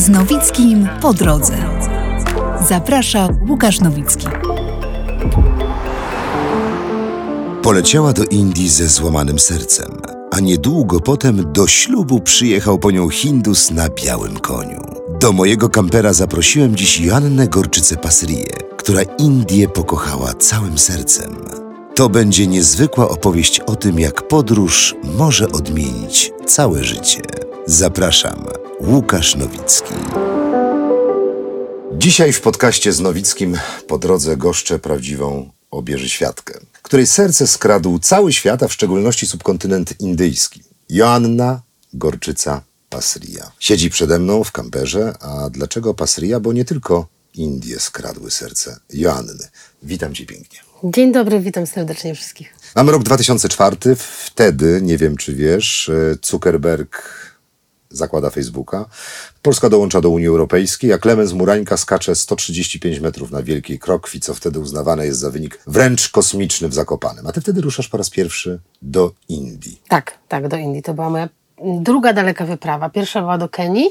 Z Nowickim po drodze. Zaprasza Łukasz Nowicki. Poleciała do Indii ze złamanym sercem, a niedługo potem do ślubu przyjechał po nią Hindus na białym koniu. Do mojego kampera zaprosiłem dziś Joannę Gorczycę Pasrię, która Indię pokochała całym sercem. To będzie niezwykła opowieść o tym, jak podróż może odmienić całe życie. Zapraszam, Łukasz Nowicki. Dzisiaj w podcaście z Nowickim po drodze goszczę prawdziwą obieży świadkę, której serce skradł cały świat, a w szczególności subkontynent indyjski. Joanna Gorczyca Pasria. Siedzi przede mną w kamperze, a dlaczego Pasria? Bo nie tylko Indie skradły serce Joanny. Witam cię pięknie. Dzień dobry, witam serdecznie wszystkich. Mamy rok 2004. Wtedy, nie wiem czy wiesz, e, Zuckerberg zakłada Facebooka. Polska dołącza do Unii Europejskiej, a Klemens Murańka skacze 135 metrów na Wielkiej Krokwi, co wtedy uznawane jest za wynik wręcz kosmiczny w Zakopanem. A ty wtedy ruszasz po raz pierwszy do Indii. Tak, tak, do Indii. To była moja druga daleka wyprawa. Pierwsza była do Kenii,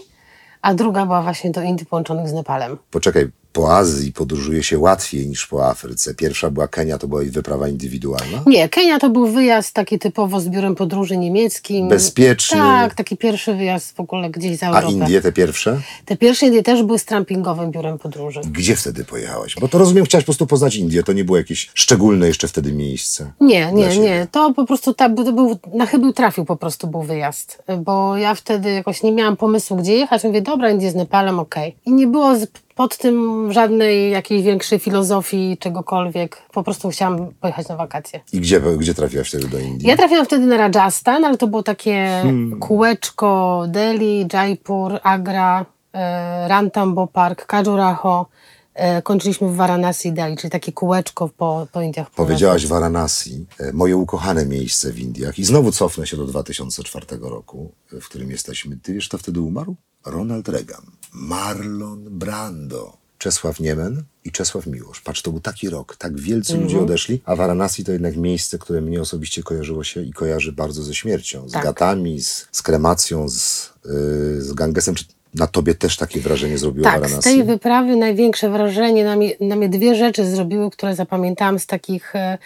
a druga była właśnie do Indii połączonych z Nepalem. Poczekaj, po Azji podróżuje się łatwiej niż po Afryce. Pierwsza była Kenia, to była wyprawa indywidualna? Nie, Kenia to był wyjazd taki typowo z biurem podróży niemieckim. Bezpieczny? Tak, taki pierwszy wyjazd w ogóle gdzieś za A Europę. Indie te pierwsze? Te pierwsze Indie też były z trampingowym biurem podróży. Gdzie wtedy pojechałaś? Bo to rozumiem, chciałaś po prostu poznać Indię. To nie było jakieś szczególne jeszcze wtedy miejsce. Nie, nie, nie. To po prostu tak, to był, na chybił trafił po prostu był wyjazd. Bo ja wtedy jakoś nie miałam pomysłu, gdzie jechać. Mówię, dobra, Indie z Nepalem, okej. I nie było z, pod tym żadnej jakiejś większej filozofii, czegokolwiek. Po prostu chciałam pojechać na wakacje. I gdzie, gdzie trafiłaś wtedy do Indii? Ja trafiłam wtedy na Rajasthan, ale to było takie Hmm. kółeczko Delhi, Jaipur, Agra, e, Ranthambore Park, Khajuraho. E, kończyliśmy w Varanasi, Delhi, czyli takie kółeczko po, po Indiach. Powiedziałaś Varanasi, e, moje ukochane miejsce w Indiach. I znowu cofnę się do 2004 roku, w którym jesteśmy. Ty wiesz, kto wtedy umarł? Ronald Reagan, Marlon Brando, Czesław Niemen i Czesław Miłosz. Patrz, to był taki rok, tak wielcy ludzie odeszli, a Varanasi to jednak miejsce, które mnie osobiście kojarzyło się i kojarzy bardzo ze śmiercią, z Tak. gatami, z, z kremacją, z, yy, z gangesem. Czy na tobie też takie wrażenie zrobiło Tak, z Varanasi? tej wyprawy największe wrażenie na mnie, na mnie dwie rzeczy zrobiły, które zapamiętałam z takich, e,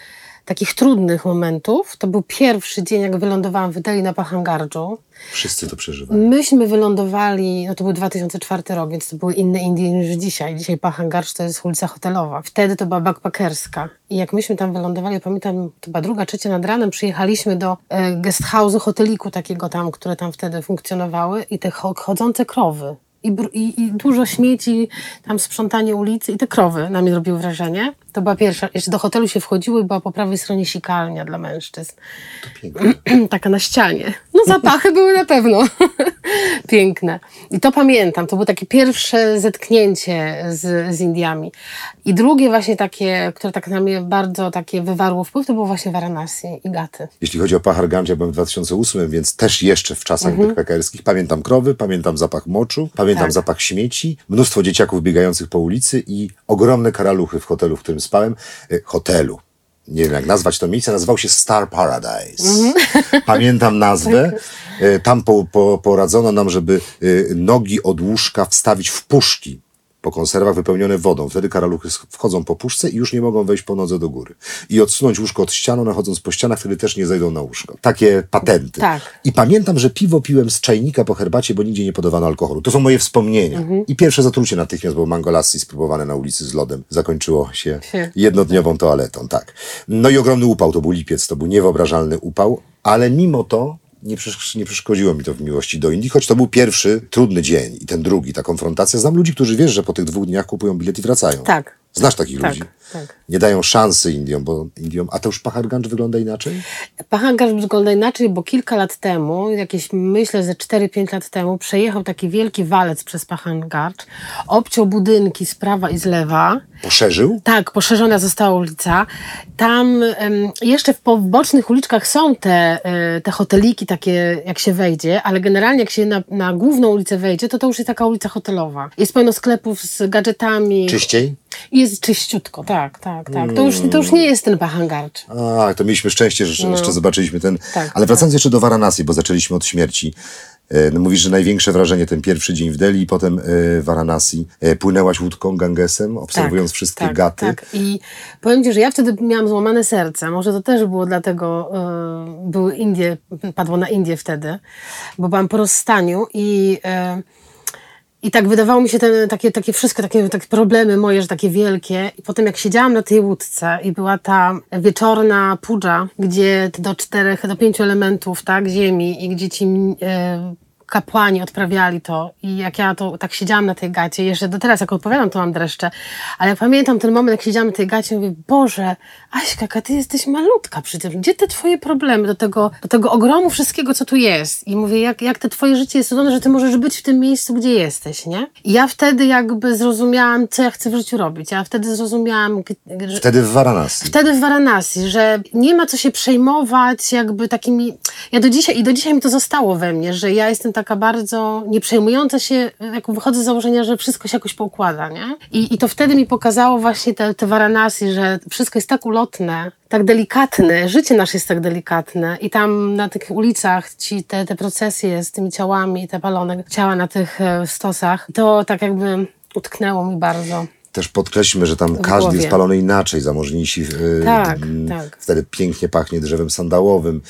takich trudnych momentów. To był pierwszy dzień, jak wylądowałam w Delhi na Pahangardżu. Wszyscy to przeżywali. Myśmy wylądowali, no to był 2004 rok, więc to były inne Indie niż dzisiaj. Dzisiaj Pahangardż to jest ulica hotelowa. Wtedy to była backpackerska. I jak myśmy tam wylądowali, pamiętam, to była druga, trzecia nad ranem, przyjechaliśmy do e, guest hoteliku takiego tam, które tam wtedy funkcjonowały i te cho- chodzące krowy. I, i, I dużo śmieci, tam sprzątanie ulicy i te krowy na mnie robiły wrażenie. To była pierwsza. Jeszcze do hotelu się wchodziło i była po prawej stronie sikalnia dla mężczyzn. Taka na ścianie. Zapachy były na pewno piękne. I to pamiętam, to było takie pierwsze zetknięcie z, z Indiami. I drugie właśnie takie, które tak na mnie bardzo takie wywarło wpływ, to było właśnie Varanasi i Gaty. Jeśli chodzi o Paharganj, ja byłem w 2008, więc też jeszcze w czasach backpackerskich. Pamiętam krowy, pamiętam zapach moczu, pamiętam Mhm. Tak. zapach śmieci, mnóstwo dzieciaków biegających po ulicy i ogromne karaluchy w hotelu, w którym spałem. E, Hotelu. Nie wiem, jak nazwać to miejsce. Nazywał się Star Paradise. Mhm. Pamiętam nazwę. E, Tam po, po, poradzono nam, żeby e, nogi od łóżka wstawić w puszki po konserwach wypełnione wodą. Wtedy karaluchy wchodzą po puszce i już nie mogą wejść po nodze do góry. I odsunąć łóżko od ściany, nachodząc po ścianach, wtedy też nie zejdą na łóżko. Takie patenty. Tak. I pamiętam, że piwo piłem z czajnika po herbacie, bo nigdzie nie podawano alkoholu. To są moje wspomnienia. Mhm. I pierwsze zatrucie natychmiast, bo mango lassi spróbowane na ulicy z lodem zakończyło się jednodniową toaletą. Tak. No i ogromny upał, to był lipiec, to był niewyobrażalny upał, ale mimo to nie, przesz- nie przeszkodziło mi to w miłości do Indii, choć to był pierwszy trudny dzień i ten drugi, ta konfrontacja. Znam ludzi, którzy wiesz, że po tych dwóch dniach kupują bilet i wracają. Tak. Znasz takich Tak, ludzi? Tak. Nie dają szansy Indiom, bo Indiom. A to już Paharganj wygląda inaczej? Pachangarz wygląda inaczej, bo kilka lat temu, jakieś myślę, że 4-5 lat temu, przejechał taki wielki walec przez Pachangarz, obciął budynki z prawa i z lewa. Poszerzył? Tak, poszerzona została ulica. Tam em, jeszcze w pobocznych uliczkach są te, e, te hoteliki takie, jak się wejdzie, ale generalnie jak się na, na główną ulicę wejdzie, to to już jest taka ulica hotelowa. Jest pełno sklepów z gadżetami. Czyściej? Jest czyściutko, tak, tak, tak. To już, to już nie jest ten Pachangarcz. A, to mieliśmy szczęście, że jeszcze zobaczyliśmy ten. Tak, Ale wracając jeszcze do Varanasi, bo zaczęliśmy od śmierci. E, No mówisz, że największe wrażenie ten pierwszy dzień w Delhi potem e, w Varanasi. E, Płynęłaś łódką Gangesem, obserwując wszystkie tak, gaty. Tak, i powiem Ci, że ja wtedy miałam złamane serce. Może to też było dlatego, były Indie, padło na Indie wtedy, bo byłam po rozstaniu i... i tak wydawało mi się te, takie, takie wszystko, takie, takie problemy moje, że takie wielkie. I potem jak siedziałam na tej łódce i była ta wieczorna pudża, gdzie do czterech, do pięciu elementów, tak, ziemi i gdzie ci e, kapłani odprawiali to i jak ja to tak siedziałam na tej gacie, jeszcze do teraz jak odpowiadam, to mam dreszcze, ale pamiętam ten moment, jak siedziałam na tej gacie, mówię, Boże, Aśka, ty jesteś malutka przy tym, gdzie te twoje problemy do tego, do tego ogromu wszystkiego, co tu jest i mówię, jak, jak te twoje życie jest cudowne, że ty możesz być w tym miejscu, gdzie jesteś, nie? I ja wtedy jakby zrozumiałam, co ja chcę w życiu robić, ja wtedy zrozumiałam, że, Wtedy w Varanasi. Wtedy w Varanasi, że nie ma co się przejmować jakby takimi... Ja do dzisiaj, i do dzisiaj mi to zostało we mnie, że ja jestem taka bardzo nieprzejmująca się, jak wychodzę z założenia, że wszystko się jakoś poukłada, nie? I, i to wtedy mi pokazało właśnie te, te Varanasi, że wszystko jest tak ulotne, tak delikatne, życie nasze jest tak delikatne i tam na tych ulicach ci te, te procesje z tymi ciałami, te palone ciała na tych e, stosach, to tak jakby utknęło mi bardzo. Też podkreślmy, że tam każdy głowie. jest palony inaczej. Zamożniejsi e, Tak, m, tak. wtedy pięknie pachnie drzewem sandałowym.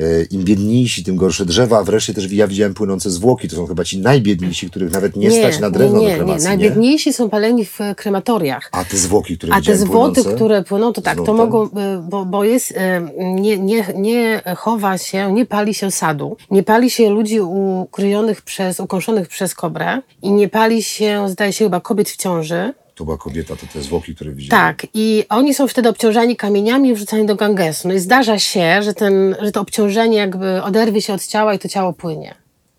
E, Im biedniejsi, tym gorsze drzewa, a wreszcie też ja widziałem płynące zwłoki. To są chyba ci najbiedniejsi, których nawet nie, stać na drewno nie, do nie, kremacji, nie. nie? Najbiedniejsi są paleni w e, krematoriach. A te zwłoki, które A te zwłoty, płynące, które płyną, to tak, to mogą, y, bo, bo jest, y, nie, nie, nie chowa się, nie pali się sadu, nie pali się ludzi ukryjonych przez, ukąszonych przez kobrę i nie pali się, zdaje się chyba, kobiet w ciąży. To była kobieta, to te zwłoki, które widziałem. Tak, i oni są wtedy obciążani kamieniami i wrzucani do Gangesu. No i zdarza się, że, ten, że to obciążenie jakby oderwie się od ciała i to ciało płynie.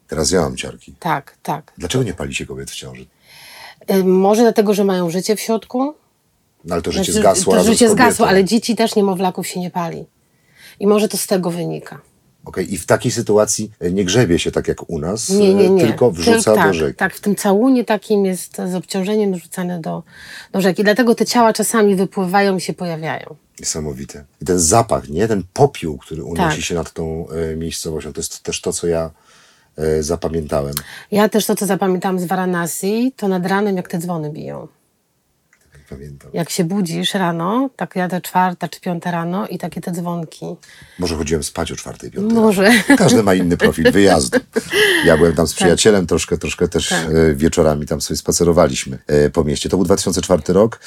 Teraz ja mam ciarki. Tak, tak. Dlaczego nie pali się kobiet w ciąży? Y, Może dlatego, że mają życie w środku? No ale to życie Znaczy, zgasło To życie zgasło, ale dzieci też niemowlaków się nie pali. I może to z tego wynika. Okej, I w takiej sytuacji e, nie grzebie się tak jak u nas, Nie, nie, e, nie. tylko wrzuca tak, do rzeki. Tak, w tym całunie takim jest z obciążeniem wrzucane do, do rzeki. Dlatego te ciała czasami wypływają i się pojawiają. Niesamowite. I ten zapach, nie? Ten popiół, który unosi Tak. się nad tą e, miejscowością, to jest też to, co ja e, zapamiętałem. Ja też to, co zapamiętałam z Varanasi, to nad ranem, jak te dzwony biją. Pamiętam. Jak się budzisz rano, tak ja te czwarta czy piąta rano i takie te dzwonki. Może chodziłem spać o czwartej, piątej. Może. rano. Każdy ma inny profil wyjazdu. Ja byłem Tak. tam z przyjacielem, troszkę, troszkę też e, wieczorami tam sobie spacerowaliśmy e, po mieście. To był 2004 rok.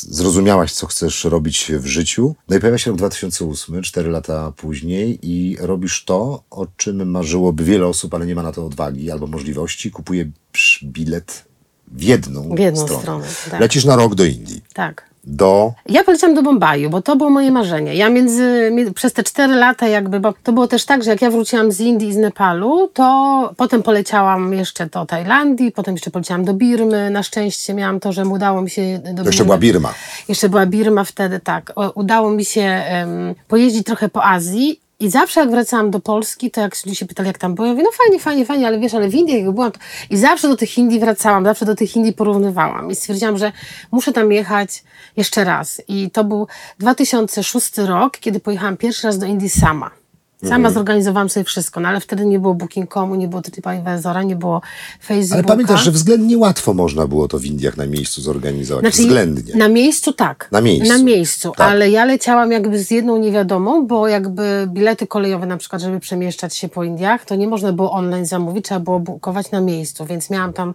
Zrozumiałaś, co chcesz robić w życiu. No i pojawia się rok 2008, cztery lata później i robisz to, o czym marzyłoby wiele osób, ale nie ma na to odwagi albo możliwości. Kupujesz bilet w jedną, W jedną stronę. stronę, tak. Lecisz na rok do Indii. Tak. Do Ja poleciałam do Bombaju, bo to było moje marzenie. Ja między, mi- przez te cztery lata jakby, bo to było też tak, że jak ja wróciłam z Indii i z Nepalu, to potem poleciałam jeszcze do Tajlandii, potem jeszcze poleciałam do Birmy. Na szczęście miałam to, że udało mi się do To jeszcze była Birma. Jeszcze była Birma wtedy, tak. Udało mi się em, pojeździć trochę po Azji. I zawsze jak wracałam do Polski, to jak ludzie się pytali, jak tam byłem, ja mówię, no fajnie, fajnie, fajnie, ale wiesz, ale w Indiach jak byłam, to... i zawsze do tych Indii wracałam, zawsze do tych Indii porównywałam i stwierdziłam, że muszę tam jechać jeszcze raz. I to był 2006 rok, kiedy pojechałam pierwszy raz do Indii sama. Sama Mhm. zorganizowałam sobie wszystko, no ale wtedy nie było Booking.comu, nie było TripAdvisora, nie było Facebooka. Ale pamiętasz, że względnie łatwo można było to w Indiach na miejscu zorganizować. Znaczy, względnie. Na miejscu tak. Na miejscu. Na miejscu, Tak. ale ja leciałam jakby z jedną niewiadomą, bo jakby bilety kolejowe na przykład, żeby przemieszczać się po Indiach, to nie można było online zamówić, trzeba było bukować na miejscu, więc miałam tam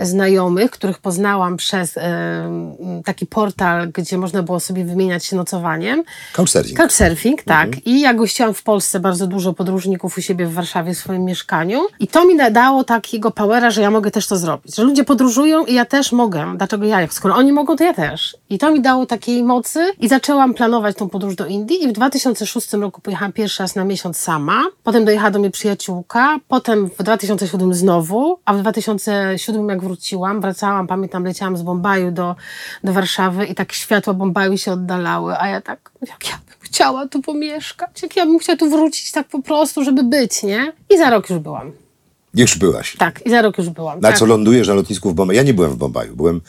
znajomych, których poznałam przez em, taki portal, gdzie można było sobie wymieniać się nocowaniem. Couchsurfing. Couchsurfing, tak. Mhm. I ja gościłam w Polsce bardzo dużo podróżników u siebie w Warszawie w swoim mieszkaniu. I to mi nadało takiego powera, że ja mogę też to zrobić. Że ludzie podróżują i ja też mogę. Dlaczego ja? Skoro oni mogą, to ja też. I to mi dało takiej mocy i zaczęłam planować tą podróż do Indii. I w 2006 roku pojechałam pierwszy raz na miesiąc sama. Potem dojechała do mnie przyjaciółka. Potem w 2007 znowu. A w 2007 jak wróciłam, wracałam, pamiętam, leciałam z Bombaju do, do Warszawy i tak światła Bombaju się oddalały. A ja tak, jak ja chciała tu pomieszkać, jak ja bym chciała tu wrócić tak po prostu, żeby być, nie? I za rok już byłam. Już byłaś. Tak, i za rok już byłam. Na tak. co lądujesz na lotnisku w Bombaju? Ja nie byłem w Bombaju. Byłem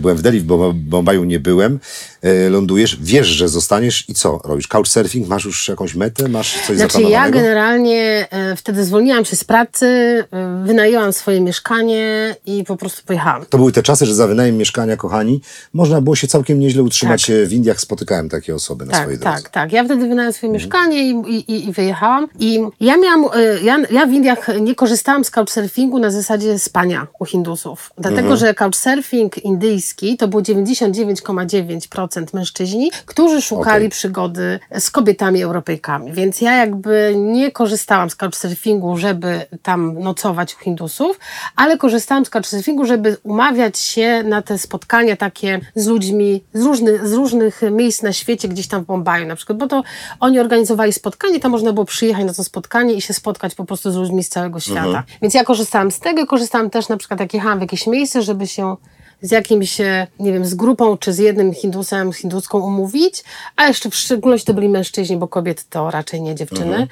byłem w Delhi, w Bom- Bombaju nie byłem, e, lądujesz, wiesz, że zostaniesz i co robisz? Couchsurfing? Masz już jakąś metę? Masz coś Znaczy ja zaplanowanego? generalnie e, wtedy zwolniłam się z pracy, e, wynajęłam swoje mieszkanie i po prostu pojechałam. To były te czasy, że za wynajem mieszkania, kochani, można było się całkiem nieźle utrzymać e, w Indiach. Spotykałem takie osoby na Tak, swojej drodze. tak, tak. Ja wtedy wynająłem swoje Mhm. mieszkanie i, i, i- wyjechałam. I ja miałam, e, ja, ja w Indiach nie korzystałam z couchsurfingu na zasadzie spania u Hindusów. Dlatego, Mhm. że couchsurfing indyjski to było 99,9% mężczyźni, którzy szukali Okej. przygody z kobietami Europejkami. Więc ja jakby nie korzystałam z couchsurfingu, żeby tam nocować u Hindusów, ale korzystałam z couchsurfingu, żeby umawiać się na te spotkania takie z ludźmi z różnych, z różnych miejsc na świecie, gdzieś tam w Bombaju na przykład, bo to oni organizowali spotkanie, tam można było przyjechać na to spotkanie i się spotkać po prostu z ludźmi z całego świata. Więc ja korzystałam z tego, korzystałam też na przykład jak jechałam w jakieś miejsce, żeby się z jakimś, e, nie wiem, z grupą czy z jednym Hindusem, z hinduską umówić, a jeszcze w szczególności to byli mężczyźni, bo kobiety to raczej nie dziewczyny,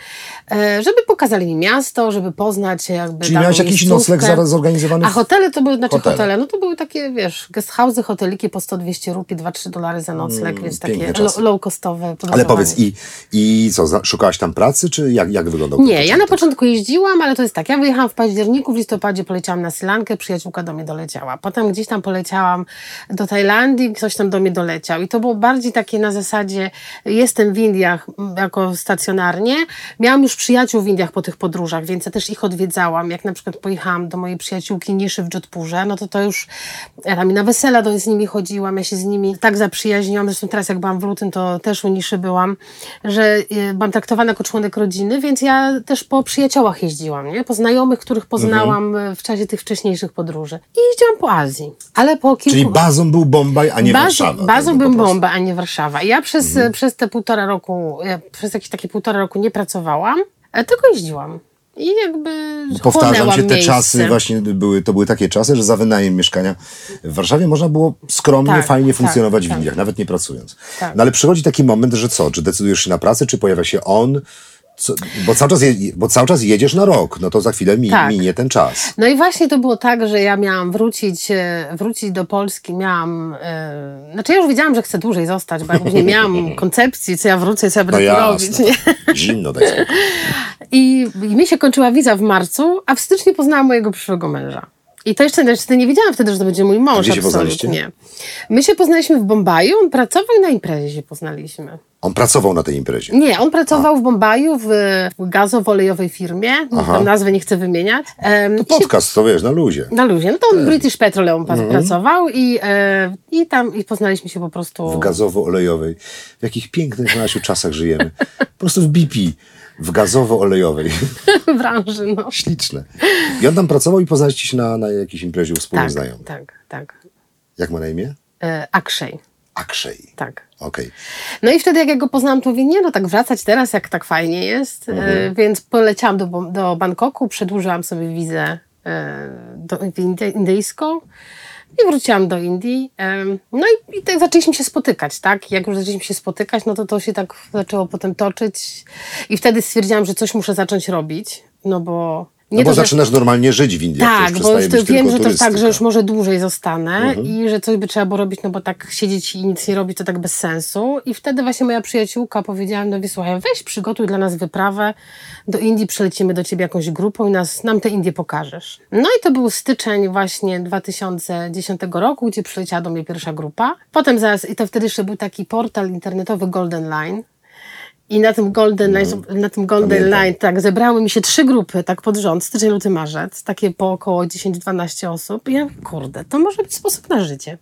e, żeby pokazali mi miasto, żeby poznać jakby Czyli miałeś jakiś nocleg zaraz zorganizowany? A hotele to były, znaczy Hotele. hotele, no to były takie, wiesz, guest house'y, hoteliki po 100-200 rupii, 2-3 dolary za nocleg, więc takie low-costowe Ale powiedz, i, i co, szukałaś tam pracy, czy jak, jak wyglądał Nie, ja na początku jeździłam, ale to jest tak, ja wyjechałam w październiku, w listopadzie poleciałam na Sri Lankę, przyjaciółka do mnie doleciała. Potem gdzieś tam poleciałam do Tajlandii, ktoś tam do mnie doleciał. I to było bardziej takie na zasadzie, jestem w Indiach jako stacjonarnie. Miałam już przyjaciół w Indiach po tych podróżach, więc ja też ich odwiedzałam. Jak na przykład pojechałam do mojej przyjaciółki Niszy w Jodhpurze, no to to już, ja tam i na wesela do, z nimi chodziłam, ja się z nimi tak zaprzyjaźniłam. Zresztą teraz jak byłam w lutym, to też u Niszy byłam, że byłam traktowana jako członek rodziny, więc ja też po przyjaciołach jeździłam, nie? Po znajomych, których poznałam Mhm. y, w czasie tych wcześniejszych podróży. I jeździłam po Azji. Ale po kilku... Czyli bazą był Bombaj, a nie Bazą, Warszawa. bazą tak, bym po prostu. bomba, a nie Warszawa. Ja przez, Mhm. przez te półtora roku, przez jakieś takie półtora roku nie pracowałam, e, tylko jeździłam. I jakby Powtarzam chłonęłam się, te miejsce. czasy właśnie były, to były takie czasy, że za wynajem mieszkania w Warszawie można było skromnie, Tak, fajnie tak, funkcjonować w tak. Indiach, nawet nie pracując. Tak. No ale przychodzi taki moment, że co, czy decydujesz się na pracę, czy pojawia się on, co, bo, cały czas je, bo cały czas jedziesz na rok, no to za chwilę mi, Tak. minie ten czas. No i właśnie to było tak, że ja miałam wrócić, e, wrócić do Polski, miałam, e, znaczy ja już wiedziałam, że chcę dłużej zostać, bo jakoś nie miałam koncepcji, co ja wrócę, co ja będę No robić, nie? Zimno spokój. I, I mi się kończyła wiza w marcu, a w styczniu poznałam mojego przyszłego męża. I to jeszcze znaczy, nie wiedziałam wtedy, że to będzie mój mąż. Gdzie się poznaliście? absolutnie. My się poznaliśmy w Bombaju, on pracował i na imprezie się poznaliśmy. On pracował na tej imprezie. Nie, on pracował w Bombaju w, gazowo-olejowej firmie, tam nazwy nie chcę wymieniać. I się- Podcast, to wiesz, na luzie. na luzie. No to on w British Petroleum pa- pracował i, e, i tam i poznaliśmy się po prostu. W gazowo-olejowej. W jakich pięknych, Nasiu, czasach żyjemy. Po prostu w BP. W gazowo-olejowej. branży. No. Śliczne. I on tam pracował i poznaliście się na, na jakiejś imprezie u wspólnych Tak, znajomych. tak, tak. Jak ma na imię? E, Akshay, Akszej. tak. Okej. No i wtedy jak ja go poznałam, to mówię, nie no tak wracać teraz, jak tak fajnie jest. E, więc poleciałam do, do Bangkoku, przedłużyłam sobie wizę e, do, indy- indyjską i wróciłam do Indii. No i, i tak zaczęliśmy się spotykać, tak? Jak już zaczęliśmy się spotykać, no to to się tak zaczęło potem toczyć i wtedy stwierdziłam, że coś muszę zacząć robić, no bo... No bo to, że- zaczynasz normalnie żyć w Indiach. tak, bo już wiem, że to tak, że już może dłużej zostanę i że coś by trzeba było robić, no bo tak siedzieć i nic nie robić to tak bez sensu. I wtedy właśnie moja przyjaciółka powiedziała, no słuchaj, weź przygotuj dla nas wyprawę do Indii, przylecimy do ciebie jakąś grupą i nas, nam te Indie pokażesz. No i to był styczeń właśnie 2010 roku, gdzie przyleciała do mnie pierwsza grupa. Potem zaraz, i to wtedy jeszcze był taki portal internetowy Golden Line, i na tym Golden Line, na tym Golden Pamiętam. Line tak, zebrały mi się trzy grupy, tak pod rząd, styczeń, luty, marzec, takie po około 10-12 osób. I ja, kurde, to może być sposób na życie.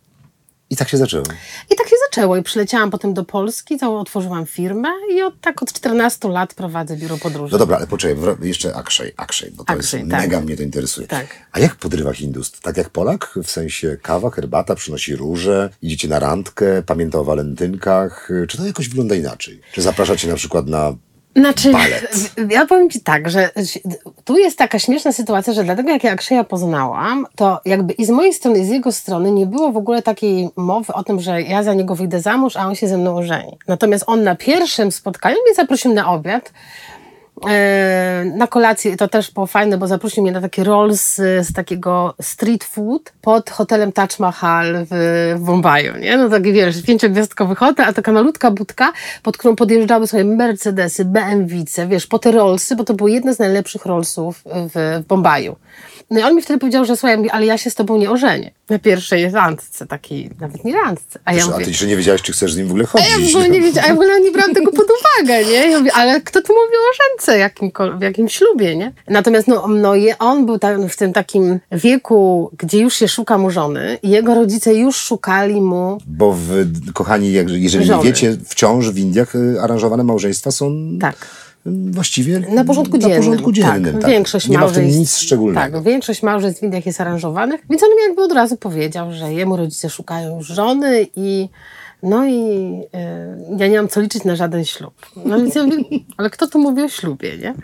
I tak się zaczęło. I tak się zaczęło. I przyleciałam potem do Polski, to otworzyłam firmę i od tak od 14 lat prowadzę biuro podróży. No dobra, ale poczekaj, jeszcze Akszej, Akszej, bo to Akshay, jest, tak. mega mnie to interesuje. Tak. A jak podrywa Hindus? Tak jak Polak? W sensie kawa, herbata, przynosi róże, idziecie na randkę, pamięta o walentynkach. Czy to jakoś wygląda inaczej? Czy zapraszacie na przykład na Znaczy, ja powiem Ci tak, że tu jest taka śmieszna sytuacja, że dlatego jak ja poznałam, to jakby i z mojej strony, i z jego strony nie było w ogóle takiej mowy o tym, że ja za niego wyjdę za mąż, a on się ze mną ożeni. Natomiast on na pierwszym spotkaniu mnie zaprosił na obiad na kolację to też było fajne, bo zaprosił mnie na takie rolls z, z takiego street food pod hotelem Taj Mahal w, w Bombaju, nie? No taki wiesz, pięciogwiazdkowy hotel, a taka malutka budka, pod którą podjeżdżały sobie Mercedesy, BMW, wiesz, po te rollsy, bo to były jedne z najlepszych rollsów w, w Bombaju. No i on mi wtedy powiedział, że słuchaj, ale ja się z tobą nie ożenię. Na pierwszej randce, takiej, nawet nie randce. A, ja mówię, a ty jeszcze nie wiedziałaś, czy chcesz z nim w ogóle chodzić. A ja w ogóle nie wiedziałam, ja w ogóle nie brałam tego pod uwagę, nie? Ja mówię, ale kto tu mówił o żence w jakimś ślubie, nie? Natomiast no, no on był tam, w tym takim wieku, gdzie już się szuka mu żony i jego rodzice już szukali mu... Bo w, kochani, jeżeli żony. nie wiecie, wciąż w Indiach y, aranżowane małżeństwa są... Tak właściwie na porządku dziennym. Na porządku dziennym tak. tak. Większość nie ma w tym nic szczególnego. Tak, większość małżeństw w Indiach jest aranżowanych, więc on mi jakby od razu powiedział, że jemu rodzice szukają żony i no i y, ja nie mam co liczyć na żaden ślub. No więc ja mówię, ale kto tu mówi o ślubie, nie?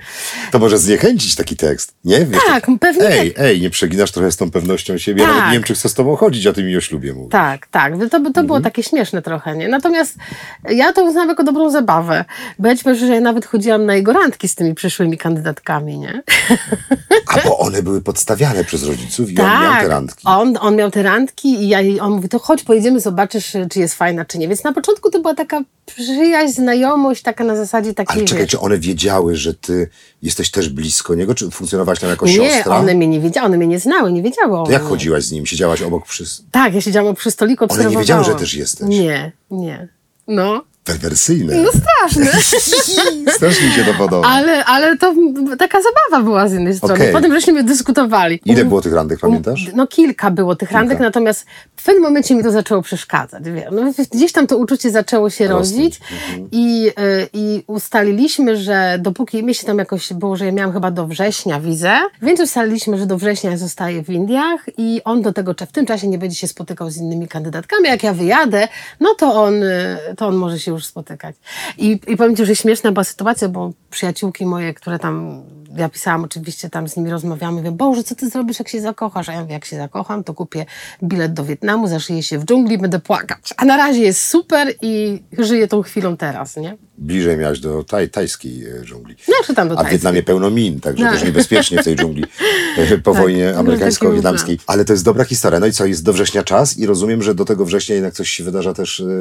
To może zniechęcić taki tekst, nie? Wiesz, tak, tak, pewnie. Ej, ej, nie przeginasz trochę z tą pewnością siebie, tak. ja nawet nie wiem, czy chcę z tobą chodzić, a ty mi o ślubie mówisz. Tak, tak, to, to mhm. było takie śmieszne trochę, nie? Natomiast ja to uznałam jako dobrą zabawę. Być może, że ja nawet chodziłam na jego randki z tymi przyszłymi kandydatkami, nie? A bo one były podstawiane przez rodziców i tak, on miał te randki. On, on miał te randki i ja, on mówi, to chodź, pojedziemy, zobaczysz, czy jest fajna, czy nie. Więc na początku to była taka przyjaźń, znajomość, taka na zasadzie takiej... Ale czekaj, czy one wiedziały, że ty jesteś też blisko niego, czy funkcjonowałaś tam jako nie, siostra? Nie, one mnie nie wiedziały, one mnie nie znały, nie wiedziały To jak chodziłaś z nim? Siedziałaś obok przy... Tak, ja siedziałam przy stoliku, One nie wiedziały, że też jesteś? Nie, nie. No perwersyjne. No straszne. Strasznie mi się to podoba. Ale, ale to taka zabawa była z jednej strony. Okay. Potem żeśmy dyskutowali. Ile było tych randek, pamiętasz? No kilka było tych kilka. randek, natomiast w pewnym momencie mi to zaczęło przeszkadzać. No, gdzieś tam to uczucie zaczęło się rodzić mhm. i, y, i ustaliliśmy, że dopóki mi się tam jakoś było, że ja miałam chyba do września wizę, więc ustaliliśmy, że do września zostaję w Indiach i on do tego, w tym czasie nie będzie się spotykał z innymi kandydatkami. Jak ja wyjadę, no to on, y, to on może się już spotykać. I, i powiem Ci, że śmieszna była sytuacja, bo przyjaciółki moje, które tam, ja pisałam oczywiście, tam z nimi rozmawiamy, mówię, Boże, co Ty zrobisz, jak się zakochasz? A ja mówię, jak się zakocham, to kupię bilet do Wietnamu, zaszyję się w dżungli, będę płakać. A na razie jest super i żyję tą chwilą teraz, nie? bliżej miałeś do taj, tajskiej e, dżungli. No, tam do A w Wietnamie pełno min, także no. też niebezpiecznie w tej dżungli e, po tak, wojnie amerykańsko-wietnamskiej. Ale to jest dobra historia. No i co, jest do września czas i rozumiem, że do tego września jednak coś się wydarza też... E,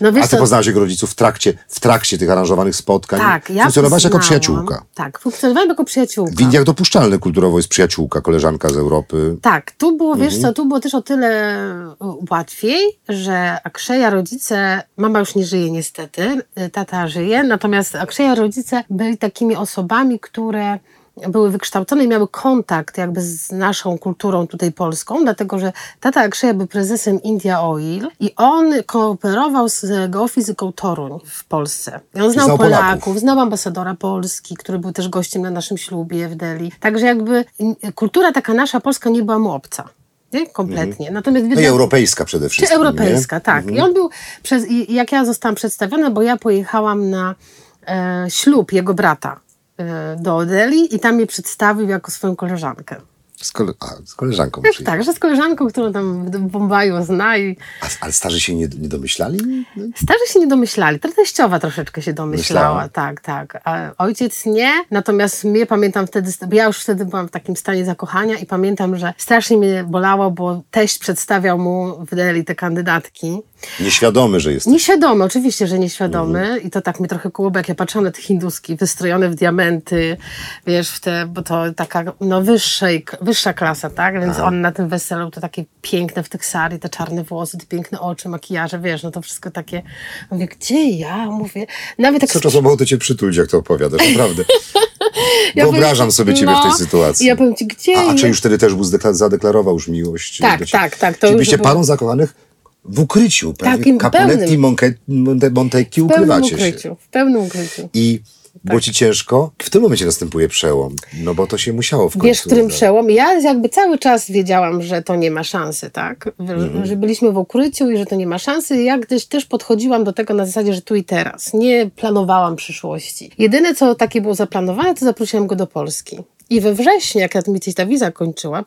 no, wiesz, A ty poznałaś jego rodziców w trakcie, w trakcie tych aranżowanych spotkań. Tak, ja Funkcjonowałaś jako przyjaciółka. Tak, funkcjonowałam jako przyjaciółka. W Indiach dopuszczalne kulturowo jest przyjaciółka, koleżanka z Europy. Tak, tu było, wiesz mhm. co, tu było też o tyle łatwiej, że Akszeja rodzice, mama już nie żyje niestety, tata żyje, natomiast Akszeja rodzice byli takimi osobami, które były wykształcone i miały kontakt jakby z naszą kulturą tutaj polską, dlatego że tata Akszeja był prezesem India Oil i on kooperował z geofizyką Toruń w Polsce. I on znał, znał Polaków, Polaków, znał ambasadora Polski, który był też gościem na naszym ślubie w Delhi. Także jakby kultura taka nasza polska nie była mu obca. Nie? Kompletnie. Mhm. Natomiast no i europejska przede wszystkim. Czy europejska, nie? tak. Mhm. I on był, przez, jak ja zostałam przedstawiona, bo ja pojechałam na e, ślub jego brata do Odeli i tam mnie przedstawił jako swoją koleżankę. Z, kole a, z koleżanką tak, tak, że z koleżanką, którą tam w Bombaju zna. I... A, ale starzy się nie, nie domyślali? Starzy się nie domyślali. Teściowa troszeczkę się domyślała. Myślała. Tak, tak. A ojciec nie. Natomiast mnie pamiętam wtedy, ja już wtedy byłam w takim stanie zakochania i pamiętam, że strasznie mnie bolało, bo teść przedstawiał mu w Deli te kandydatki. Nieświadomy, że jest. Nieświadomy, oczywiście, że nieświadomy. Mhm. I to tak mi trochę kłuło, jak ja patrzyłam na te hinduski wystrojone w diamenty, wiesz, w te, bo to taka no, wyższej, wyższa klasa, tak? Więc Aha. on na tym weselu to takie piękne w tych sari, te czarne włosy, te piękne oczy, makijaże, wiesz, no to wszystko takie. Mówię, gdzie ja? Mówię, nawet tak... Co czasowo to cię przytulić, jak to opowiadasz, naprawdę. ja Wyobrażam powiem, sobie ciebie no, w tej no, sytuacji. Ja powiem ci, gdzie... A, a czy już wtedy też zadeklarował już miłość? Tak, tak, tak. To Czyli byście było... parą zakochanych w ukryciu, Takim Capuletti, Monte, Montecchi, ukrywacie ukryciu, się. W pełnym ukryciu. I było tak. ci ciężko? W tym momencie następuje przełom, no bo to się musiało w końcu. Wiesz, w którym przełom? Ja jakby cały czas wiedziałam, że to nie ma szansy, tak? Mhm. Że byliśmy w ukryciu i że to nie ma szansy. Ja gdzieś też podchodziłam do tego na zasadzie, że tu i teraz. Nie planowałam przyszłości. Jedyne, co takie było zaplanowane, to zaprosiłam go do Polski. I we wrześniu, jak mi ta wiza kończyła,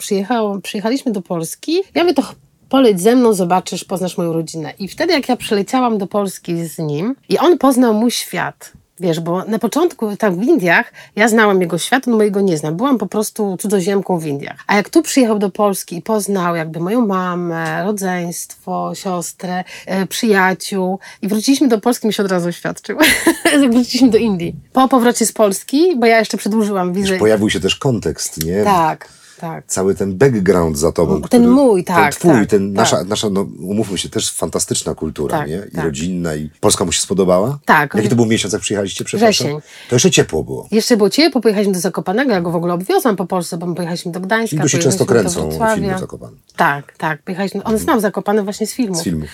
przyjechaliśmy do Polski. Ja mówię, to poleć ze mną, zobaczysz, poznasz moją rodzinę. I wtedy, jak ja przyleciałam do Polski z nim i on poznał mój świat, Wiesz, bo na początku tam w Indiach ja znałam jego świat, on mojego nie znam. Byłam po prostu cudzoziemką w Indiach. A jak tu przyjechał do Polski i poznał jakby moją mamę, rodzeństwo, siostrę, e, przyjaciół i wróciliśmy do Polski, mi się od razu oświadczył. jak wróciliśmy do Indii. Po powrocie z Polski, bo ja jeszcze przedłużyłam wizę. Pojawił się też kontekst, nie? Tak, tak. Cały ten background za tobą. Ten który, mój, tak, Ten twój, tak, ten tak. nasza, nasza, no umówmy się, też fantastyczna kultura, Tak, nie? I tak. rodzinna, i Polska mu się spodobała? Tak. Jaki to był miesiąc, jak przyjechaliście, przepraszam? Wrzesień. To jeszcze ciepło było. Jeszcze było ciepło, pojechaliśmy do Zakopanego, ja go w ogóle obwiozłam po Polsce, bo my pojechaliśmy do Gdańska. Hindusi często pojechaliśmy do kręcą filmy Zakopane. Tak, tak. Pojechaliśmy, on znał Zakopane właśnie z filmów. Z filmów.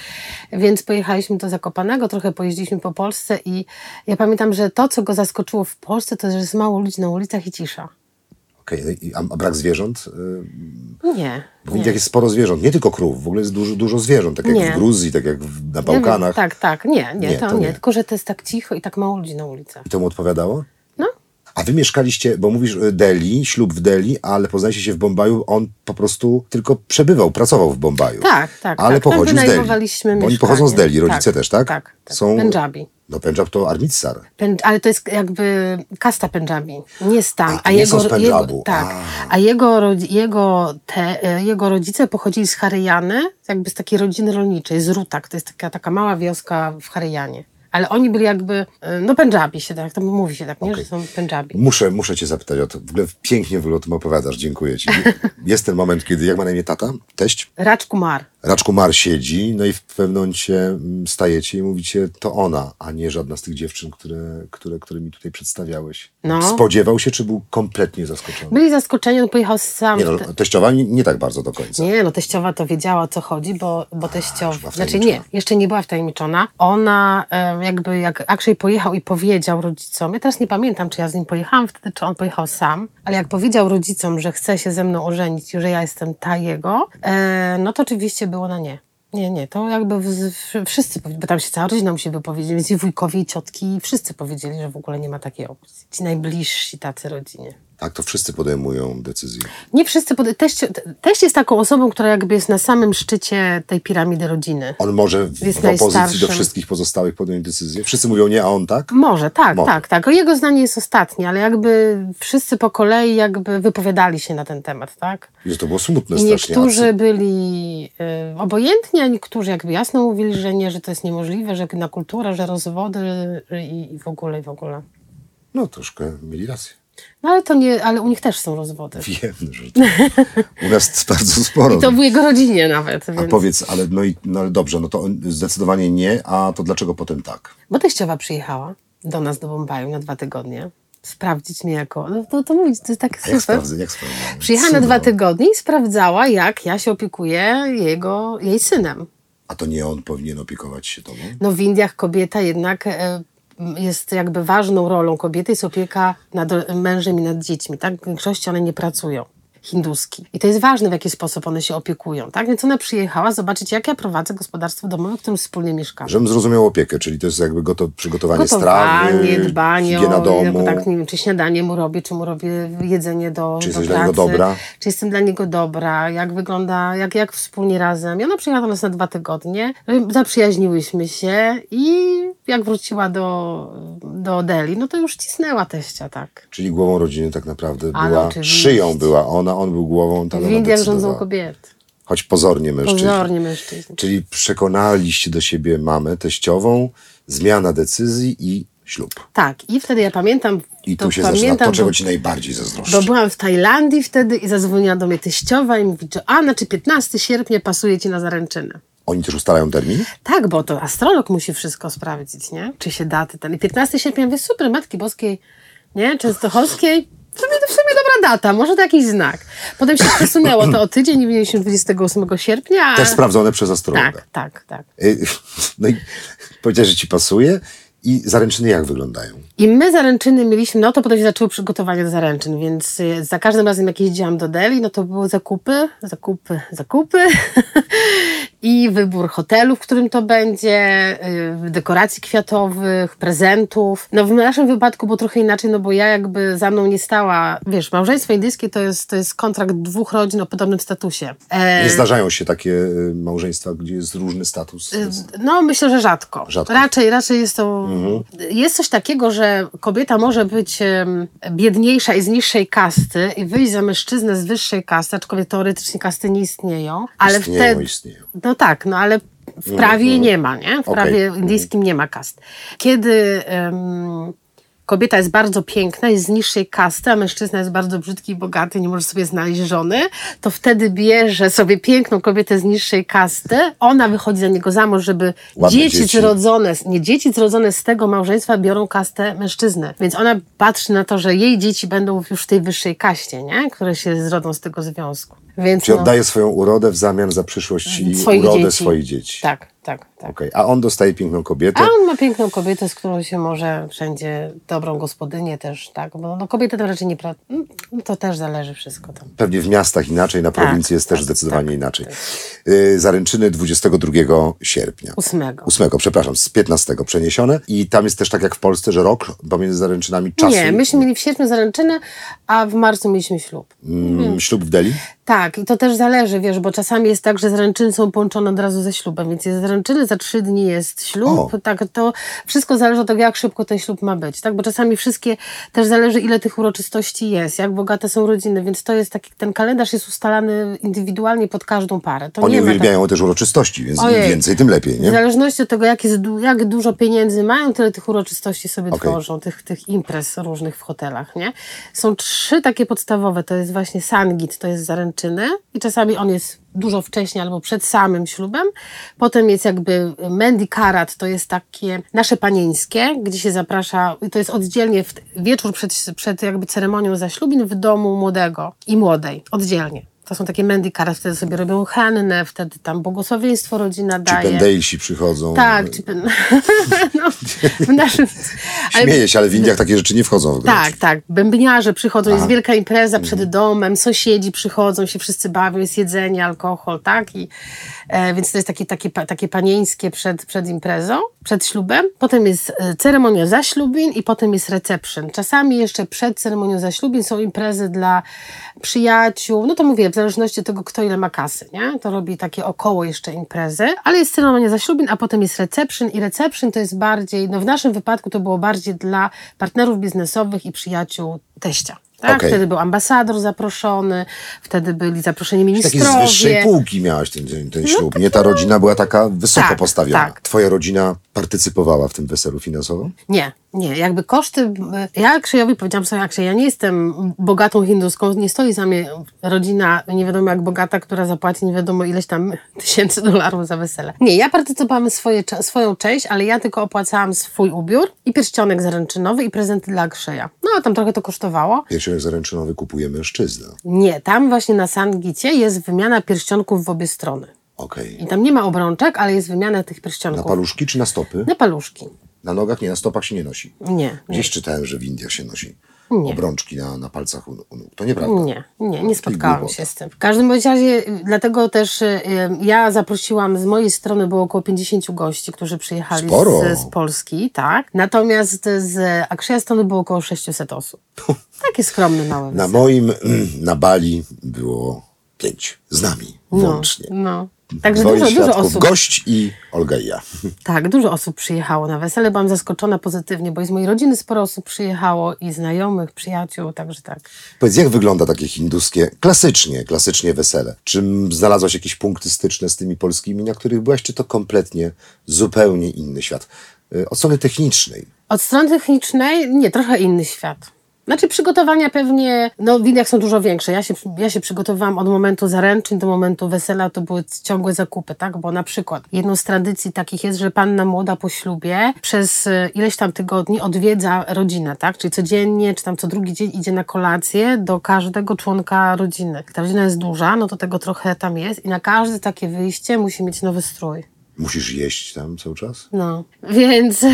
Więc pojechaliśmy do Zakopanego, trochę pojeździliśmy po Polsce i ja pamiętam, że to, co go zaskoczyło w Polsce, to że jest mało ludzi na ulicach i cisza. Okej, no i- a, brak zwierząt? Y, Nie. Bo w Indiach jest sporo zwierząt, nie tylko krów, w ogóle jest dużo, dużo zwierząt, tak jak Nie. w Gruzji, tak jak na Bałkanach. wiem, tak, tak. Nie, nie, Nie, to, to nie. nie. Tylko, że to jest tak cicho i tak mało ludzi na ulicach. I to mu odpowiadało? No, A wy mieszkaliście, bo mówisz y, Delhi, ślub w Delhi, ale poznaliście się w Bombaju, on po prostu tylko przebywał, pracował w Bombaju. tak, tak. Ale tak. Tam pochodzi z Delhi. Bo oni pochodzą z Delhi, rodzice też, tak? Tak, tak. Są- Pendżabi. No Pendżab to Armitsar. Ale to jest jakby kasta Pendżabi, nie stan. A, to nie są z jego, tak, A. a jego, jego, te, e, jego rodzice pochodzili z Haryjany, jakby z takiej rodziny rolniczej, z Rutak. To jest taka, taka mała wioska w Haryjanie. Ale oni byli jakby, e, no Pendżabi się tak, to mówi się tak, nie, Okej. że są Pendżabi. Muszę, muszę cię zapytać o to. W ogóle pięknie w ogóle o tym opowiadasz, dziękuję ci. Jest ten moment, kiedy, jak ma na imię tata? Teść? Raj Kumar. Raczku Mar siedzi, no i w pewnym momencie mm, stajecie i mówicie, to ona, a nie żadna z tych dziewczyn, które, które, które mi tutaj przedstawiałeś. No. Spodziewał się, czy był kompletnie zaskoczony? Byli zaskoczeni, on pojechał sam. Nie no, te- teściowa nie, nie tak bardzo do końca. Nie, no teściowa to wiedziała o co chodzi, bo, bo teściowa, znaczy nie, jeszcze nie była wtajemniczona. Ona jakby jak Akshay pojechał i powiedział rodzicom, ja teraz nie pamiętam, czy ja z nim pojechałam wtedy, czy on pojechał sam, ale jak powiedział rodzicom, że chce się ze mną ożenić i że ja jestem ta jego, e, no to oczywiście było na nie. Nie, nie, to jakby wszyscy, bo tam się cała rodzina musi wypowiedzieć, więc i wujkowie, i ciotki, wszyscy powiedzieli, że w ogóle nie ma takiej opcji. Ci najbliżsi tacy rodzinie. Tak, to wszyscy podejmują decyzje. Nie wszyscy, pod... teść, teść jest taką osobą, która jakby jest na samym szczycie tej piramidy rodziny. On może w, Jest w opozycji do wszystkich pozostałych podjąć decyzję. Wszyscy mówią nie, a on tak? Może, tak, Może. tak, tak. Jego zdanie jest ostatnie, ale jakby wszyscy po kolei jakby wypowiadali się na ten temat, tak? I to było smutne I niektórzy byli y, obojętni, a niektórzy jakby jasno mówili, że nie, że to jest niemożliwe, że na kulturę, że rozwody i, i w ogóle, i w ogóle. No troszkę mieli rację. No ale to nie, ale u nich też są rozwody. Wiem, że to u nas bardzo sporo. I to w jego rodzinie nawet, A więc... powiedz, ale, no, i, no ale dobrze, no to zdecydowanie nie, a to dlaczego potem tak? Bo teściowa przyjechała do nas do Bombaju na dwa tygodnie. Sprawdzić mnie jako. No to, to mówić, to jest tak A super. Jak sprawdzę, jak sprawdzę? Przyjechała na Cudo. dwa tygodnie i sprawdzała, jak ja się opiekuję jego, jej synem. A to nie on powinien opiekować się tobą? No w Indiach kobieta jednak e, jest jakby ważną rolą kobiety, jest opieka nad mężem i nad dziećmi. Tak? W większości one nie pracują. Hinduski. I to jest ważne, w jaki sposób one się opiekują. Tak? Więc ona przyjechała zobaczyć, jak ja prowadzę gospodarstwo domowe, w którym wspólnie mieszkamy. Żebym zrozumiał opiekę, czyli to jest jakby goto, przygotowanie Gotowanie, strawy, dbanie o domu. tak, nie wiem, czy śniadanie mu robię, czy mu robię jedzenie do, Czy do jesteś dla niego dobra? czy jestem dla niego dobra, jak wygląda, jak, jak wspólnie razem. I ona przyjechała do nas na dwa tygodnie, zaprzyjaźniłyśmy się i jak wróciła do, do Delhi, no to już cisnęła teścia, tak. Czyli głową rodziny tak naprawdę Ale była, oczywiście. szyją była ona, on był głową, ta W ona Indiach rządzą kobiety. Choć pozornie mężczyźni. Pozornie mężczyźni. Czyli przekonaliście do siebie mamę teściową, zmiana decyzji i ślub. Tak, i wtedy ja pamiętam, I tu się zaczyna pamiętam, to, czego bo- ci najbardziej zazdroszczę. Bo byłam w Tajlandii wtedy i zadzwoniła do mnie teściowa i mówi, że a, znaczy 15 sierpnia pasuje ci na zaręczynę. Oni też ustalają termin? Tak, bo to astrolog musi wszystko sprawdzić, nie? Czy się daty ten. I 15 sierpnia, mówię, super, Matki Boskiej, nie? Częstochowskiej. W sumie, w sumie dobra data, może to jakiś znak. Potem się przesunęło to o tydzień i mieliśmy 28 sierpnia. Też sprawdzone przez astrologa. Tak, tak, tak. Y, No i powiedziałeś, że ci pasuje i zaręczyny jak wyglądają? I my zaręczyny mieliśmy, no to potem się zaczęło przygotowanie do zaręczyn, więc y, za każdym razem jak jeździłam do Delhi, no to były zakupy, zakupy, zakupy i wybór hotelu, w którym to będzie, y, dekoracji kwiatowych, prezentów. No w naszym wypadku było trochę inaczej, no bo ja jakby za mną nie stała, wiesz, małżeństwo indyjskie to jest, to jest kontrakt dwóch rodzin o podobnym statusie. E, Nie zdarzają się takie y, małżeństwa, gdzie jest różny status. No, myślę, że rzadko. Rzadko. Raczej, raczej jest to. Mhm. Jest coś takiego, że że kobieta może być biedniejsza i z niższej kasty i wyjść za mężczyznę z wyższej kasty, aczkolwiek teoretycznie kasty nie istnieją, ale istnieją, wtedy... istnieją. No tak, no ale w prawie nie ma, nie? W Okej. prawie Mhm. indyjskim nie ma kast. Kiedy em, kobieta jest bardzo piękna, jest z niższej kasty, a mężczyzna jest bardzo brzydki i bogaty, nie może sobie znaleźć żony, to wtedy bierze sobie piękną kobietę z niższej kasty, ona wychodzi za niego za mąż, żeby Ładne dzieci, dzieci. zrodzone, nie dzieci zrodzone z tego małżeństwa biorą kastę mężczyzny. Więc ona patrzy na to, że jej dzieci będą już w tej wyższej kaście, nie? które się zrodzą z tego związku. Więc Czyli no, oddaje swoją urodę w zamian za przyszłość i swoich urodę dzieci. swoich dzieci. Tak, tak, tak. Okej. A on dostaje piękną kobietę. A on ma piękną kobietę, z którą się może wszędzie, dobrą gospodynię też, tak, bo no, kobiety to raczej nie, pra... no, to też zależy wszystko tam. Pewnie w miastach inaczej, na Tak, prowincji jest też tak, zdecydowanie tak, inaczej. Y, Zaręczyny 22 sierpnia. Ósmego. 8, przepraszam, z 15 przeniesione. I tam jest też tak jak w Polsce, że rok pomiędzy zaręczynami czasu. Nie, myśmy mieli w sierpniu zaręczyny, a w marcu mieliśmy ślub. Mm, Ślub w Delhi? Tak, i to też zależy, wiesz, bo czasami jest tak, że zaręczyny są połączone od razu ze ślubem, więc jest zaręczyny, za trzy dni jest ślub, O. tak, to wszystko zależy od tego, jak szybko ten ślub ma być, tak, bo czasami wszystkie, też zależy, ile tych uroczystości jest, jak bogate są rodziny, więc to jest taki, ten kalendarz jest ustalany indywidualnie pod każdą parę. To Oni nie ma tak- uwielbiają też uroczystości, więc im Ojej. więcej, tym lepiej, W nie? zależności od tego, jak, jest, jak dużo pieniędzy mają, tyle tych uroczystości sobie Okej. tworzą, tych, tych imprez różnych w hotelach, nie? Są trzy takie podstawowe, to jest właśnie sangit, to jest zaręczyny i czasami on jest dużo wcześniej albo przed samym ślubem. Potem jest jakby Mendy Karat, to jest takie nasze panieńskie, gdzie się zaprasza, i to jest oddzielnie w wieczór przed, przed jakby ceremonią zaślubin w domu młodego i młodej, oddzielnie. To są takie Mendy Karat, wtedy sobie robią hannę, wtedy tam błogosławieństwo rodzina Czy daje. pendejsi przychodzą. Tak, czy pen... no, w naszym... ale- Śmieję się, ale w Indiach takie rzeczy nie wchodzą w grę. Tak, tak. Bębniarze przychodzą, jest wielka impreza przed domem, sąsiedzi przychodzą, się wszyscy bawią, jest jedzenie, alkohol, tak? I, e, więc to jest takie, takie, takie panieńskie przed, przed imprezą, przed ślubem. Potem jest e, ceremonia zaślubin i potem jest reception. Czasami jeszcze przed ceremonią zaślubin są imprezy dla przyjaciół. No to mówię, w zależności od tego, kto ile ma kasy, nie? To robi takie około jeszcze imprezy, ale jest ceremonia zaślubin, a potem jest reception i reception to jest bardziej, no w naszym wypadku to było bardziej dla partnerów biznesowych i przyjaciół teścia. Tak? Okej. Wtedy był ambasador zaproszony, wtedy byli zaproszeni Takie z wyższej ministrowie. półki miałaś ten, ten, ten ślub. Nie ta rodzina była taka wysoko Tak, postawiona. tak. Twoja rodzina partycypowała w tym weselu finansowo? Nie, nie. Jakby koszty... Ja Krzyjowi powiedziałam sobie, Akrzyj, ja nie jestem bogatą hinduską, nie stoi za mnie rodzina nie wiadomo jak bogata, która zapłaci nie wiadomo ileś tam tysięcy dolarów za wesele. Nie, ja partycypowałam swoje, swoją część, ale ja tylko opłacałam swój ubiór i pierścionek zaręczynowy i prezenty dla Krzyja. No, a tam trochę to kosztowało. Pierścionek zaręczynowy kupuje mężczyzna. Nie, tam właśnie na Sangicie jest wymiana pierścionków w obie strony. Okej. I tam nie ma obrączek, ale jest wymiana tych Na pierścionków. paluszki czy na stopy? Na paluszki. Na nogach? Nie, na stopach się nie nosi. Nie, nie. Gdzieś czytałem, że w Indiach się nosi Nie. obrączki na, na palcach u, u nóg. To nieprawda. Nie, nie, nie spotkałam się z tym. W każdym bądź razie, y, dlatego też y, y, ja zaprosiłam, z mojej strony było około 50 gości, którzy przyjechali Sporo. z, z Polski, tak. Natomiast z Akszeja strony było około 600 osób. Takie skromne, małe Na moim, na Bali było pięć. Z nami włącznie. No. Także Dwoje dużo, dużo osób. gość i Olga i ja. Tak, dużo osób przyjechało na wesele. Byłam zaskoczona pozytywnie, bo i z mojej rodziny sporo osób przyjechało i znajomych, przyjaciół, także tak. Powiedz, jak wygląda takie hinduskie, klasycznie, klasycznie wesele? Czy znalazłaś jakieś punkty styczne z tymi polskimi, na których byłaś, czy to kompletnie, zupełnie inny świat? Y, Od strony technicznej. Od strony technicznej, nie, trochę inny świat. Znaczy przygotowania pewnie, no w Indiach są dużo większe. Ja się, ja się przygotowywałam od momentu zaręczyn do momentu wesela, to były ciągłe zakupy, tak? Bo na przykład jedną z tradycji takich jest, że panna młoda po ślubie przez e, ileś tam tygodni odwiedza rodzinę, tak? Czyli codziennie, czy tam co drugi dzień idzie na kolację do każdego członka rodziny. Ta rodzina jest duża, no to tego trochę tam jest i na każde takie wyjście musi mieć nowy strój. Musisz jeść tam cały czas? No, więc,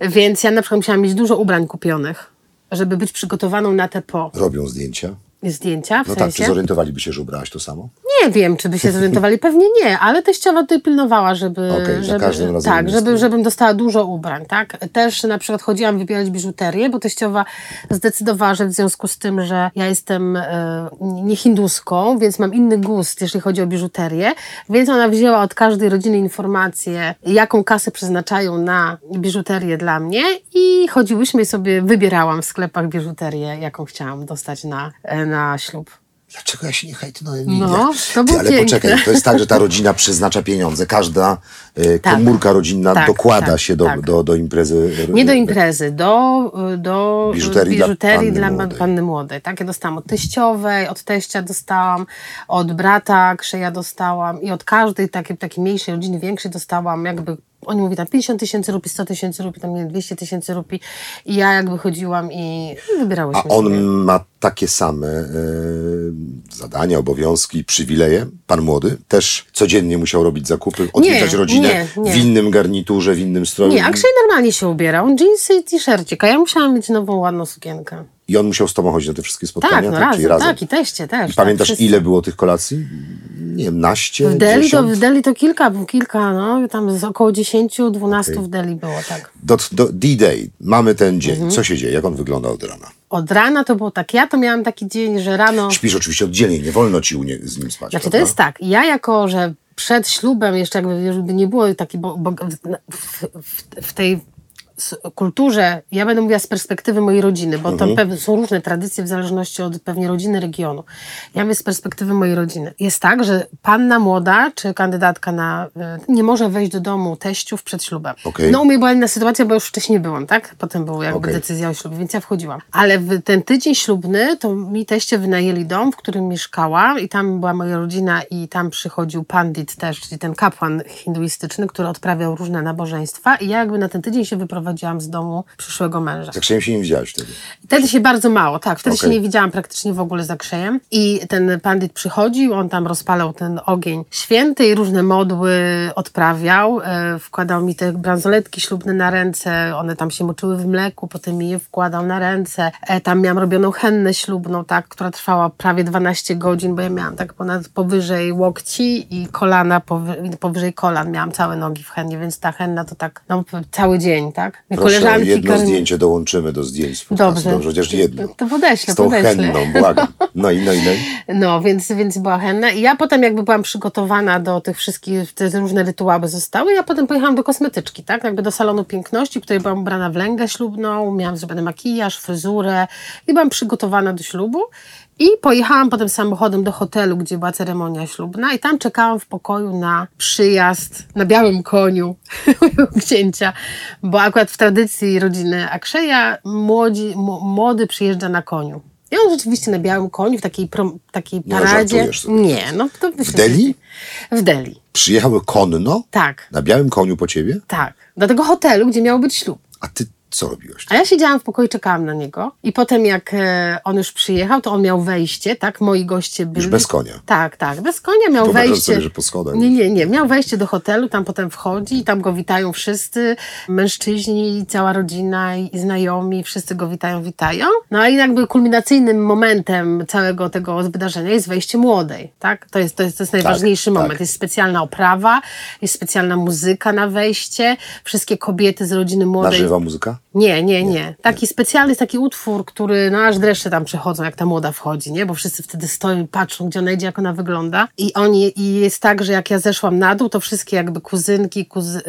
więc ja na przykład musiałam mieć dużo ubrań kupionych, żeby być przygotowaną na te po. Robią zdjęcia? Zdjęcia, w No tak, sensie. czy zorientowaliby się, że ubrałaś to samo? Nie wiem, czy by się zorientowali, pewnie nie, ale teściowa tutaj pilnowała, żeby, za żeby każdym razem tak, żeby, żebym dostała dużo ubrań, tak. Też na przykład chodziłam wybierać biżuterię, bo teściowa zdecydowała, że w związku z tym, że ja jestem e, nie hinduską, więc mam inny gust, jeśli chodzi o biżuterię, więc ona wzięła od każdej rodziny informację, jaką kasę przeznaczają na biżuterię dla mnie i chodziłyśmy i sobie wybierałam w sklepach biżuterię, jaką chciałam dostać na, e, na ślub. Dlaczego ja się nie hejtnuję? No, to było Ale piękne. poczekaj, to jest tak, że ta rodzina przeznacza pieniądze. Każda e, Tak. komórka rodzinna Tak, dokłada tak, się do, tak. do, do imprezy. Nie do imprezy, do, do Biżuterii dla biżuterii panny dla, młodej. panny młodej. Tak, ja dostałam od teściowej, od teścia dostałam, od brata Krzeja dostałam i od każdej takiej, takiej mniejszej rodziny, większej dostałam jakby oni mówili tam 50 tysięcy rupii, 100 tysięcy rupii, tam nie wiem, 200 tysięcy rupii i ja jakby chodziłam i wybierałyśmy A on sobie. ma takie same e, zadania, obowiązki, przywileje. Pan młody też codziennie musiał robić zakupy, odwiedzać Nie, rodzinę nie, nie. w innym garniturze, w innym stroju. Nie, a Krzej normalnie się ubierał, jeansy i t-shircik, a ja musiałam mieć nową, ładną sukienkę. I on musiał z tobą chodzić na te wszystkie Tak, spotkania? no Czyli razem, razem. tak, i teście też. I pamiętasz, tak, wszyscy. ile było tych kolacji? Nie wiem, naście, W Deli, to, w Deli to kilka, kilka, no, tam z około 10-12 w Deli było, tak. Do, do D-Day, mamy ten dzień. Mhm. Co się dzieje? Jak on wygląda od rana? Od rana to było tak, ja to miałam taki dzień, że rano... Śpisz oczywiście oddzielnie, nie wolno ci nie, z nim spać. Znaczy to prawda? jest tak, ja jako, że przed ślubem jeszcze jakby nie było taki, bo, bo w, w, w tej kulturze, ja będę mówiła z perspektywy mojej rodziny, bo tam pewne, są różne tradycje w zależności od pewnie rodziny, regionu. Ja mówię z perspektywy mojej rodziny. Jest tak, że panna młoda, czy kandydatka na, y, nie może wejść do domu teściów przed ślubem. Okej. No u mnie była inna sytuacja, bo już wcześniej byłam, tak? Potem była jakby Okej. decyzja o ślubie, więc ja wchodziłam. Ale w ten tydzień ślubny, to mi teście wynajęli dom, w którym mieszkałam i tam była moja rodzina i tam przychodził pandit też, czyli ten kapłan hinduistyczny, który odprawiał różne nabożeństwa i ja jakby na ten tydzień się wyprowadziłam z domu przyszłego męża. Tak się nie widziałeś wtedy. Wtedy się bardzo mało, tak. Wtedy się Okej. nie widziałam praktycznie w ogóle za krzejem. I ten pandit przychodził, on tam rozpalał ten ogień święty i różne modły odprawiał. E, wkładał mi te bransoletki ślubne na ręce, one tam się moczyły w mleku, potem mi je wkładał na ręce. E, tam miałam robioną hennę ślubną, tak, która trwała prawie 12 godzin, bo ja miałam tak ponad powyżej łokci i kolana powy, powyżej kolan. Miałam całe nogi w hennie, więc ta henna to tak no, cały dzień, tak. Proszę, jedno zdjęcie dołączymy do zdjęć. Dobrze. Dobrze, chociaż jedno. To podeślę, Z tą podeślę. henną, błagam. No i, no i, no i. No, więc, więc była henna. I ja potem jakby byłam przygotowana do tych wszystkich, te różne rytuały zostały. Ja potem pojechałam do kosmetyczki, tak? Jakby do salonu piękności, w której byłam ubrana w lęgę ślubną, miałam zrobiony makijaż, fryzurę i byłam przygotowana do ślubu. I pojechałam potem samochodem do hotelu, gdzie była ceremonia ślubna i tam czekałam w pokoju na przyjazd na białym koniu mojego księcia, bo akurat w tradycji rodziny Akszeja młodzi, młody przyjeżdża na koniu. I on rzeczywiście na białym koniu, w takiej, prom, takiej Nie paradzie. sobie Nie, no to myślę, Delhi? W Delhi, Przyjechały konno tak, na białym koniu po ciebie, tak. Do tego hotelu, gdzie miał być ślub. a ty co robiłaś? A ja siedziałam w pokoju, czekałam na niego. I potem jak e, on już przyjechał, to on miał wejście, tak? Moi goście byli. Już bez konia. Tak, tak. Bez konia miał Wyobrażam wejście. sobie, że po schodach. Nie, nie, nie. Miał wejście do hotelu, tam potem wchodzi i tam go witają wszyscy, mężczyźni, cała rodzina i znajomi, wszyscy go witają, witają. No i jakby kulminacyjnym momentem całego tego wydarzenia jest wejście młodej, tak? To jest, to jest, to jest najważniejszy tak. moment. Jest specjalna oprawa, jest specjalna muzyka na wejście, wszystkie kobiety z rodziny Na młodej. żywa muzyka? Nie, nie, nie. Taki specjalny taki utwór, który, no aż dreszcze tam przechodzą, jak ta młoda wchodzi, nie? Bo wszyscy wtedy stoją i patrzą, gdzie ona idzie, jak ona wygląda. I oni, i jest tak, że jak ja zeszłam na dół, to wszystkie jakby kuzynki, kuzy, y,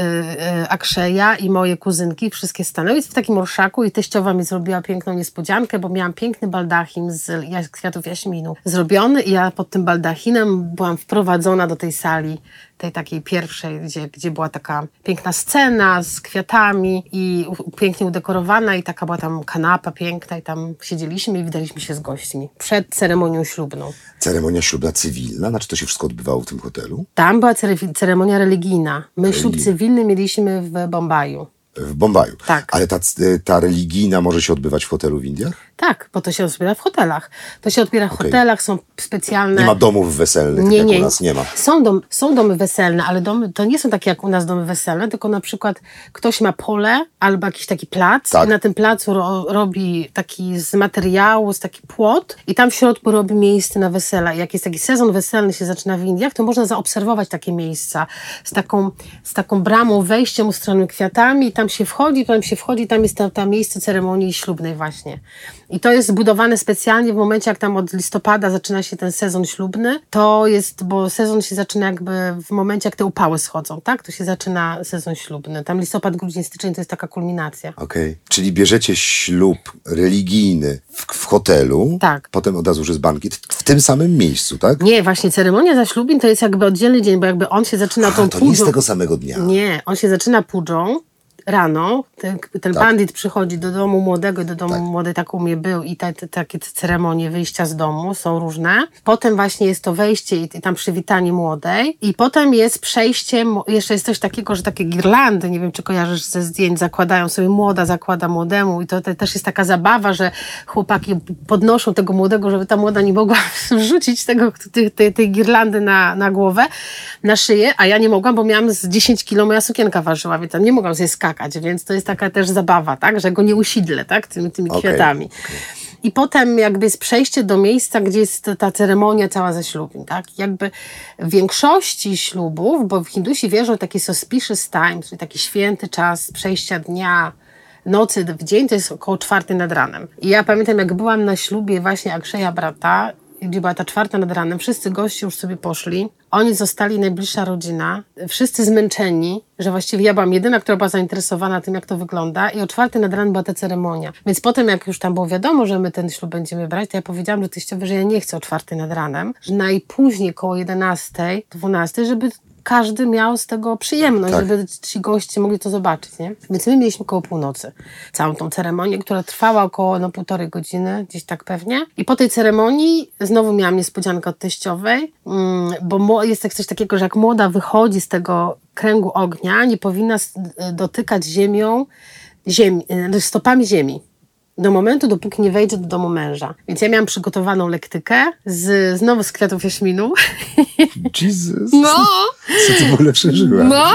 y, Akszeja i moje kuzynki, wszystkie stanęły w takim orszaku i teściowa mi zrobiła piękną niespodziankę, bo miałam piękny baldachim z kwiatów jaśminu zrobiony i ja pod tym baldachinem byłam wprowadzona do tej sali tej takiej pierwszej, gdzie, gdzie była taka piękna scena z kwiatami i pięknie udekorowana i taka była tam kanapa piękna i tam siedzieliśmy i widaliśmy się z gośćmi przed ceremonią ślubną. Ceremonia ślubna cywilna, znaczy to się wszystko odbywało w tym hotelu? Tam była cere- ceremonia religijna. My ślub cywilny mieliśmy w Bombaju. W Bombaju. Tak. Ale ta, ta religijna może się odbywać w hotelu w Indiach? Tak, bo to się odbiera w hotelach. To się odbiera w Okej. hotelach, są specjalne... Nie ma domów weselnych, Nie, jak nie. u nas nie ma. Są, dom, są domy weselne, ale domy, to nie są takie jak u nas domy weselne, tylko na przykład ktoś ma pole albo jakiś taki plac Tak. i na tym placu ro, robi taki z materiału, z taki płot i tam w środku robi miejsce na wesela. I jak jest taki sezon weselny się zaczyna w Indiach, to można zaobserwować takie miejsca z taką, z taką bramą, wejściem ustrojonymi kwiatami i tam się wchodzi, potem się wchodzi, tam jest ta, ta miejsce ceremonii ślubnej właśnie. I to jest zbudowane specjalnie w momencie, jak tam od listopada zaczyna się ten sezon ślubny. To jest, bo sezon się zaczyna jakby w momencie, jak te upały schodzą, tak? To się zaczyna sezon ślubny. Tam listopad, grudzień, styczeń to jest taka kulminacja. Okej. Czyli bierzecie ślub religijny w, w hotelu, Tak. potem od razu już jest bankiet, w tym samym miejscu, tak? Nie, właśnie ceremonia zaślubin to jest jakby oddzielny dzień, bo jakby on się zaczyna A, tą to nie jest pudżą- tego samego dnia. Nie, on się zaczyna pudżą rano. Ten, ten Tak. bandit przychodzi do domu młodego, do domu Tak. młodej, tak u mnie był i te, te, takie ceremonie wyjścia z domu są różne. Potem właśnie jest to wejście i, i tam przywitanie młodej i potem jest przejście, jeszcze jest coś takiego, że takie girlandy, nie wiem czy kojarzysz ze zdjęć, zakładają sobie młoda, zakłada młodemu i to te, też jest taka zabawa, że chłopaki podnoszą tego młodego, żeby ta młoda nie mogła wrzucić tego, tej, tej, tej girlandy na, na głowę, na szyję, a ja nie mogłam, bo miałam z 10 kilo, moja sukienka ważyła, więc tam nie mogłam sobie skakać, więc to jest taka też zabawa, tak, że go nie usidlę, tak, tymi, tymi Okej, kwiatami. I potem jakby jest przejście do miejsca, gdzie jest ta ceremonia cała ze ślubin, tak? Jakby w większości ślubów, bo w Hindusi wierzą w taki suspicious time, czyli taki święty czas przejścia dnia, nocy w dzień, to jest około czwartej nad ranem. I ja pamiętam, jak byłam na ślubie właśnie Aksheya brata, gdzie była ta czwarta nad ranem, wszyscy goście już sobie poszli, oni zostali, najbliższa rodzina, wszyscy zmęczeni, że właściwie ja byłam jedyna, która była zainteresowana tym, jak to wygląda. I o czwartej nad ranem była ta ceremonia. Więc potem, jak już tam było wiadomo, że my ten ślub będziemy brać, to ja powiedziałam do teściowej, że ja nie chcę o czwartej nad ranem, że najpóźniej koło 11, 12, żeby każdy miał z tego przyjemność, Tak. żeby ci goście mogli to zobaczyć, nie? Więc my mieliśmy koło północy całą tą ceremonię, która trwała około no, półtorej godziny, gdzieś tak pewnie. I po tej ceremonii znowu miałam niespodziankę od teściowej, mm, bo jest coś takiego, że jak młoda wychodzi z tego kręgu ognia, nie powinna s- dotykać ziemią, ziemi, e, stopami ziemi. Do momentu, dopóki nie wejdzie do domu męża. Więc ja miałam przygotowaną lektykę z, znowu z kwiatów jaśminu. Jesus. No! Co ty w ogóle przeżyłaś? No,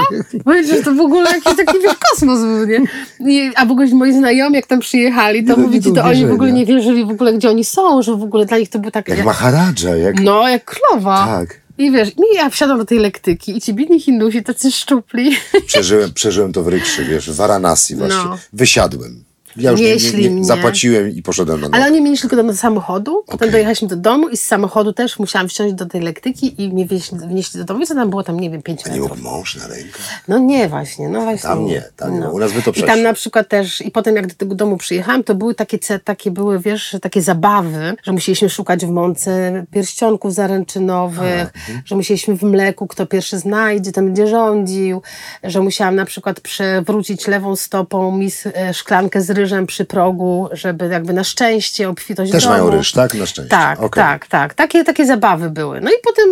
że to w ogóle jakiś taki wiesz, kosmos był, nie? I, a w ogóle moi znajomi, jak tam przyjechali, to ci, do to oni w ogóle nie wierzyli w ogóle, gdzie oni są, że w ogóle dla nich to był tak... Jak Maharadża, jak... No, jak królowa. Tak. I wiesz, i ja wsiadam do tej lektyki i ci biedni Hindusi, tacy szczupli, Przeżyłem, przeżyłem to w Rykszy, wiesz, w Varanasi właśnie. No. Wysiadłem. Ja już nie, nie, nie, zapłaciłem i poszedłem na ale oni mnie nieśli tylko do samochodu, potem Okej. dojechaliśmy do domu i z samochodu też musiałam wsiąść do tej lektyki i mnie wnieśli, wnieśli do domu. I co tam było? Tam, nie wiem, pięć A nie metrów. mógł mąż na rękę? No nie właśnie, no właśnie. Tam nie, tam nie. U nas by to I tam przeszło. na przykład też, i potem jak do tego domu przyjechałam, to były takie, takie były, wiesz, takie zabawy, że musieliśmy szukać w mące pierścionków zaręczynowych, że musieliśmy w mleku, kto pierwszy znajdzie, ten będzie rządził, że musiałam na przykład przewrócić lewą stopą mis, e, szklankę z ryżem przy progu, żeby jakby na szczęście obfitość Też domu. mają ryż, tak? Na szczęście. Tak, Okej. tak, tak. Takie, takie zabawy były. No i potem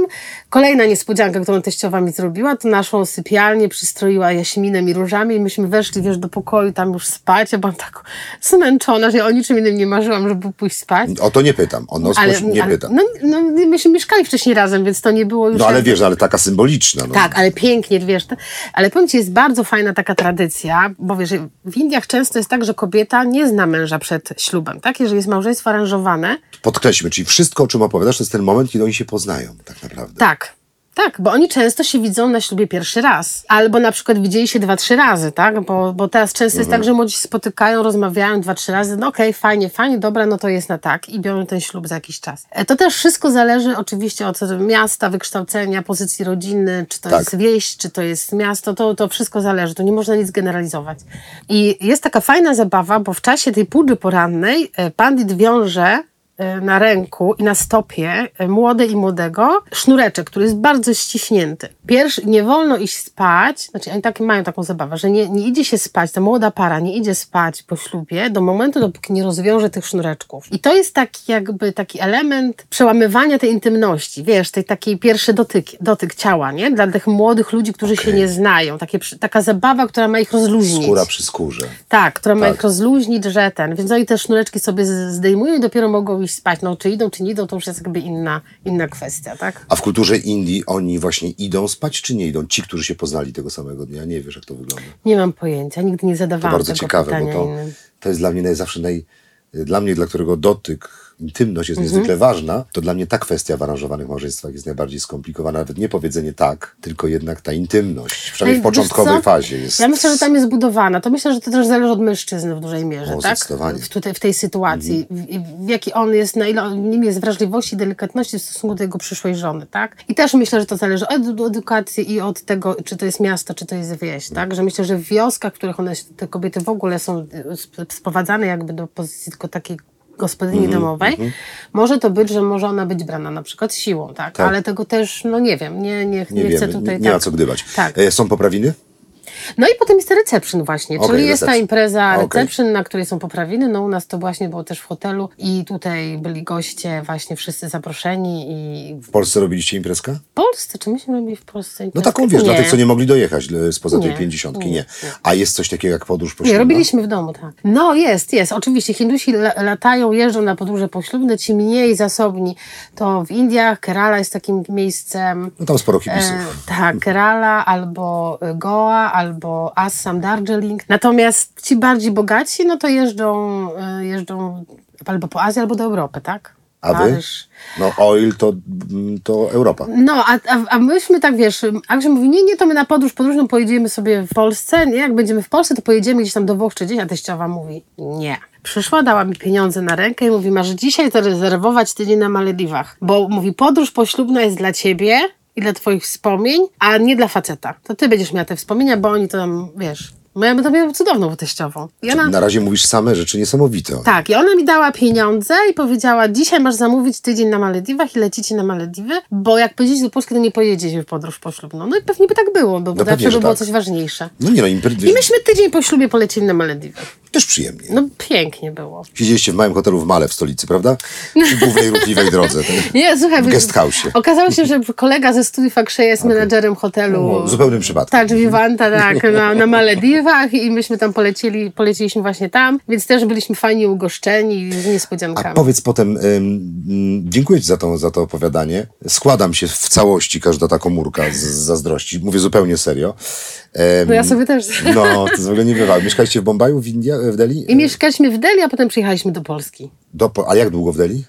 kolejna niespodzianka, którą teściowa mi zrobiła, to naszą sypialnię przystroiła jaśminem i różami i myśmy weszli, wiesz, do pokoju tam już spać. Ja byłam tak zmęczona, że ja o niczym innym nie marzyłam, żeby pójść spać. O to nie pytam, o noc nie pytam. no, no, myśmy mieszkali wcześniej razem, więc to nie było już... No ale jakby- wiesz, ale taka symboliczna. No. tak, ale pięknie, wiesz. Ale powiem Ci, jest bardzo fajna taka tradycja, bo wiesz, w Indiach często jest tak, że kobieta nie zna męża przed ślubem, tak? Jeżeli jest małżeństwo aranżowane, Podkreślmy, czyli wszystko, o czym opowiadasz, to jest ten moment, kiedy oni się poznają, tak naprawdę. Tak. Tak, bo oni często się widzą na ślubie pierwszy raz. Albo na przykład widzieli się dwa, trzy razy, tak? Bo, bo teraz często jest tak, że młodzi się spotykają, rozmawiają dwa, trzy razy. No okej, fajnie, fajnie, dobra, no to jest na tak. I biorą ten ślub za jakiś czas. E, To też wszystko zależy oczywiście od miasta, wykształcenia, pozycji rodziny, czy to Tak. jest wieś, czy to jest miasto, to, to wszystko zależy. To nie można nic generalizować. I jest taka fajna zabawa, bo w czasie tej pudży porannej e, pandit wiąże na ręku i na stopie e, młode i młodego sznureczek, który jest bardzo ściśnięty. Pierwszy, nie wolno iść spać, znaczy oni tak, mają taką zabawę, że nie, nie idzie się spać, ta młoda para nie idzie spać po ślubie do momentu, dopóki nie rozwiąże tych sznureczków. I to jest taki jakby taki element przełamywania tej intymności, wiesz, tej takiej pierwszy dotyk, dotyk ciała, nie? Dla tych młodych ludzi, którzy się nie znają. Takie, taka zabawa, która ma ich rozluźnić. Skóra przy skórze. Tak, która ma Tak. ich rozluźnić, że ten. Więc oni te sznureczki sobie zdejmują i dopiero mogą iść spać. No, czy idą, czy nie idą, to już jest jakby inna, inna kwestia, tak? A w kulturze Indii oni właśnie idą spać, czy nie idą? Ci, którzy się poznali tego samego dnia. Nie wiesz, jak to wygląda. Nie mam pojęcia, nigdy nie To zadawałam bardzo tego ciekawe, pytania bo to, innym. to jest dla mnie naj, zawsze naj... Dla mnie, dla którego dotyk, intymność Mhm. jest niezwykle ważna, to dla mnie ta kwestia w aranżowanych małżeństwach jest najbardziej skomplikowana. Nawet nie powiedzenie tak, tylko jednak ta intymność, przynajmniej w początkowej fazie jest. Ja myślę, że tam jest budowana. To myślę, że to też zależy od mężczyzny w dużej mierze, O, tak? W, tutaj, w tej sytuacji. W, w jaki on jest, na ile on, nim jest wrażliwości, delikatności w stosunku do jego przyszłej żony, tak? I też myślę, że to zależy od edukacji i od tego, czy to jest miasto, czy to jest wieś, tak? Że myślę, że w wioskach, w których one, te kobiety w ogóle są sp- sprowadzane jakby do pozycji tylko takiej gospodyni Mhm, domowej, może to być, że może ona być brana na przykład siłą, tak? Tak. Ale tego też, no nie wiem, nie, nie, nie, Nie chcę tutaj... nie, nie ma tak. co gdybać. Tak. E, są poprawiny? No i potem jest reception właśnie, Okej, czyli jest ta impreza reception, na której są poprawiny. No u nas to właśnie było też w hotelu i tutaj byli goście właśnie wszyscy zaproszeni i W Polsce robiliście imprezkę? w Polsce, czy myśmy robili w Polsce No imprezkę? taką wiesz, nie. dla tych, co nie mogli dojechać spoza tej Nie, pięćdziesiątki, nie, nie. nie. A jest coś takiego jak podróż Nie, poślubna? robiliśmy w domu, tak. No jest, jest. Oczywiście Hindusi la- latają, jeżdżą na podróże poślubne, ci mniej zasobni to w Indiach, Kerala jest takim miejscem. No tam sporo kibiców. E, tak, Kerala albo Goa, albo Assam, Darjeeling. Natomiast ci bardziej bogaci, no to jeżdżą, e, jeżdżą albo po Azji, albo do Europy, tak? A wy? Paryż. No oil to, to Europa. No, a, a, a myśmy tak, wiesz, Agrzej mówi, nie, nie, to my na podróż podróżną pojedziemy sobie w Polsce, nie, jak będziemy w Polsce, to pojedziemy gdzieś tam do Włoch czy gdzieś, a teściowa mówi, nie. Przyszła, dała mi pieniądze na rękę i mówi, masz dzisiaj zarezerwować tydzień na Malediwach, bo mówi, podróż poślubna jest dla ciebie i dla twoich wspomnień, a nie dla faceta. To ty będziesz miała te wspomnienia, bo oni to tam, wiesz, my to miałam cudowną teściową. I ona, Na razie mówisz same rzeczy niesamowite. tak, i ona mi dała pieniądze i powiedziała, dzisiaj masz zamówić tydzień na Malediwach i lecicie na Malediwy, bo jak pojedziecie do Polski, to nie pojedziecie w podróż poślubną. No i pewnie by tak było, bo No zawsze by było tak. coś ważniejsze. No nie no, imper- I myśmy tydzień po ślubie polecieli na Malediwy. Też przyjemnie. No pięknie było. Siedzieliście w małym hotelu w Male w stolicy, prawda? Przy głównej ruchliwej drodze. Nie, słuchaj, W guest house'ie. Okazało się, że kolega ze studiów Aksheya jest menadżerem hotelu. No, zupełnym przypadkiem. Tak, Vivanta, tak, na, na Malediwach i myśmy tam polecieli, poleciliśmy właśnie tam, więc też byliśmy fajnie ugoszczeni z A niespodziankami. powiedz potem, ym, dziękuję Ci za to, za to opowiadanie. Składam się w całości, każda ta komórka z, z zazdrości. Mówię zupełnie serio. Em, No ja sobie też. No, to jest w ogóle niebywałe. Mieszkaliście w Bombaju, w India, w Delhi? I mieszkaliśmy w Delhi, a potem przyjechaliśmy do Polski. Do, a jak długo w Delhi?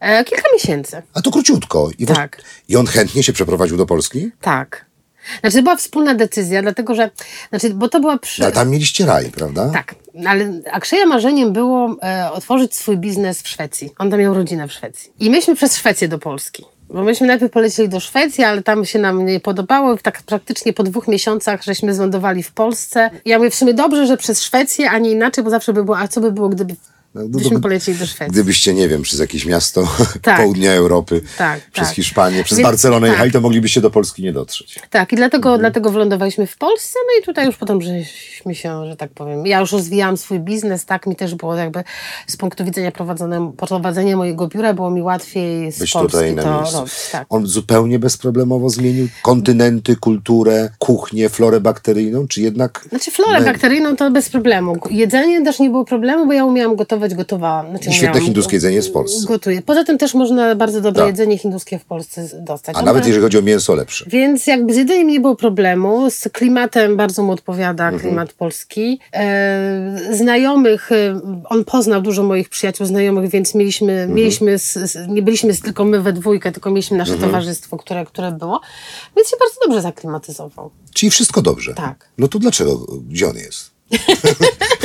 E, kilka miesięcy. A to króciutko. I, Tak. wasz- I on chętnie się przeprowadził do Polski? Tak. Znaczy, to była wspólna decyzja, dlatego że, znaczy, bo to była przy... No, ale tam mieliście raj, prawda? Tak, ale Aksheja marzeniem było e, otworzyć swój biznes w Szwecji. On tam miał rodzinę w Szwecji. I myśmy przez Szwecję do Polski. Bo myśmy najpierw polecieli do Szwecji, ale tam się nam nie podobało. Tak praktycznie po dwóch miesiącach żeśmy zlądowali w Polsce. Ja mówię, w sumie dobrze, że przez Szwecję, a nie inaczej, bo zawsze by było, a co by było, gdyby No, no, byśmy polecieli do Szwecji. Gdybyście, nie wiem, przez jakieś miasto Tak. południa Europy, Tak, przez tak. Hiszpanię, przez Więc- Barcelonę tak. jechali, to moglibyście do Polski nie dotrzeć. Tak, i dlatego, Mhm. dlatego wylądowaliśmy w Polsce, no i tutaj już potem żeśmy się, że tak powiem, ja już rozwijałam swój biznes, tak, mi też było jakby z punktu widzenia prowadzenia mojego biura było mi łatwiej z Być Polski tutaj na to miejscu. robić, tak. On zupełnie bezproblemowo zmienił kontynenty, kulturę, kuchnię, florę bakteryjną, czy jednak... Znaczy florę My- bakteryjną to bez problemu. Jedzenie też nie było problemu, bo ja umiałam gotować, gotowałam. Znaczy, I świetne hinduskie jedzenie jest w Polsce. Gotuję. Poza tym też można bardzo dobre Tak. jedzenie hinduskie w Polsce dostać. A nawet jeżeli chodzi o mięso, lepsze. Więc jakby z jedzeniem nie było problemu, z klimatem bardzo mu odpowiada Mhm. klimat polski. E, znajomych, e, on poznał dużo moich przyjaciół znajomych, więc mieliśmy, Mhm. mieliśmy s, s, nie byliśmy tylko my we dwójkę, tylko mieliśmy nasze Mhm. towarzystwo, które, które było, więc się bardzo dobrze zaklimatyzował. Czyli wszystko dobrze. Tak. No to dlaczego? Gdzie on jest?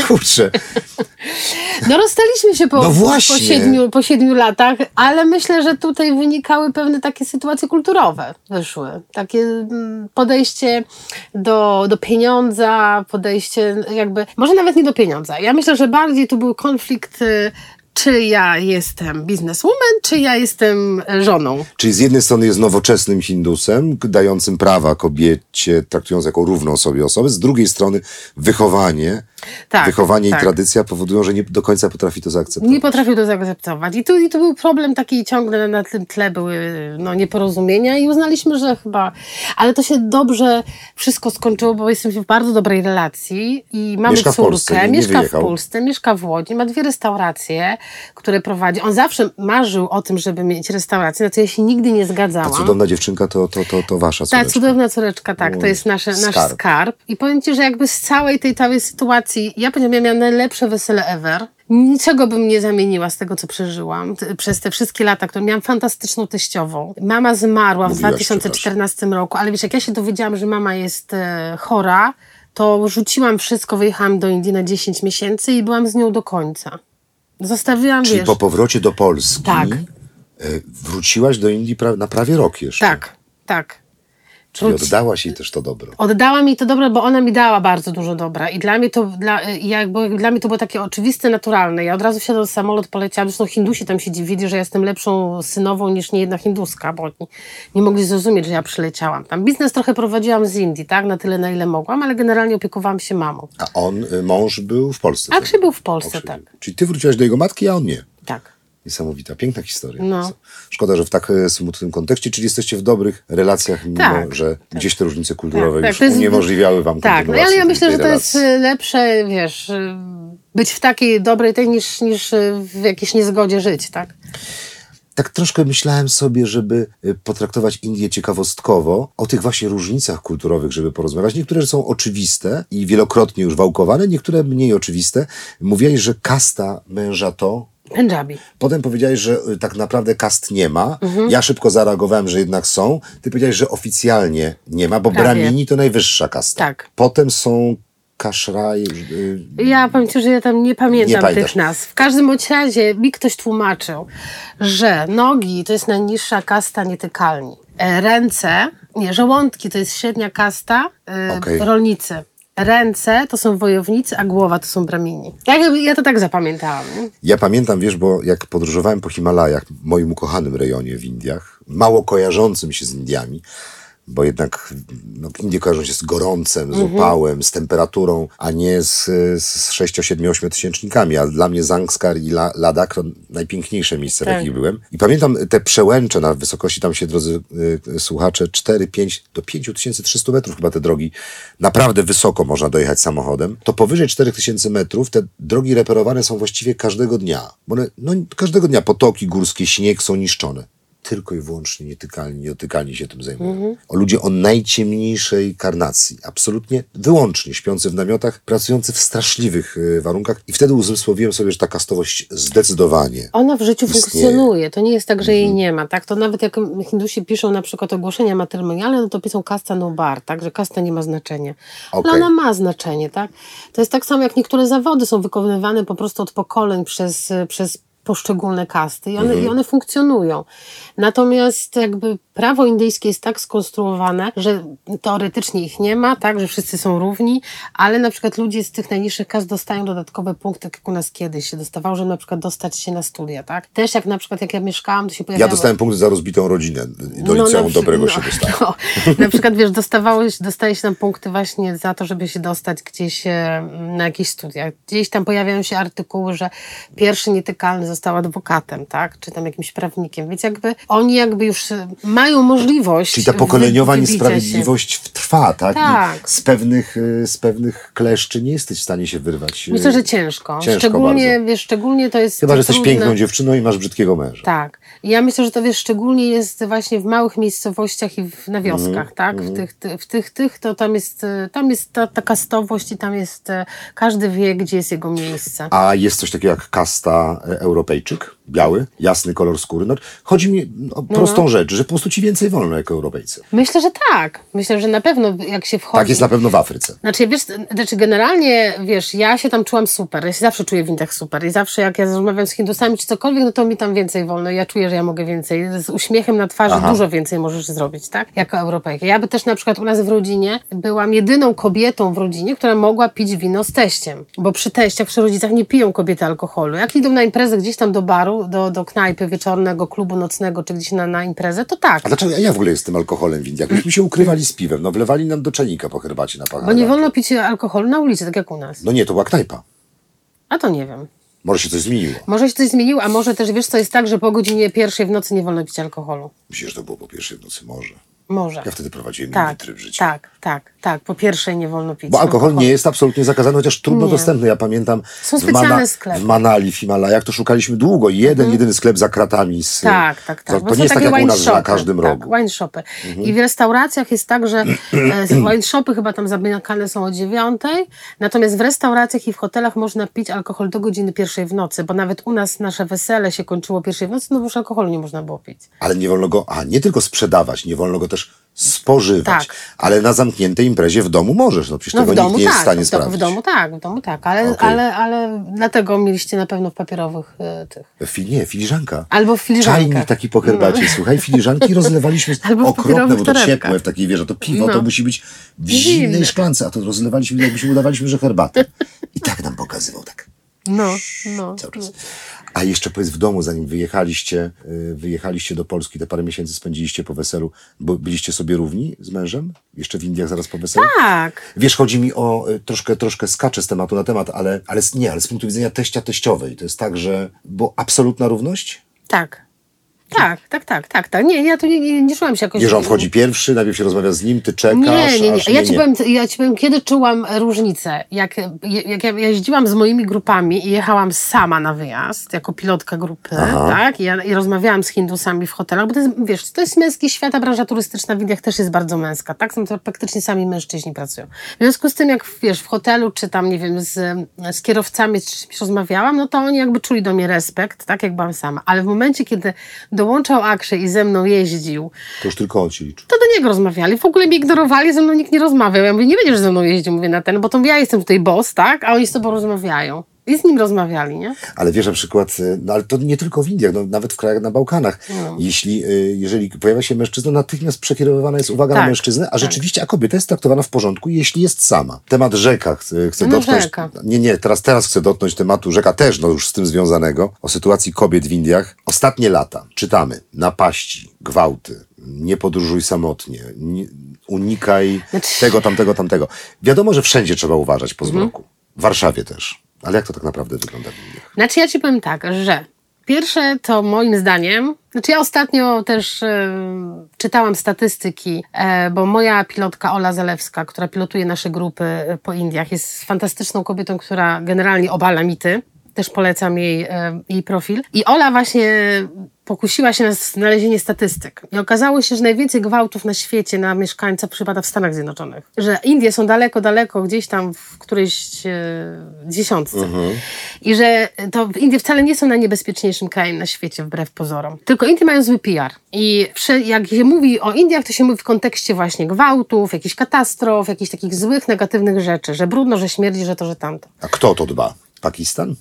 Kurczę. No rozstaliśmy się po, No po, właśnie. siedmiu, po siedmiu latach, ale myślę, że tutaj wynikały pewne takie sytuacje kulturowe wyszły. Takie mm, podejście do, do pieniądza, podejście jakby, może nawet nie do pieniądza. Ja myślę, że bardziej tu był konflikt y, czy ja jestem bizneswoman, czy ja jestem e, żoną. Czyli z jednej strony jest nowoczesnym Hindusem, dającym prawa kobiecie, traktując jako równą sobie osobę, z drugiej strony wychowanie, Tak, wychowanie tak. i tradycja powodują, że nie do końca potrafi to zaakceptować. Nie potrafił to zaakceptować. I tu, I tu był problem taki ciągle na tym tle były no, nieporozumienia i uznaliśmy, że chyba. Ale to się dobrze wszystko skończyło, bo jesteśmy w bardzo dobrej relacji i mamy Mieszka w córkę, Polsce, nie- nie mieszka w wyjechał. Polsce, mieszka w Łodzi, ma dwie restauracje, które prowadzi. On zawsze marzył o tym, żeby mieć restaurację, na co ja się nigdy nie Ta zgadzałam. cudowna dziewczynka to, to, to, to wasza Ta córeczka. cudowna córeczka, tak, to jest nasze, nasz skarb. skarb. I powiem Ci, że jakby z całej tej całej sytuacji, ja powiedziałam, ja miałam najlepsze wesele ever. Niczego bym nie zamieniła z tego, co przeżyłam przez te wszystkie lata, które miałam fantastyczną teściową. Mama zmarła w Mówiłaś, 2014 roku, ale wiesz, jak ja się dowiedziałam, że mama jest e, chora, to rzuciłam wszystko, wyjechałam do Indii na 10 miesięcy i byłam z nią do końca. Zostawiłam, Czyli wiesz... po powrocie do Polski Tak. e, wróciłaś do Indii pra- na prawie rok jeszcze. Tak, tak. Czyli oddałaś jej też to dobro. Oddała mi to dobro, bo ona mi dała bardzo dużo dobra. I dla mnie to, dla, jakby, dla mnie to było takie oczywiste, naturalne. Ja od razu wsiadłam w samolot, poleciałam. Zresztą Hindusi tam się dziwili, że jestem lepszą synową niż niejedna hinduska, bo oni nie mogli zrozumieć, że ja przyleciałam. Tam biznes trochę prowadziłam z Indii, tak? Na tyle, na ile mogłam, ale generalnie opiekowałam się mamą. A on, y, mąż był w Polsce. A? Krzyś był w Polsce, Okrzyk. tak. Czyli ty wróciłaś do jego matki, a on nie. Tak. Niesamowita, piękna historia. No. Szkoda, że w tak e, smutnym kontekście, czyli jesteście w dobrych relacjach, mimo Tak, że gdzieś te różnice kulturowe Tak, już jest- uniemożliwiały wam Tak, no, ale ja myślę, że to jest relacji. y, lepsze, wiesz, y, być w takiej dobrej tej niż, niż y, w jakiejś niezgodzie żyć, tak? Tak troszkę myślałem sobie, żeby potraktować Indię ciekawostkowo, o tych właśnie różnicach kulturowych, żeby porozmawiać. Niektóre są oczywiste i wielokrotnie już wałkowane, niektóre mniej oczywiste. Mówiłeś, że kasta męża to, Punjabi. Potem powiedziałeś, że y, tak naprawdę kast nie ma. Mhm. Ja szybko zareagowałem, że jednak są. Ty powiedziałeś, że oficjalnie nie ma, bo Prawie. Brahmini to najwyższa kasta. Tak. Potem są kaszraj. y, Ja Ci, że ja tam nie pamiętam Nie tych nazw. W każdym bądź razie mi ktoś tłumaczył, że nogi to jest najniższa kasta nietykalni. E, Ręce, nie, żołądki to jest średnia kasta e, Okej. rolnicy. Ręce to są wojownicy, a głowa to są bramini. Ja, ja to tak zapamiętałam. Ja pamiętam, wiesz, bo jak podróżowałem po Himalajach, moim ukochanym rejonie w Indiach, mało kojarzącym się z Indiami, bo jednak no, Indie kojarzą się z gorącem, z Mhm. upałem, z temperaturą, a nie z, z 6, 7, 8 tysięcznikami. A dla mnie Zangskar i La, Ladakh to najpiękniejsze miejsce, w Tak. jakich byłem. I pamiętam te przełęcze na wysokości, tam się, drodzy y, słuchacze, 4, 5 do 5300 metrów chyba te drogi. Naprawdę wysoko można dojechać samochodem. To powyżej 4000 metrów te drogi reperowane są właściwie każdego dnia. Bo one, no, każdego dnia potoki górskie, śnieg są niszczone tylko i wyłącznie nietykalni, się tym zajmują. Mhm. O ludzie o najciemniejszej karnacji, absolutnie wyłącznie śpiący w namiotach, pracujący w straszliwych y, warunkach i wtedy uzmysłowiłem sobie, że ta kastowość zdecydowanie Ona w życiu Istnieje. funkcjonuje. To nie jest tak, że Mhm. jej nie ma. Tak? To nawet jak Hindusi piszą na przykład ogłoszenia matrymonialne, no to piszą kasta no bar, tak? że kasta nie ma znaczenia. Okej. Ale ona ma znaczenie. Tak? To jest tak samo, jak niektóre zawody są wykonywane po prostu od pokoleń przez, przez poszczególne kasty i one, Mhm. i one funkcjonują. Natomiast jakby prawo indyjskie jest tak skonstruowane, że teoretycznie ich nie ma, tak, że wszyscy są równi, ale na przykład ludzie z tych najniższych kast dostają dodatkowe punkty, tak jak u nas kiedyś się dostawało, żeby na przykład dostać się na studia, tak? Też jak na przykład jak ja mieszkałam, to się pojawiało... Ja dostałem punkty za rozbitą rodzinę. Do No, liceum na przy- dobrego no, się dostałem. No, na przykład, wiesz, dostawałeś, dostaje się tam punkty właśnie za to, żeby się dostać gdzieś e, na jakieś studia. Gdzieś tam pojawiają się artykuły, że pierwszy nietykalny został adwokatem, tak? Czy tam jakimś prawnikiem. Więc jakby oni jakby już e, mają możliwość Czyli ta pokoleniowa wybicia się. niesprawiedliwość trwa, tak? Tak. Z pewnych, y, z pewnych kleszczy nie jesteś w stanie się wyrwać. y, Myślę, że ciężko. Ciężko szczególnie, bardzo. wiesz, szczególnie to jest Chyba, że jesteś trudne. piękną dziewczyną i masz brzydkiego męża. Tak. I ja myślę, że to wiesz, szczególnie jest właśnie w małych miejscowościach i w, na wioskach, Mhm, tak? W tych, ty, w tych, tych, to tam jest, e, tam jest ta, ta kastowość i tam jest, każdy wie, gdzie jest jego miejsce. A jest coś takiego jak kasta e, Europejczyk, biały, jasny kolor skóry. No, chodzi mi o prostą rzecz, że po prostu ci więcej wolno jako Europejcy. Myślę, że tak. Myślę, że na pewno pewno jak się wchodzi... Tak jest na pewno w Afryce. Znaczy, wiesz, znaczy generalnie, wiesz, ja się tam czułam super, ja się zawsze czuję w Indiach super i zawsze jak ja rozmawiam z Hindusami czy cokolwiek, no to mi tam więcej wolno, ja czuję, że ja mogę więcej. Z uśmiechem na twarzy Aha. dużo więcej możesz zrobić, tak? Jako Europejka. Ja by też na przykład u nas w rodzinie byłam jedyną kobietą w rodzinie, która mogła pić wino z teściem, bo przy teściach, przy rodzicach nie piją kobiety alkoholu. Jak idą na imprezę gdzieś tam do baru, do, do knajpy wieczornego, klubu nocnego, czy gdzieś na, na imprezę, to tak. A dlaczego ja, ja w ogóle jestem alkoholem w Indiach? Myśmy się ukrywali z piwem, no wlewali nam do czanika po herbacie na pachę. Bo nie wolno pić alkoholu na ulicy, tak jak u nas. No nie, to była knajpa. A to nie wiem. Może się coś zmieniło. Może się coś zmieniło, a może też wiesz, co jest tak, że po godzinie pierwszej w nocy nie wolno pić alkoholu. Myślę, że to było po pierwszej w nocy, może. Może. Ja wtedy prowadziłem inny tak, tryb życia. tak, tak, tak. Po pierwszej nie wolno pić Bo alkohol nie jest absolutnie zakazany, chociaż trudno Nie. dostępny. Ja pamiętam Są w, specjalne sklepy. w Manali, w Himalajach, to szukaliśmy długo. Jeden, jedyny sklep za kratami. Z, Tak, tak, tak. To, Bo to nie jest tak jak u nas, na każdym tak, rogu. wine shopy. I w restauracjach jest tak, że e, wine shopy chyba tam zamykane są o dziewiątej, natomiast w restauracjach i w hotelach można pić alkohol do godziny pierwszej w nocy, bo nawet u nas nasze wesele się kończyło pierwszej w nocy, no bo już alkoholu nie można było pić. Ale nie wolno go, a nie tylko sprzedawać, nie wolno go też spożywać. Tak. Ale na zamkniętej imprezie w domu możesz. No przecież No tego w domu nikt nie jest w tak, stanie w, do, sprawdzić. w domu tak, w domu tak, ale, Okej. ale, ale dlatego mieliście na pewno w papierowych e, tych. Fi, nie, filiżanka. Albo w filiżankach. Czajnik taki po herbacie, słuchaj, filiżanki rozlewaliśmy Albo okropne, bo to ciepłe w takiej wieży, to piwo No. to musi być w Zimne. zimnej szklance, a to rozlewaliśmy, jakbyśmy udawaliśmy, że herbatę. I tak nam pokazywał, tak No, no. cały czas. A jeszcze powiedz w domu, zanim wyjechaliście, y, wyjechaliście do Polski, te parę miesięcy spędziliście po weselu, bo byliście sobie równi z mężem? Jeszcze w Indiach zaraz po weselu? Tak. Wiesz, chodzi mi o, y, troszkę, troszkę skaczę z tematu na temat, ale, ale nie, ale z punktu widzenia teścia teściowej, to jest tak, że, bo absolutna równość? Tak. Tak, tak, tak, tak, tak. Nie, ja tu nie, nie, nie czułam się jakoś... Nie, że on wchodzi pierwszy, najpierw się rozmawia z nim, ty czekasz, Nie, nie, nie. aż Ja ci, powiem, ja ci powiem, kiedy czułam różnicę. Jak, jak ja jeździłam z moimi grupami i jechałam sama na wyjazd, jako pilotka grupy, tak? I, ja, I rozmawiałam z Hindusami w hotelach, bo to jest, wiesz, to jest męski świat, a branża turystyczna w Indiach też jest bardzo męska, tak? Są to praktycznie sami mężczyźni pracują. W związku z tym, jak, wiesz, w hotelu, czy tam, nie wiem, z, z kierowcami czymś rozmawiałam, no to oni jakby czuli do mnie respekt, tak? Jak byłam sama. Ale w momencie, kiedy dołączał Akshay i ze mną jeździł, To już tylko on się liczy. to do niego rozmawiali. W ogóle mnie ignorowali, ze mną nikt nie rozmawiał. Ja mówię, nie będziesz ze mną jeździł, mówię na ten, bo to ja jestem tutaj boss, tak? A oni z tobą rozmawiają. I z nim rozmawiali, nie? Ale wiesz, na przykład, y, no ale to nie tylko w Indiach, no, nawet w krajach na Bałkanach. No. Jeśli, y, jeżeli pojawia się mężczyzna, natychmiast przekierowywana jest uwaga na Tak, mężczyznę, a tak. rzeczywiście, a kobieta jest traktowana w porządku, jeśli jest sama. Temat rzeka chcę, chcę No, dotknąć. rzeka. Nie, nie, teraz, teraz chcę dotknąć tematu rzeka też, no już z tym związanego, o sytuacji kobiet w Indiach. Ostatnie lata czytamy napaści, gwałty, nie podróżuj samotnie, nie, unikaj Znaczy- tego, tamtego, tamtego. Wiadomo, że wszędzie trzeba uważać po Mhm. zmroku. W Warszawie też. Ale jak to tak naprawdę wygląda w Indiach? Znaczy ja ci powiem tak, że pierwsze to moim zdaniem, znaczy ja ostatnio też e, czytałam statystyki, e, bo moja pilotka Ola Zalewska, która pilotuje nasze grupy e, po Indiach, jest fantastyczną kobietą, która generalnie obala mity. Też polecam jej, e, jej profil. I Ola właśnie pokusiła się na znalezienie statystyk. I okazało się, że najwięcej gwałtów na świecie na mieszkańca przypada w Stanach Zjednoczonych. Że Indie są daleko, daleko, gdzieś tam w którejś e, dziesiątce. I że to Indie wcale nie są najniebezpieczniejszym krajem na świecie, wbrew pozorom. Tylko Indie mają zły PR. I jak się mówi o Indiach, to się mówi w kontekście właśnie gwałtów, jakichś katastrof, jakichś takich złych, negatywnych rzeczy, że brudno, że śmierdzi, że to, że tamto. A kto to dba? Pakistan?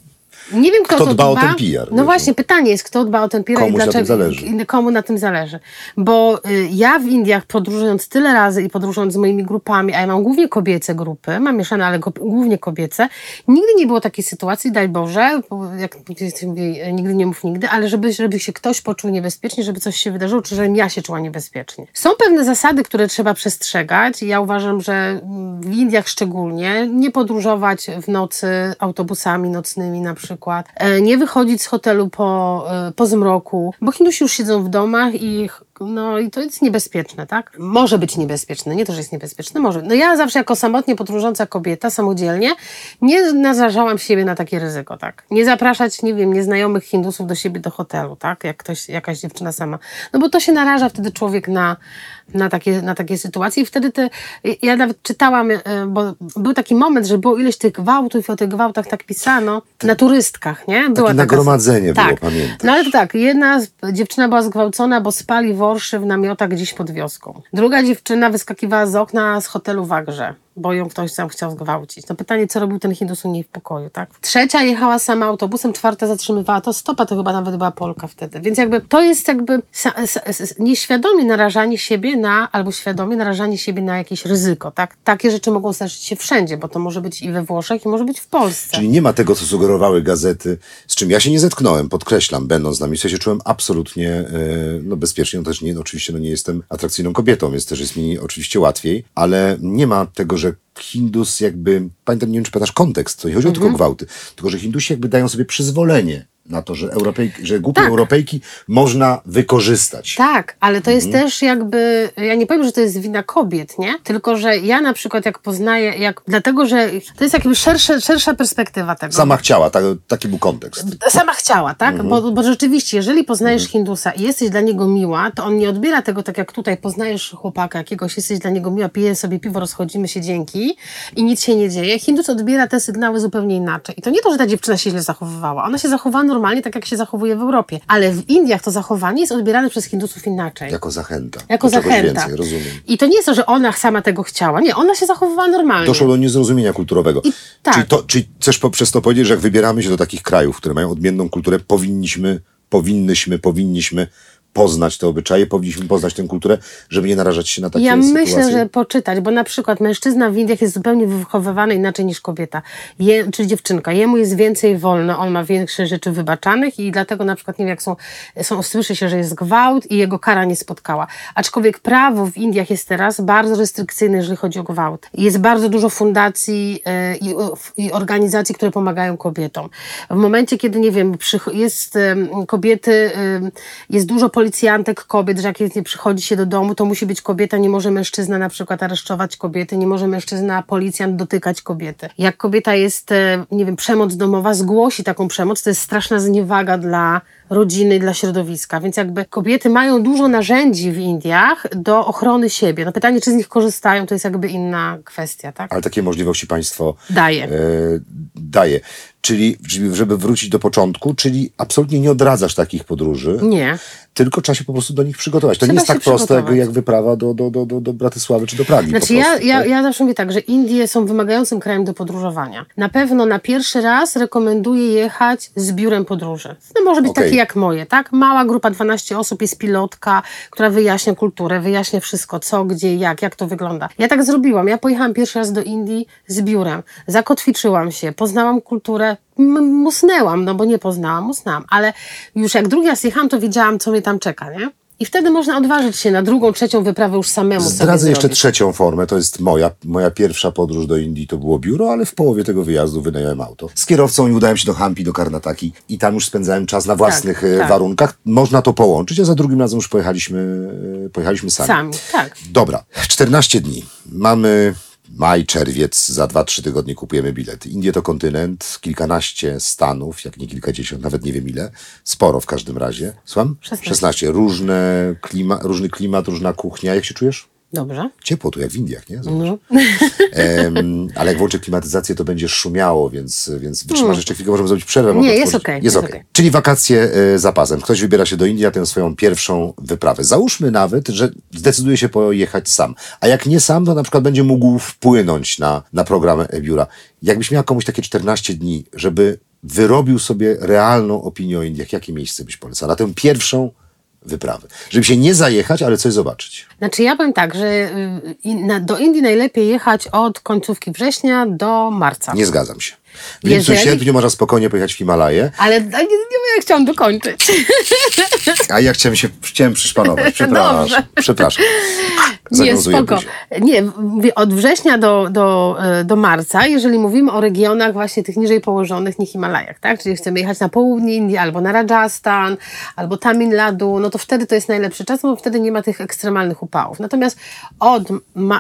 Nie wiem, kto, Kto to dba o ten PR, No właśnie, pytanie jest, kto dba o ten PR Komuś i na tym dlaczego, zależy. komu na tym zależy. Bo y, ja w Indiach podróżując tyle razy i podróżując z moimi grupami, a ja mam głównie kobiece grupy, mam mieszane, ale go, głównie kobiece, nigdy nie było takiej sytuacji, daj Boże, bo jak nigdy nie mów nigdy, ale żeby, żeby się ktoś poczuł niebezpiecznie, żeby coś się wydarzyło, czy żebym ja się czuła niebezpiecznie. Są pewne zasady, które trzeba przestrzegać i ja uważam, że mm, w Indiach szczególnie nie podróżować w nocy autobusami nocnymi na przykład, e, nie wychodzić z hotelu po, e, po zmroku, bo Hindusi już siedzą w domach i no i to jest niebezpieczne, tak? Może być niebezpieczne, nie to, że jest niebezpieczne, może. No ja zawsze jako samotnie podróżująca kobieta, samodzielnie, nie narażałam siebie na takie ryzyko, tak? Nie zapraszać, nie wiem, nieznajomych Hindusów do siebie do hotelu, tak? Jak ktoś, jakaś dziewczyna sama. No bo to się naraża wtedy człowiek na, na takie, na takie sytuacje. I wtedy te, ja nawet czytałam, e, bo był taki moment, że było ileś tych gwałtów i o tych gwałtach tak pisano na turystkach, nie? Była takie nagromadzenie tak. było, pamiętam. No ale to tak, jedna dziewczyna była zgwałcona, bo spali worszy w namiotach gdzieś pod wioską. Druga dziewczyna wyskakiwała z okna z hotelu w Agrze bo ją ktoś tam chciał zgwałcić. No pytanie, co robił ten Hindus u niej w pokoju, tak? Trzecia jechała sama autobusem, czwarta zatrzymywała to stopa, to chyba nawet była Polka wtedy. Więc jakby to jest jakby nieświadomie narażanie siebie na, albo świadomie narażanie siebie na jakieś ryzyko, tak? Takie rzeczy mogą zdarzyć się wszędzie, bo to może być i we Włoszech, i może być w Polsce. Czyli nie ma tego, co sugerowały gazety, z czym ja się nie zetknąłem, podkreślam, będąc na miejscu, ja się czułem absolutnie e, no, bezpiecznie, no też nie, no, oczywiście no, nie jestem atrakcyjną kobietą, więc też jest mi oczywiście łatwiej, ale nie ma tego, że Hindus jakby, pamiętam, nie wiem czy pamiętasz kontekst, to nie chodzi mm -hmm. tylko o mhm. gwałty, tylko że Hindusi jakby dają sobie przyzwolenie na to, że, Europejki, że głupie tak. Europejki można wykorzystać. Tak, ale to jest mhm. też jakby, ja nie powiem, że to jest wina kobiet, nie? Tylko, że ja na przykład jak poznaję, jak, dlatego, że to jest jakby szersze, szersza perspektywa tego. Sama chciała, tak, taki był kontekst. Sama chciała, tak? Mhm. Bo, bo rzeczywiście, jeżeli poznajesz mhm. Hindusa i jesteś dla niego miła, to on nie odbiera tego tak jak tutaj, poznajesz chłopaka jakiegoś, jesteś dla niego miła, pijemy sobie piwo, rozchodzimy się dzięki i nic się nie dzieje. Hindus odbiera te sygnały zupełnie inaczej. I to nie to, że ta dziewczyna się źle zachowywała. Ona się zachowała normalnie, tak jak się zachowuje w Europie. Ale w Indiach to zachowanie jest odbierane przez Hindusów inaczej. Jako zachęta. Jako zachęta. Więcej, rozumiem. I to nie jest to, że ona sama tego chciała. Nie, ona się zachowywała normalnie. Doszło do niezrozumienia kulturowego. I, tak. Czyli, to, czyli chcesz poprzez to powiedzieć, że jak wybieramy się do takich krajów, które mają odmienną kulturę, powinniśmy, powinnyśmy, powinniśmy poznać te obyczaje, powinniśmy poznać tę kulturę, żeby nie narażać się na takie ja sytuacje? Ja myślę, że poczytać, bo na przykład mężczyzna w Indiach jest zupełnie wychowywany inaczej niż kobieta, Je, czy dziewczynka. Jemu jest więcej wolno, on ma większe rzeczy wybaczanych i dlatego na przykład, nie wiem, jak są, są słyszy się, że jest gwałt i jego kara nie spotkała. Aczkolwiek prawo w Indiach jest teraz bardzo restrykcyjne, jeżeli chodzi o gwałt. Jest bardzo dużo fundacji yy, i, i, organizacji, które pomagają kobietom. W momencie, kiedy, nie wiem, jest yy, kobiety, jest dużo policjantek kobiet, że jak nie przychodzi się do domu, to musi być kobieta, nie może mężczyzna na przykład aresztować kobiety, nie może mężczyzna, policjant dotykać kobiety. Jak kobieta jest, e, nie wiem, przemoc domowa, zgłosi taką przemoc, to jest straszna zniewaga dla rodziny, dla środowiska. Więc jakby kobiety mają dużo narzędzi w Indiach do ochrony siebie. No pytanie, czy z nich korzystają, to jest jakby inna kwestia, tak? Ale takie możliwości państwo daje. E, daje. Czyli, żeby wrócić do początku, czyli absolutnie nie odradzasz takich podróży. Nie. Tylko trzeba się po prostu do nich przygotować. To trzeba nie jest tak proste jak, jak wyprawa do, do, do, do, do Bratysławy czy do Pragi. Znaczy ja, ja, tak? ja zawsze mówię tak, że Indie są wymagającym krajem do podróżowania. Na pewno na pierwszy raz rekomenduję jechać z biurem podróży. No może być okay. taki jak moje, tak? Mała grupa, 12 osób, jest pilotka, która wyjaśnia kulturę, wyjaśnia wszystko, co, gdzie, jak, jak to wygląda. Ja tak zrobiłam. Ja pojechałam pierwszy raz do Indii z biurem. Zakotwiczyłam się, poznałam kulturę, musnęłam, no bo nie poznałam, musnęłam. Ale już jak drugi raz jechałam, to wiedziałam, co mnie tam czeka, nie? I wtedy można odważyć się na drugą, trzecią wyprawę już samemu Zdradzę jeszcze trzecią formę, to jest moja. Moja pierwsza podróż do Indii to było biuro, ale w połowie tego wyjazdu wynająłem auto. Z kierowcą i udałem się do Hampi, do Karnataki i tam już spędzałem czas na własnych tak, e, tak. warunkach. Można to połączyć, a za drugim razem już pojechaliśmy, e, pojechaliśmy sami. Sami, tak. Dobra, 14 dni. Mamy maj, czerwiec, za 2-3 tygodnie kupujemy bilety. Indie to kontynent, kilkanaście stanów, jak nie kilkadziesiąt, nawet nie wiem ile. Sporo w każdym razie. Słucham? 16. 16. Różne klima, różny klimat, różna kuchnia. Jak się czujesz? Dobrze. Ciepło tu, jak w Indiach, nie? No. ale jak włączę klimatyzację, to będzie szumiało, więc, więc wytrzymasz mm. jeszcze chwilkę, możemy zrobić przerwę. Nie, jest okej. Okay, jest okej. Okay. Czyli wakacje y, zapasem. Ktoś wybiera się do Indii na tę swoją pierwszą wyprawę. Załóżmy nawet, że zdecyduje się pojechać sam. A jak nie sam, to na przykład będzie mógł wpłynąć na, na program biura. Jakbyś miał komuś takie 14 dni, żeby wyrobił sobie realną opinię o Indiach, jakie miejsce byś polecał? Na tę pierwszą wyprawy. Żeby się nie zajechać, ale coś zobaczyć. Znaczy ja powiem tak, że y, do Indii najlepiej jechać od końcówki września do marca. Nie zgadzam się. W lipcu, Jeżeli... sierpniu można spokojnie pojechać w Himalaje. Ale nie, nie, nie chciałam dokończyć. A ja chciałem się chciałem przyszpanować. Przepraszam. Dobrze. Przepraszam. Nie, spoko. Nie, od września do, do, e, do marca, jeżeli mówimy o regionach właśnie tych niżej położonych, nie Himalajach, tak? Czyli chcemy jechać na południe Indii, albo na Rajasthan, albo Tamil Nadu, no to wtedy to jest najlepszy czas, bo wtedy nie ma tych ekstremalnych upałów. Natomiast od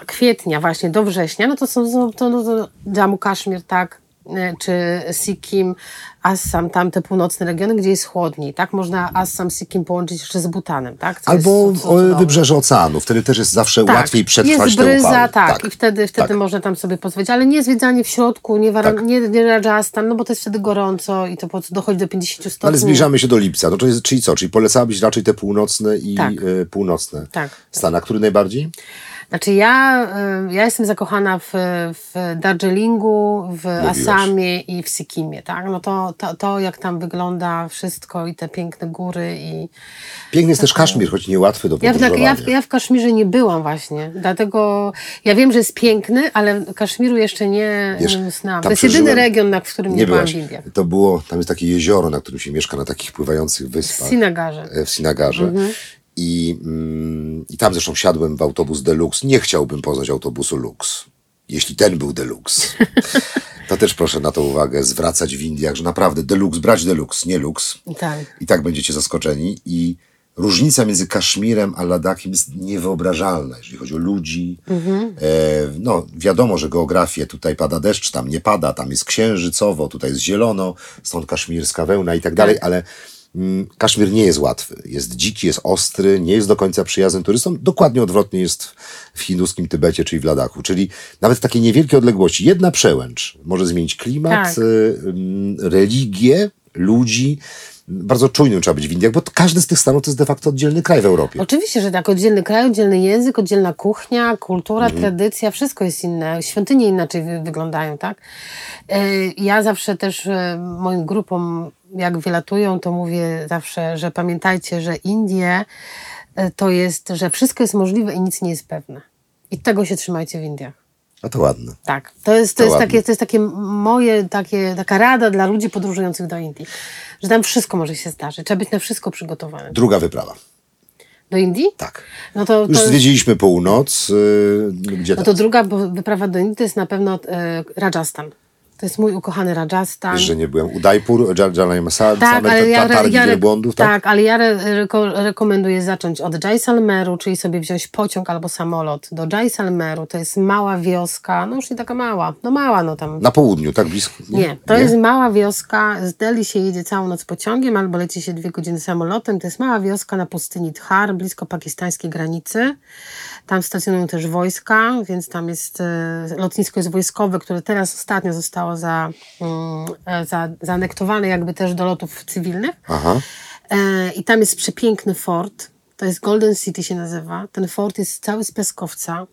kwietnia właśnie do września, no to są to, no to Jammu Kaszmir, tak? E, czy Sikkim, Assam, tamte północne regiony, gdzie jest chłodniej, tak? Można Assam, Sikkim połączyć jeszcze z Butanem, tak? Co Albo wybrzeże oceanu. Wtedy też jest zawsze Tak, łatwiej przetrwać jest bryza, upały. tak, i wtedy, wtedy tak. można tam sobie pozwolić, ale nie zwiedzanie w środku, nie, Tak. nie, nie Rajasthan, no bo to jest wtedy gorąco i to po co dochodzi do 50 stopni. Ale zbliżamy się do lipca. No to jest, czyli co? Czyli polecałabyś raczej te północne i Tak. e, północne Tak. Stany. A który najbardziej? Znaczy ja, y, ja jestem zakochana w, w Darjeelingu, w Assamie i w Sikkimie, tak? No to, to, to jak tam wygląda wszystko i te piękne góry i... Piękny jest też Kaszmir, choć niełatwy do Ja w, podróżowania. ja, w, ja w Kaszmirze nie byłam właśnie, dlatego ja wiem, że jest piękny, ale Kaszmiru jeszcze nie, Wiesz, znałam. To jest jedyny region, na, w którym nie, Nie byłam w Indiach. To było, tam jest takie jezioro, na którym się mieszka na takich pływających W wyspach. Sinagarze. e, w Sinagarze. Mhm. I, mm, I tam zresztą wsiadłem w autobus Deluxe. Nie chciałbym poznać autobusu Lux. Jeśli ten był Deluxe. to też proszę na to uwagę zwracać w Indiach, że naprawdę Deluxe, brać Deluxe, nie Lux. Tak. I tak będziecie zaskoczeni. I różnica między Kaszmirem a Ladakiem jest niewyobrażalna, jeżeli chodzi o ludzi. Mhm. E, no, wiadomo, że geografia, tutaj pada deszcz, tam nie pada, tam jest księżycowo, tutaj jest zielono, stąd kaszmirska wełna i tak dalej, ale mm, Kaszmir nie jest łatwy. Jest dziki, jest ostry, nie jest do końca przyjazny turystom. Dokładnie odwrotnie jest w hinduskim Tybecie, czyli w Ladaku. Czyli nawet takie niewielkie odległości, jedna przełęcz może zmienić klimat, Tak. y, ym, religię, ludzi. Bardzo czujnym trzeba być w Indiach, bo każdy z tych stanów to jest de facto oddzielny kraj w Europie. Oczywiście, że tak. Oddzielny kraj, oddzielny język, oddzielna kuchnia, kultura, Mhm. tradycja, wszystko jest inne. Świątynie inaczej wy, wyglądają, tak? E, Ja zawsze też e, moim grupom, jak wylatują, to mówię zawsze, że pamiętajcie, że Indie e, to jest, że wszystko jest możliwe i nic nie jest pewne. I tego się trzymajcie w Indiach. A to ładne. Tak, to jest, to To jest, ładne. takie, to jest takie moje, takie, taka rada dla ludzi podróżujących do Indii, że tam wszystko może się zdarzyć, trzeba być na wszystko przygotowany. Druga wyprawa. Do Indii? Tak. No to, Już to, zwiedziliśmy północ. Yy, gdzie no teraz? to druga wyprawa do Indii to jest na pewno e, Rajasthan. To jest mój ukochany Rajasthan. Wiesz, że nie byłem. Udaipur, Jaljalai Masal, Tak, same ale te ja, targi ja, wielbłądów, tak? tak, ale ja re, reko, rekomenduję zacząć od Jaisalmeru, czyli sobie wziąć pociąg albo samolot do Jaisalmeru. To jest mała wioska, no już nie taka mała, no mała, no tam Na południu, tak blisko? Nie, to jest mała wioska. Z Delhi się jedzie całą noc pociągiem albo leci się dwie godziny samolotem. To jest mała wioska na pustyni Thar, blisko pakistańskiej granicy. Tam stacjonują też wojska, więc tam jest e, lotnisko jest wojskowe, które teraz ostatnio zostało za, mm, e, za, zaanektowane jakby też do lotów cywilnych. Aha. E, I tam jest przepiękny fort. To jest Golden City się nazywa. Ten fort jest cały z piaskowca.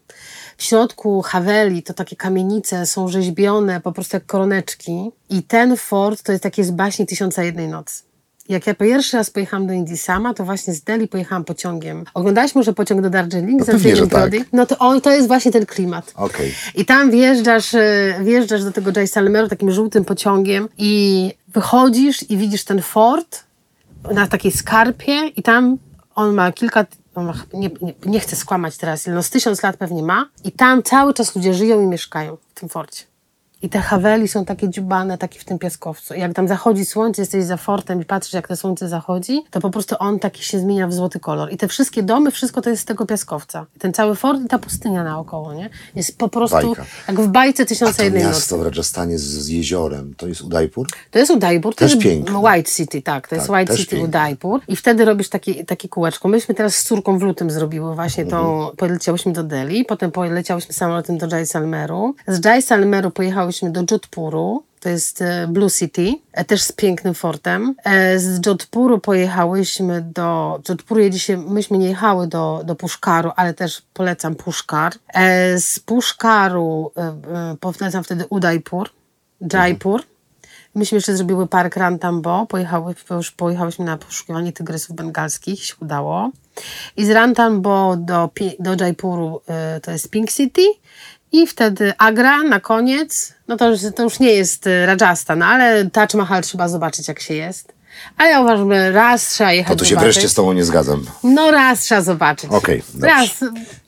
W środku Haveli to takie kamienice są rzeźbione po prostu jak koroneczki. I ten fort to jest takie z baśni Tysiąca Jednej Nocy. Jak ja pierwszy raz pojechałam do Indii sama, to właśnie z Delhi pojechałam pociągiem. Oglądałaś może pociąg do Darjeeling? No pewnie, że tak. No to, o, to jest właśnie ten klimat. Okej. I tam wjeżdżasz, e, wjeżdżasz do tego Jaisalmeru takim żółtym pociągiem i wychodzisz i widzisz ten fort na takiej skarpie i tam on ma kilka, nie, nie, nie chcę skłamać teraz, no z tysiąc lat pewnie ma i tam cały czas ludzie żyją i mieszkają w tym forcie. I te Haweli są takie dziubane, takie w tym piaskowcu. I jak tam zachodzi słońce, jesteś za fortem i patrzysz, jak to słońce zachodzi, to po prostu on taki się zmienia w złoty kolor. I te wszystkie domy, wszystko to jest z tego piaskowca. Ten cały fort i ta pustynia naokoło, nie? Jest po prostu Bajka. jak w bajce Tysiąca to Jednej Nocy. miasto w Rajasthanie z, z jeziorem, to jest Udaipur? To jest Udaipur, to Też jest piękne. White City, tak, to jest Tak, White też City piękne. Udaipur i wtedy robisz takie, takie kółeczko. Myśmy teraz z córką w lutym zrobiły właśnie tą, Mhm. poleciałyśmy do Delhi, potem poleciałyśmy samolotem do Jaisalmeru. Z Jaisalmeru pojechałyśmy do Jodhpuru, to jest e, Blue City, e, też z pięknym fortem. E, Z Jodhpuru pojechałyśmy do... Jodhpuru jedzie się, myśmy nie jechały do, do Puszkaru, ale też polecam Puszkar. Z Puszkaru polecam wtedy Udaipur, Jaipur. Myśmy jeszcze zrobiły park Rantambo, pojechały, już pojechałyśmy na poszukiwanie tygrysów bengalskich, się udało. I z Rantambo do, do Jaipuru to jest Pink City i wtedy Agra na koniec, no to już, to już nie jest y, Rajasthan, ale Taj Mahal trzeba zobaczyć jak się jest. A ja uważam, że raz trzeba jechać To tu się zobaczyć. wreszcie z tobą nie zgadzam. No raz trzeba zobaczyć. Okej, dobrze. Raz.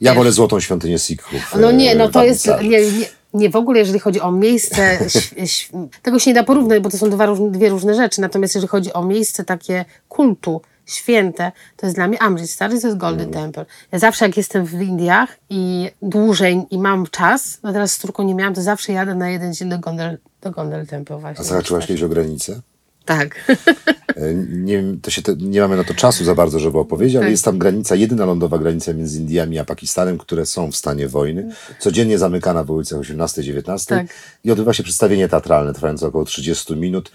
Ja wolę Złotą Świątynię Sikhów. No e, nie, no to jest, nie, nie, nie w ogóle, jeżeli chodzi o miejsce, tego się nie da porównać, bo to są dwa dwie różne rzeczy, natomiast jeżeli chodzi o miejsce takie kultu święte, to jest dla mnie Amritsar, to jest Golden Mm. Temple. Ja zawsze jak jestem w Indiach i dłużej i mam czas, no teraz z córką nie miałam, to zawsze jadę na jeden dzień do Gondel, do Gondel Temple właśnie. A zahaczyłaś kiedyś o granicę? Tak. E, Nie, to się te, nie mamy na to czasu za bardzo, żeby opowiedzieć, ale Tak. jest tam granica, jedyna lądowa granica między Indiami a Pakistanem, które są w stanie wojny. Codziennie zamykana w ulicach 18-19 Tak. i odbywa się przedstawienie teatralne trwające około 30 minut,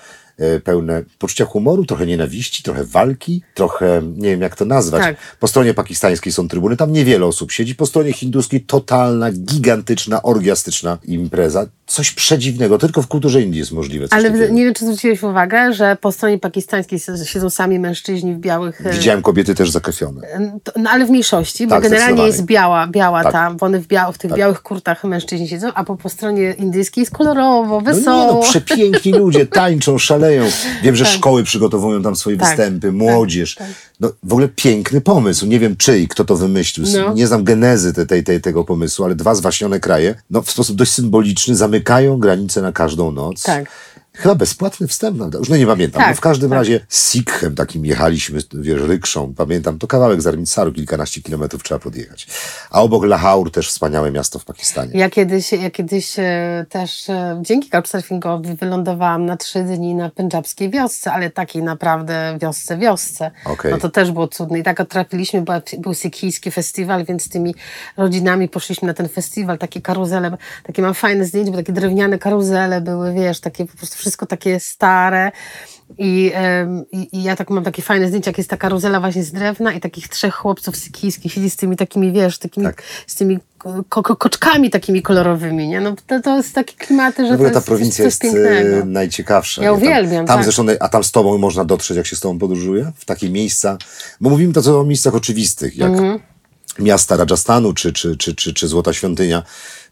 pełne poczucia humoru, trochę nienawiści, trochę walki, trochę, nie wiem jak to nazwać. Tak. Po stronie pakistańskiej są trybuny, tam niewiele osób siedzi, po stronie hinduskiej totalna, gigantyczna, orgiastyczna impreza. Coś przedziwnego, tylko w kulturze Indii jest możliwe. Ale takiego. nie wiem, czy zwróciłeś uwagę, że po stronie pakistańskiej siedzą sami mężczyźni w białych... e, Widziałem kobiety też zakrwione. To, no ale w mniejszości, bo Tak, generalnie jest biała, biała Tak. tam, bo one w, biał, w tych białych kurtach mężczyźni siedzą, a po, po stronie indyjskiej jest kolorowo, No nie, wesoło. no przepiękni ludzie, tańczą, szaleją. Wiem, że szkoły przygotowują tam swoje Tak, występy, tak, młodzież. tak. No, w ogóle piękny pomysł. Nie wiem czyj, kto to wymyślił. No. Nie znam genezy te, tej, tej, tego pomysłu, ale dwa zwaśnione kraje, no w sposób dość symboliczny zamykają granice na każdą noc. Tak. Chyba bezpłatny wstęp, prawda? Już no nie pamiętam. Tak, no w każdym tak. razie z Sikhem takim jechaliśmy, wiesz, rykszą. Pamiętam, to kawałek z Armitsaru, kilkanaście kilometrów trzeba podjechać. A obok Lahore też wspaniałe miasto w Pakistanie. Ja kiedyś, ja kiedyś e, też e, dzięki couchsurfingowi wylądowałam na trzy dni na pendżabskiej wiosce, ale takiej naprawdę wiosce, wiosce. Okej. No to też było cudne. I tak trafiliśmy, była, był sykijski festiwal, więc z tymi rodzinami poszliśmy na ten festiwal, takie karuzele, takie mam fajne zdjęcia, bo takie drewniane karuzele były, wiesz, takie po prostu wszystko takie stare. I, i, ja tak mam takie fajne zdjęcia, jak jest ta karuzela właśnie z drewna i takich trzech chłopców sykijskich siedzi z tymi takimi, wiesz, takimi, Tak. z tymi ko ko koczkami takimi kolorowymi, nie? No to, to jest takie klimaty, że W ogóle ta jest prowincja jest pięknego. e, najciekawsza. Ja nie? Tam- uwielbiam, Tam tak. zresztą, a tam z tobą można dotrzeć, jak się z tobą podróżuje? W takie miejsca, bo mówimy to co o miejscach oczywistych, jak Mhm. miasta Rajasthanu czy, czy, czy, czy, czy Złota Świątynia.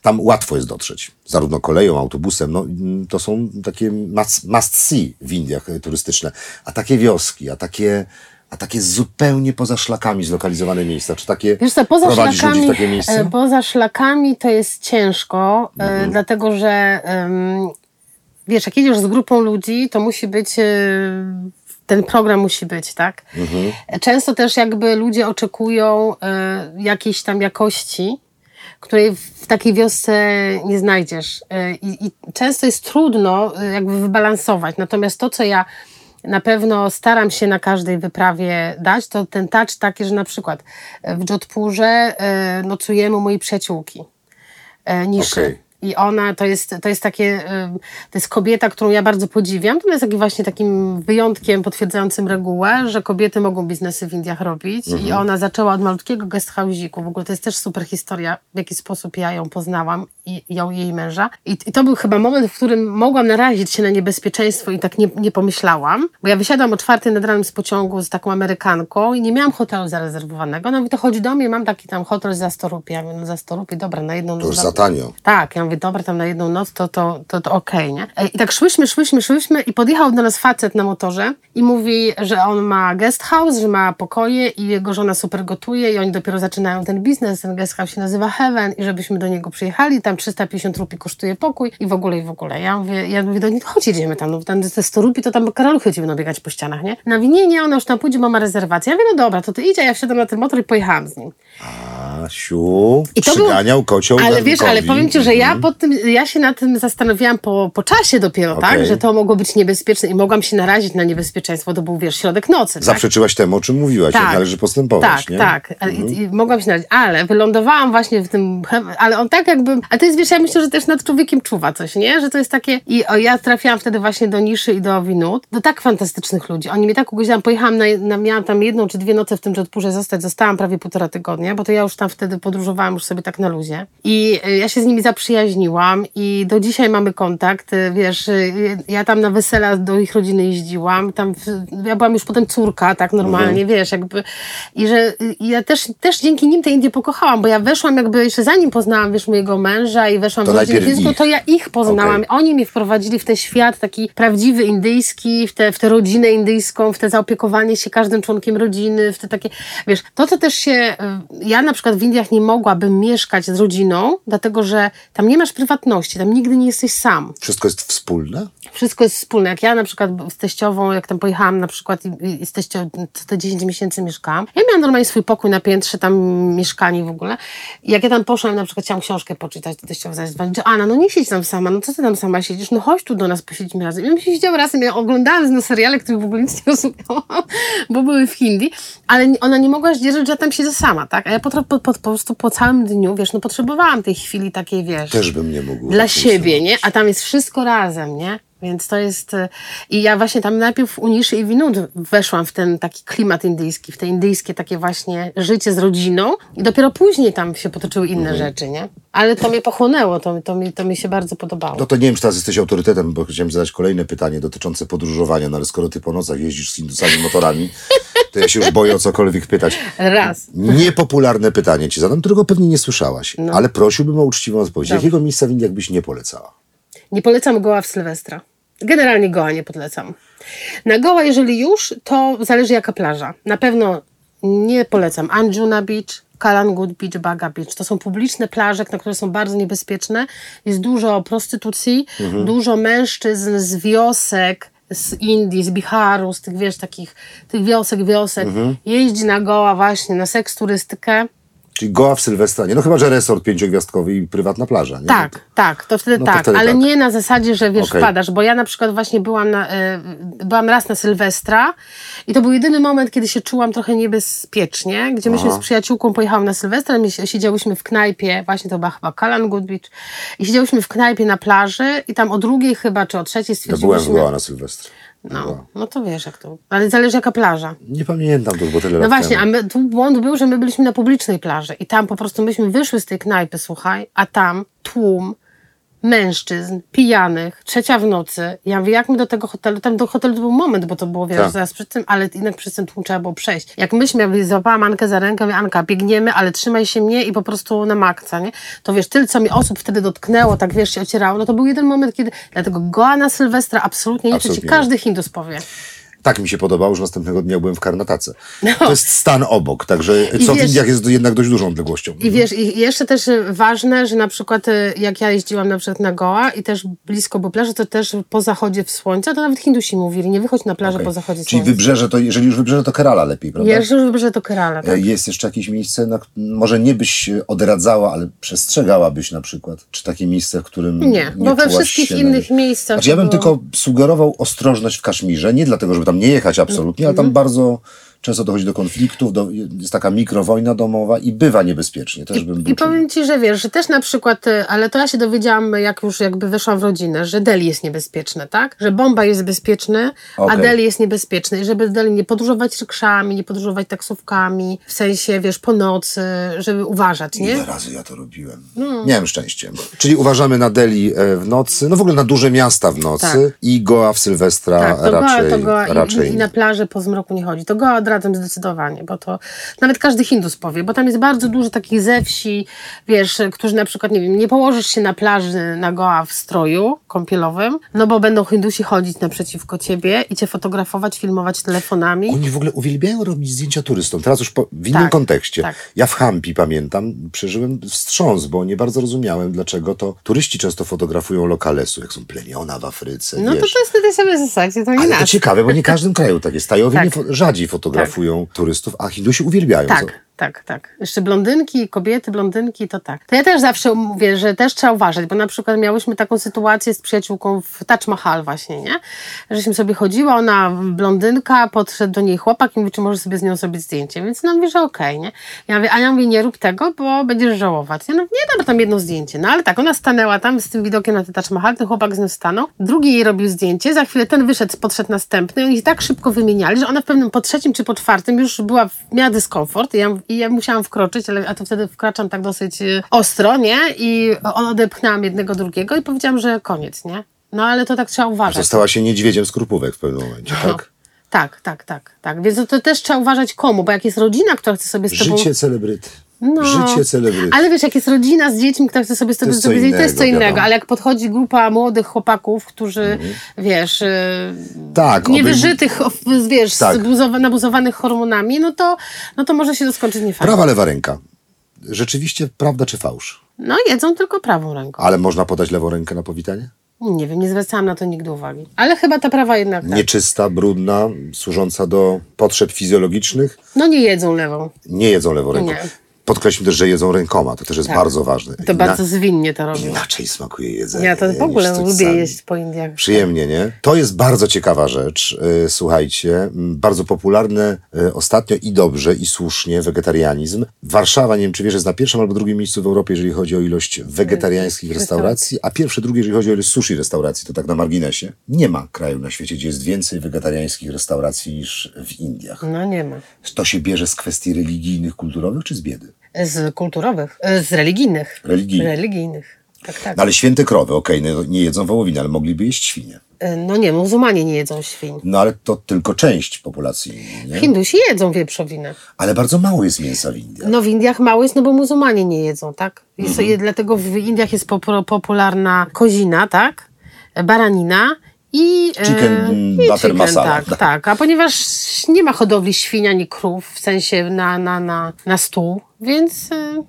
Tam łatwo jest dotrzeć, zarówno koleją, autobusem. No, to są takie must, must see w Indiach e, turystyczne. A takie wioski, a takie, a takie zupełnie poza szlakami zlokalizowane miejsca, czy takie Wiesz co, poza szlakami, w takie miejsca? e, poza szlakami to jest ciężko, e, Mhm. dlatego że wiesz, jak jedziesz z grupą ludzi, to musi być ten program musi być, tak? Mhm. Często też jakby ludzie oczekują jakiejś tam jakości, której w takiej wiosce nie znajdziesz. E, I, I często jest trudno e, jakby wybalansować. Natomiast to, co ja na pewno staram się na każdej wyprawie dać, to ten touch taki, że na przykład w Jodhpurze e, nocujemy u mojej przyjaciółki niszy. Okej. I ona to jest, to jest takie, ym, to jest kobieta, którą ja bardzo podziwiam. To jest taki właśnie takim wyjątkiem potwierdzającym regułę, że kobiety mogą biznesy w Indiach robić. I ona zaczęła od malutkiego guest house'iku. W ogóle to jest też super historia, w jaki sposób ja ją poznałam i ją i jej męża. I, I to był chyba moment, w którym mogłam narazić się na niebezpieczeństwo i tak nie, nie pomyślałam. Bo ja wysiadłam o czwartej nad ranem z pociągu z taką Amerykanką i nie miałam hotelu zarezerwowanego. No i to chodzi do mnie, mam taki tam hotel za 100 rupii. Ja mówię, no za 100 rupii, dobra, na jedną To już za tanio. tak, ja mówię, dobra, tam na jedną noc, to, to, to, to okej, nie? E, I tak szłyśmy, szłyśmy, szłyśmy i podjechał do nas facet na motorze i mówi, że on ma guest house, że ma pokoje i jego żona super gotuje i oni dopiero zaczynają ten biznes, ten guest house się nazywa Heaven i żebyśmy do niego przyjechali, tam 350 rupii kosztuje pokój i w ogóle, i w ogóle. Ja mówię, ja mówię do nich, chodź, jedziemy tam, no tam te 100 rupii, to tam karaluchy będą biegać po ścianach, nie? Na mówię, nie, nie, ona już tam pójdzie, bo ma rezerwację. Ja mówię, no dobra, to ty idź, a ja wsiadam na ten motor i pojechałam z nim. Asiu, I to był- przyganiał kocioł Ale wiesz, ale powiem ci, że ja po tym, ja się nad tym zastanowiłam po, po czasie dopiero, Okej. tak? Że to mogło być niebezpieczne i mogłam się narazić na niebezpieczeństwo, to był, wiesz, środek nocy, tak? Zaprzeczyłaś temu, o czym mówiłaś, jak należy postępować, Tak, nie? tak. I, I mogłam się narazić, ale wylądowałam właśnie w tym, ale on tak jakby, a to jest, wiesz, ja myślę, że też nad człowiekiem czuwa coś, nie? Że to jest takie, i o, ja trafiłam wtedy właśnie do Niszy i do Winut, do tak fantastycznych ludzi. Oni mnie tak ugodziłam, pojechałam na, na, miałam tam jedną czy dwie noce w tym Jodhpurze zostać, zostałam prawie półtora tygodnia, bo to ja już tam wtedy podróżowałam już sobie tak na luzie. I y, ja się z nimi zaprzyjaźniłam i do dzisiaj mamy kontakt, y, wiesz, y, ja tam na wesela do ich rodziny jeździłam, tam, w- ja byłam już potem córka, tak normalnie, wiesz, jakby, i że y, ja też, też dzięki nim te Indie pokochałam, bo ja weszłam jakby jeszcze zanim poznałam, wiesz, mojego męża i weszłam To w rodzinę ich. to ja ich poznałam. Okej. Oni mnie wprowadzili w ten świat taki prawdziwy indyjski, w tę w tę rodzinę indyjską, w te zaopiekowanie się każdym członkiem rodziny, w te takie, wiesz, to co też się, y, ja na przykład w Indiach nie mogłabym mieszkać z rodziną, dlatego że tam nie nie masz prywatności, tam nigdy nie jesteś sam. Wszystko jest wspólne? Wszystko jest wspólne. Jak ja na przykład z teściową, jak tam pojechałam na przykład i, i z teściową co te 10 miesięcy mieszkałam, ja miałam normalnie swój pokój na piętrze, tam mieszkanie w ogóle. I jak ja tam poszłam, na przykład chciałam książkę poczytać, to teściowa zadzwoniła, Anna, no nie siedź tam sama, no co ty tam sama siedzisz, no chodź tu do nas, posiedzimy razem. I ja się siedziała razem, ja oglądałam na seriale, których w ogóle nic nie rozumiałam, bo były w hindi, ale ona nie mogła zdzierżyć, że ja tam siedzę sama, tak? A ja po, po, po, po prostu po całym dniu, wiesz, no potrzebowałam tej chwili takiej, wiesz... Też bym nie mógł. Dla siebie, nie? A tam jest wszystko razem, nie? Więc to jest. e, I ja właśnie tam najpierw u Niszy i Winud weszłam w ten taki klimat indyjski, w te indyjskie takie właśnie życie z rodziną, i dopiero później tam się potoczyły inne Mhm. rzeczy, nie? Ale to mnie pochłonęło, to, to, mi, to mi się bardzo podobało. No to nie wiem, czy teraz jesteś autorytetem, bo chciałem zadać kolejne pytanie dotyczące podróżowania, no ale skoro ty po nocach jeździsz z Hindusami motorami, to ja się już boję o cokolwiek pytać. Raz. Niepopularne pytanie ci zadam, którego pewnie nie słyszałaś, No. ale prosiłbym o uczciwą odpowiedź. Dobrze. Jakiego miejsca w Indiach byś nie polecała? Nie polecam Goa w Sylwestra. Generalnie Goa nie polecam. Na Goa, jeżeli już, to zależy jaka plaża. Na pewno nie polecam Anjuna Beach, Kalangut Beach, Baga Beach. To są publiczne plaże, na które są bardzo niebezpieczne. Jest dużo prostytucji, dużo mężczyzn z wiosek, z Indii, z Biharu, z tych, wiesz, takich tych wiosek, wiosek. Jeździ na Goa właśnie na seks turystykę. Czyli Goa w Sylwestra, nie? No chyba, że resort pięciogwiazdkowy i prywatna plaża, nie? Tak, tak, to wtedy No to tak, wtedy ale tak. nie na zasadzie, że wiesz, Okej. wpadasz, bo ja na przykład właśnie byłam, na, e, byłam raz na Sylwestra i to był jedyny moment, kiedy się czułam trochę niebezpiecznie, gdzie myśmy z przyjaciółką pojechałam na Sylwestra, my si- siedziałyśmy w knajpie, właśnie to była chyba Kalangut Beach i siedziałyśmy w knajpie na plaży i tam o drugiej chyba, czy o trzeciej Ja byłem w. Goa na Sylwestra. No, no to wiesz jak to, ale zależy jaka plaża. Nie pamiętam to, bo tyle No właśnie, temu. a my, tu błąd był, że my byliśmy na publicznej plaży i tam po prostu myśmy wyszły z tej knajpy, słuchaj, a tam tłum mężczyzn, pijanych, trzecia w nocy. Ja mówię, jak my do tego hotelu, tam do hotelu to był moment, bo to było, wiesz, Tak. zaraz przed tym, ale jednak przez ten tłum trzeba było przejść. Jak myśmy, ja mówię, złapałam Ankę za rękę, mówię, Anka, biegniemy, ale trzymaj się mnie i po prostu na makca, nie? To wiesz, tyle, co mi osób wtedy dotknęło, tak wiesz, się ocierało, no to był jeden moment, kiedy, dlatego Goa na Sylwestra absolutnie nie, to ci Absolutnie każdy Hindus powie. Tak mi się podobało, że następnego dnia byłem w Karnatace. To jest stan obok, także No. I co w wiesz- Indiach jest jednak dość dużą odległością. I wiesz, i jeszcze też ważne, że na przykład y, jak ja jeździłam na przykład na Goa i też blisko było plaży, to też po zachodzie w słońca, to nawet Hindusi mówili, nie wychodź na plażę Okej. po zachodzie Czyli słońca. wybrzeże, to jeżeli już wybrzeże, to Kerala lepiej, prawda? Jeszcze już wybrzeże to Kerala, tak? E, Jest jeszcze jakieś miejsce, na, może nie byś odradzała, ale przestrzegałabyś na przykład? Czy takie miejsce, w którym nie, Nie, bo we wszystkich innych na- miejscach Znaczy, ja bym było- tylko sugerował ostrożność w Kaszmirze, nie dlatego, żeby tam nie jechać absolutnie, ale Mhm. tam bardzo często dochodzi do konfliktów, do, jest taka mikrowojna domowa i bywa niebezpiecznie. Też bym był I powiem ci, że wiesz, że też na przykład, y, ale to ja się dowiedziałam, jak już jakby weszłam w rodzinę, że Delhi jest niebezpieczne, tak? Że Bombaj jest bezpieczny, a Okej. Delhi jest niebezpieczny. I żeby w Delhi nie podróżować rykszami, nie podróżować taksówkami, w sensie, wiesz, po nocy, żeby uważać, nie? Ile razy ja to robiłem? Miałem szczęście. Czyli uważamy na Delhi e, w nocy, no w ogóle na duże miasta w nocy Tak. i Goa w Sylwestra Tak, to raczej, Goa, to Goa raczej i, i na plażę po zmroku nie chodzi. To Goa odradzam zdecydowanie, bo to nawet każdy Hindus powie, bo tam jest bardzo dużo takich ze wsi, wiesz, którzy na przykład, nie wiem, nie położysz się na plaży na Goa w stroju kąpielowym, no bo będą Hindusi chodzić naprzeciwko ciebie i cię fotografować, filmować telefonami. Oni w ogóle uwielbiają robić zdjęcia turystom. Teraz już po, w innym Tak, kontekście. tak. Ja w Hampi pamiętam, przeżyłem wstrząs, bo nie bardzo rozumiałem, dlaczego to turyści często fotografują lokalesu, jak są plemiona w Afryce. No to wiesz. to jest wtedy sobie zasadzie, to nie Ale to ciekawe, bo nie w każdym kraju tak jest. Tajowie Tak. nie fo- rzadziej fotografują turystów, a Hindusi uwielbiają. Tak. Tak, tak. Jeszcze blondynki, kobiety, blondynki, to tak. To ja też zawsze mówię, że też trzeba uważać, bo na przykład miałyśmy taką sytuację z przyjaciółką w Taj Mahal właśnie, nie? Żeśmy sobie chodziła, ona blondynka, podszedł do niej chłopak i mówi, czy może sobie z nią zrobić zdjęcie. Więc ona mówi, że okej, nie? Ja mówię, a ja mówię, nie rób tego, bo będziesz żałować. Ja mówię, nie, dobra, tam jedno zdjęcie. No ale tak, ona stanęła tam z tym widokiem na Taj Mahal, ten chłopak z nią stanął, drugi jej robił zdjęcie, za chwilę ten wyszedł, podszedł następny i oni tak szybko wymieniali, że ona w pewnym, po trzecim czy po czwartym już była, miała dyskomfort i ja, i ja musiałam wkroczyć, ale, a to wtedy wkraczam tak dosyć y, ostro, nie? I on odepchnęłam jednego drugiego i powiedziałam, że koniec, nie? No ale to tak trzeba uważać. Została się niedźwiedziem z krupówek w pewnym momencie, tak? Tak, tak, tak, tak. Więc to, to też trzeba uważać komu, bo jak jest rodzina, która chce sobie z tobą... Życie celebryty. No, Życie celebryty. Ale wiesz, jak jest rodzina z dziećmi, która chce sobie z co zrobić, to jest co innego, wiadomo. Ale jak podchodzi grupa młodych chłopaków, którzy, wiesz, y, tak, niewyżytych, of- wiesz, tak. nabuzowanych hormonami, no to, no to może się to skończyć niefajnie. Prawa, lewa ręka. rzeczywiście prawda czy fałsz? No jedzą tylko prawą ręką. Ale można podać lewą rękę na powitanie? Nie wiem, nie zwracałam na to nigdy uwagi. Ale chyba ta prawa jednak tak. Nieczysta, brudna, służąca do potrzeb fizjologicznych. No nie jedzą lewą. Nie jedzą lewą ręką. Nie. Podkreślmy też, że jedzą rękoma. To też jest Tak. bardzo ważne. To bardzo zwinnie to robią. Inaczej smakuje jedzenie. Ja to w ogóle lubię sami. jeść po Indiach. Przyjemnie, nie? To jest bardzo ciekawa rzecz. y, Słuchajcie, m, bardzo popularny y, ostatnio i dobrze, i słusznie wegetarianizm. Warszawa, nie wiem czy wiesz, jest na pierwszym albo drugim miejscu w Europie, jeżeli chodzi o ilość wegetariańskich restauracji, a pierwsze, drugie, jeżeli chodzi o ilość sushi restauracji, to tak na marginesie. Nie ma kraju na świecie, gdzie jest więcej wegetariańskich restauracji niż w Indiach. No nie ma. To się bierze z kwestii religijnych, kulturowych czy z biedy? Z kulturowych, z religijnych. Religijnych. Religijnych. Tak, tak. No ale święte krowy, okej, no, nie jedzą wołowiny, ale mogliby jeść świnie. E, No nie, muzułmanie nie jedzą świń. No ale to tylko część populacji, nie? Hindusi jedzą wieprzowinę. Ale bardzo mało jest mięsa w Indiach. No w Indiach mało jest, no bo muzułmanie nie jedzą, tak? Jest, Mhm. Dlatego w Indiach jest popularna kozina, tak? Baranina i... e, Chicken i butter masala, Tak, tak. A ponieważ nie ma hodowli świń ani krów, w sensie na, na, na, na stół, więc e,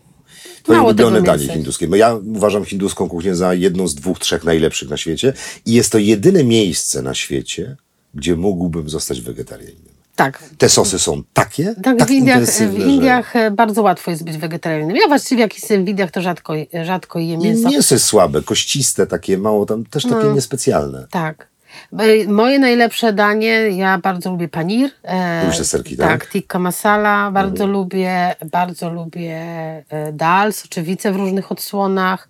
Twoje mało ulubione danie hinduskie. Bo ja uważam hinduską kuchnię za jedną z dwóch, trzech najlepszych na świecie i jest to jedyne miejsce na świecie, gdzie mógłbym zostać wegetarianinem. Tak. Te sosy są takie, Tak, tak w Indiach, w Indiach e, bardzo łatwo jest być wegetarianinem. Ja właściwie jak jestem w Indiach, to rzadko, rzadko jem że... Mięso. mięso jest słabe, kościste, takie mało tam, też takie No. niespecjalne. Tak. E, Moje najlepsze danie, ja bardzo lubię panir. e, Lubisz serki, tak? Tak, tikka masala bardzo lubię. Bardzo lubię e, dal, soczewice w różnych odsłonach.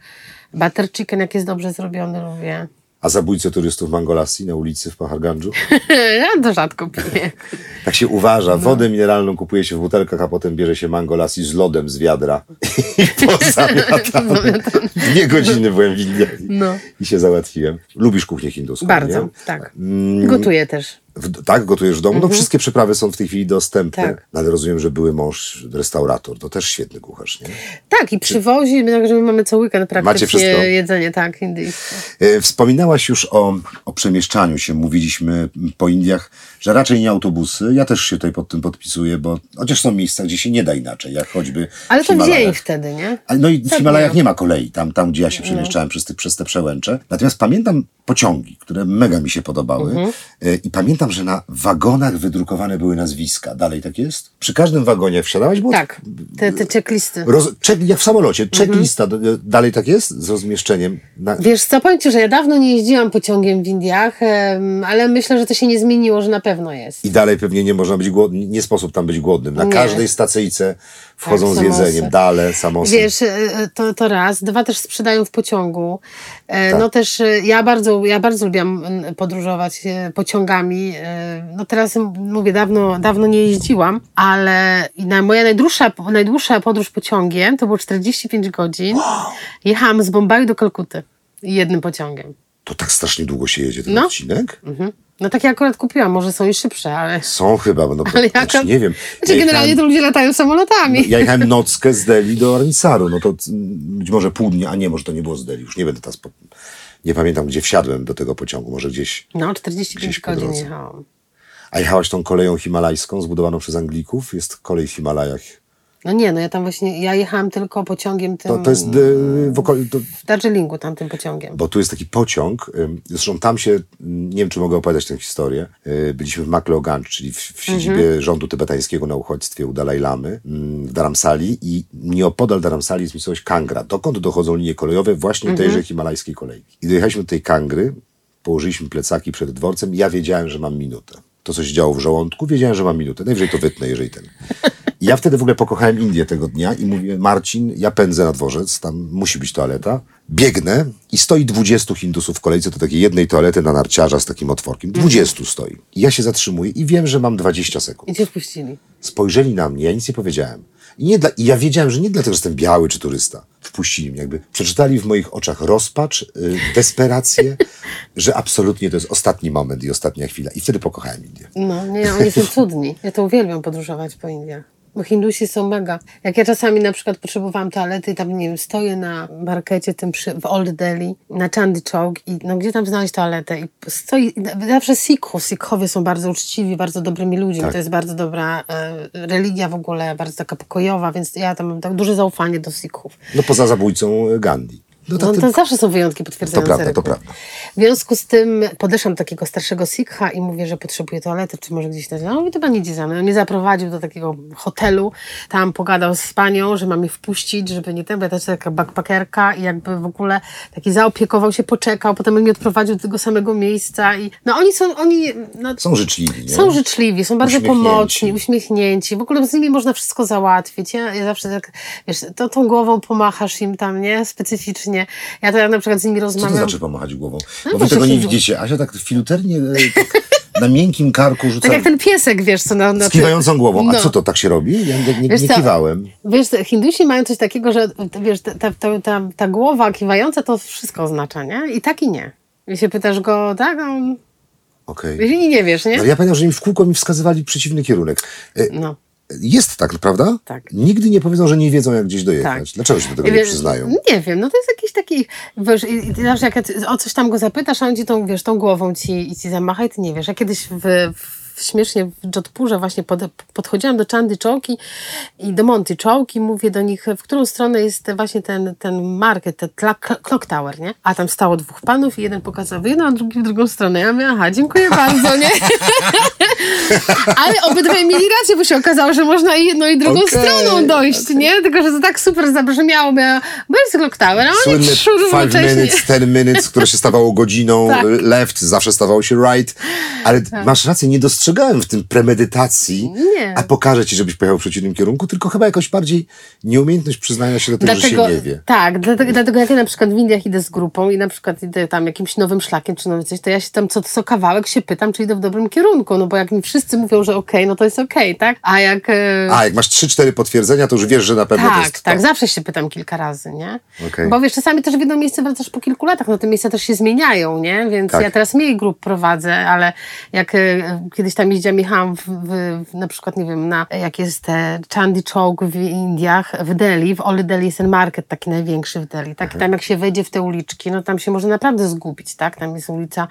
Butter chicken, jak jest dobrze zrobiony, lubię. A zabójcę turystów Mangolassi na ulicy w Pahargandżu? ja to rzadko piję. Tak się uważa, wodę mineralną kupuje się w butelkach, a potem bierze się Mangolassi z lodem z wiadra i pozamiata. Dwie godziny byłem w Indiach No. i się załatwiłem. Lubisz kuchnię hinduską, Bardzo, nie? tak. Mm, Gotuję też. W, tak, gotujesz w domu? No wszystkie przyprawy są w tej chwili dostępne. Mhm. Tak. No, ale rozumiem, że były mąż restaurator. To też świetny kucharz, nie? Tak, i przywozi, my także my mamy co weekend praktycznie wszystko? jedzenie, tak, indyjskie. E, Wspominałaś już o, o przemieszczaniu się. Mówiliśmy po Indiach, że raczej nie autobusy. Ja też się tutaj pod tym podpisuję, bo chociaż są miejsca, gdzie się nie da inaczej, jak choćby Ale to Himalajach. dzień wtedy, nie? No i w Tak, Himalajach no. nie ma kolei, tam, tam gdzie ja się przemieszczałem przez, te, przez te przełęcze. Natomiast pamiętam pociągi, które mega mi się podobały. Mhm. E, I pamiętam, że na wagonach wydrukowane były nazwiska. Dalej tak jest? Przy każdym wagonie wsiadałeś, było Tak, te, te checklisty. Roz, check, jak w samolocie, Mhm. checklista, d- dalej tak jest? Z rozmieszczeniem. Na, Wiesz co, powiem Ci, że ja dawno nie jeździłam pociągiem w Indiach, ale myślę, że to się nie zmieniło, że na pewno jest. I dalej pewnie nie można być głodnym, nie sposób tam być głodnym. Na Nie. każdej stacyjce wchodzą Tak, z jedzeniem, dale, samosy. Wiesz, e, to, to raz. Dwa też sprzedają w pociągu. E, Tak. No też e, ja bardzo, ja bardzo lubiłam podróżować pociągami. No teraz mówię, dawno, dawno nie jeździłam, ale moja najdłuższa, najdłuższa podróż pociągiem to było 45 godzin. Jechałam z Bombaju do Kalkuty jednym pociągiem. To tak strasznie długo się jedzie ten No. odcinek? Mhm. No takie akurat kupiłam, może są i szybsze, ale... Są chyba, no Ale to, jaka... nie wiem. Znaczy, Ja generalnie jechałem- to ludzie latają samolotami. No, ja jechałem nockę z Delhi do Arnisaru, no to być może pół dnia, a nie, może to nie było z Delhi, już nie będę teraz, po, nie pamiętam gdzie wsiadłem do tego pociągu, może gdzieś. No, 45 Gdzieś godzin jechałam. A jechałaś tą koleją himalajską, zbudowaną przez Anglików? Jest kolej w Himalajach. No nie, no ja tam właśnie, ja jechałam tylko pociągiem tym... To, to jest y, w okol- to, W Darjeelingu tamtym pociągiem. bo tu jest taki pociąg, ym, zresztą tam się, nie wiem czy mogę opowiadać tę historię, y, byliśmy w Makleoganj, czyli w, w siedzibie Mhm. rządu tybetańskiego na uchodźstwie u Dalaj Lamy w Dharamsali i nieopodal Dharamsali jest miejscowość Kangra, dokąd dochodzą linie kolejowe właśnie Mhm. tejże himalajskiej kolejki. I dojechaliśmy do tej Kangry, położyliśmy plecaki przed dworcem ja wiedziałem, że mam minutę. To, co się działo w żołądku, wiedziałem, że mam minutę. Najwyżej to wytnę, jeżeli ten. I ja wtedy w ogóle pokochałem Indię tego dnia i mówię, Marcin, ja pędzę na dworzec, tam musi być toaleta. Biegnę i stoi 20 Hindusów w kolejce do takiej jednej toalety na narciarza z takim otworkiem. 20 stoi. I ja się zatrzymuję i wiem, że mam 20 sekund. I cię wpuścili. Spojrzeli na mnie, ja nic nie powiedziałem. I, nie dla, I ja wiedziałem, że nie dlatego, że jestem biały czy turysta. Wpuścili mnie, jakby przeczytali w moich oczach rozpacz, y, desperację, że absolutnie to jest ostatni moment i ostatnia chwila. I wtedy pokochałem Indię. No, nie, oni są cudni. Ja to uwielbiam podróżować po Indiach. Bo Hindusi są mega. Jak ja czasami na przykład potrzebowałam toalety i tam, nie wiem, stoję na markecie tym przy, w Old Delhi, na Chandy Chowk i no gdzie tam znaleźć toaletę? I stoi, zawsze Sikhów. Sikhowie są bardzo uczciwi, bardzo dobrymi ludźmi. Tak. To jest bardzo dobra e, religia w ogóle, bardzo taka pokojowa, więc ja tam mam tak duże zaufanie do Sikhów. No poza zabójcą Gandhi. No No tak, to zawsze są wyjątki potwierdzające To prawda, to prawda. W związku z tym podeszłam do takiego starszego Sikha i mówię, że potrzebuję toalety, czy może gdzieś tam. No mówi, to pan idzie za mną. On mnie zaprowadził do takiego hotelu, tam pogadał z panią, że ma mnie wpuścić, żeby nie ten, bo ja też taka backpackerka i jakby w ogóle taki zaopiekował się, poczekał, potem on mnie odprowadził do tego samego miejsca i no oni są, oni no, są życzliwi. Nie? są życzliwi, są bardzo pomocni, uśmiechnięci. W ogóle z nimi można wszystko załatwić. Ja, ja zawsze tak, wiesz, to tą głową pomachasz im tam, nie? Specyficznie. Ja to ja na przykład z nimi Co to rozmawiam. znaczy pomachać głową? No Bo wy tego nie widzicie. Asia tak filuternie, e, tak na miękkim karku rzuca Tak jak ten piesek, wiesz, co na... na z kiwającą głową. A No. co to, tak się robi? Ja nie, Wiesz nie co, kiwałem. Wiesz, Hindusi mają coś takiego, że wiesz, ta, ta, ta, ta, głowa kiwająca to wszystko oznacza, nie? I tak i nie. I się pytasz go, tak? A On, Okej. wiesz, i nie wiesz, nie? No, ja pamiętam, że mi w kółko mi wskazywali przeciwny kierunek. E, No. Jest tak, prawda? Tak. Nigdy nie powiedzą, że nie wiedzą, jak gdzieś dojechać. Tak. Dlaczego się do tego I nie wiesz, przyznają? Nie wiem, no to jest jakiś taki, wiesz, i, i zawsze jak o coś tam go zapytasz, a on ci tą, wiesz, tą głową ci, i ci zamacha i ty nie wiesz. Ja kiedyś w, w śmiesznie w Jodhpurze właśnie pod, podchodziłam do Chandy Chowki i do Monty Chowki, mówię do nich, w którą stronę jest właśnie ten, ten market, ten clock tower, nie? A tam stało dwóch panów i jeden pokazał w jedną, a drugi w drugą stronę. Ja mówię, aha, dziękuję bardzo, nie? Ale obydwaj mieli rację, bo się okazało, że można i jedną i drugą Okej, stroną dojść, nie? Tylko, że to tak super zabrzmiało, bo jest clock tower, a oni Słynne trzy równocześnie. minutes, ten minutes, które się stawało godziną, Tak. left, zawsze stawało się right. Ale masz rację, nie dostrzegałem w tym premedytacji, Nie. a pokażę ci, żebyś pojechał w przeciwnym kierunku, tylko chyba jakoś bardziej nieumiejętność przyznania się do tego, że się nie wie. Tak, dlatego, dlatego jak ja na przykład w Indiach idę z grupą i na przykład idę tam jakimś nowym szlakiem czy nowy coś, to ja się tam co, co kawałek się pytam, czy idę w dobrym kierunku, no bo jak mi wszyscy mówią, że okej, no to jest okej, tak? A jak... e, A, jak masz trzy, cztery potwierdzenia, to już wiesz, że na pewno to tak, jest tak, to. zawsze się pytam kilka razy, nie? Okej. Bo wiesz, czasami też w jedno miejsce wracasz po kilku latach, no te miejsca też się zmieniają, nie? Więc Tak. ja teraz mniej grup prowadzę, ale jak e, kiedyś tam jeździłam, jechałam w, w, na przykład, nie wiem, na, jak jest e, Chandy Chowk w Indiach, w Delhi, w Old Delhi jest ten market taki największy w Delhi, tak? I tam jak się wejdzie w te uliczki, no tam się może naprawdę zgubić, tak? Tam jest ulica,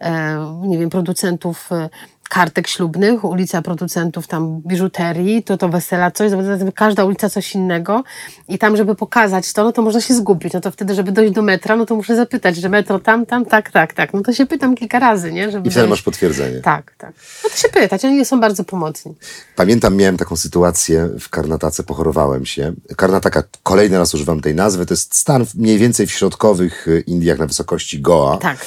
e, nie wiem, producentów e, kartek ślubnych, ulica producentów tam biżuterii, to to wesela coś, każda ulica coś innego i tam, żeby pokazać to, no to można się zgubić, no to wtedy, żeby dojść do metra, no to muszę zapytać, że metro tam, tam, tak, tak, tak, no to się pytam kilka razy, nie? Żeby I wtedy masz potwierdzenie. Tak, tak. No to się pytać, oni są bardzo pomocni. Pamiętam, miałem taką sytuację w Karnatace, pochorowałem się. Karnataka, kolejny raz używam tej nazwy, to jest stan mniej więcej w środkowych y, Indiach na wysokości Goa. Tak.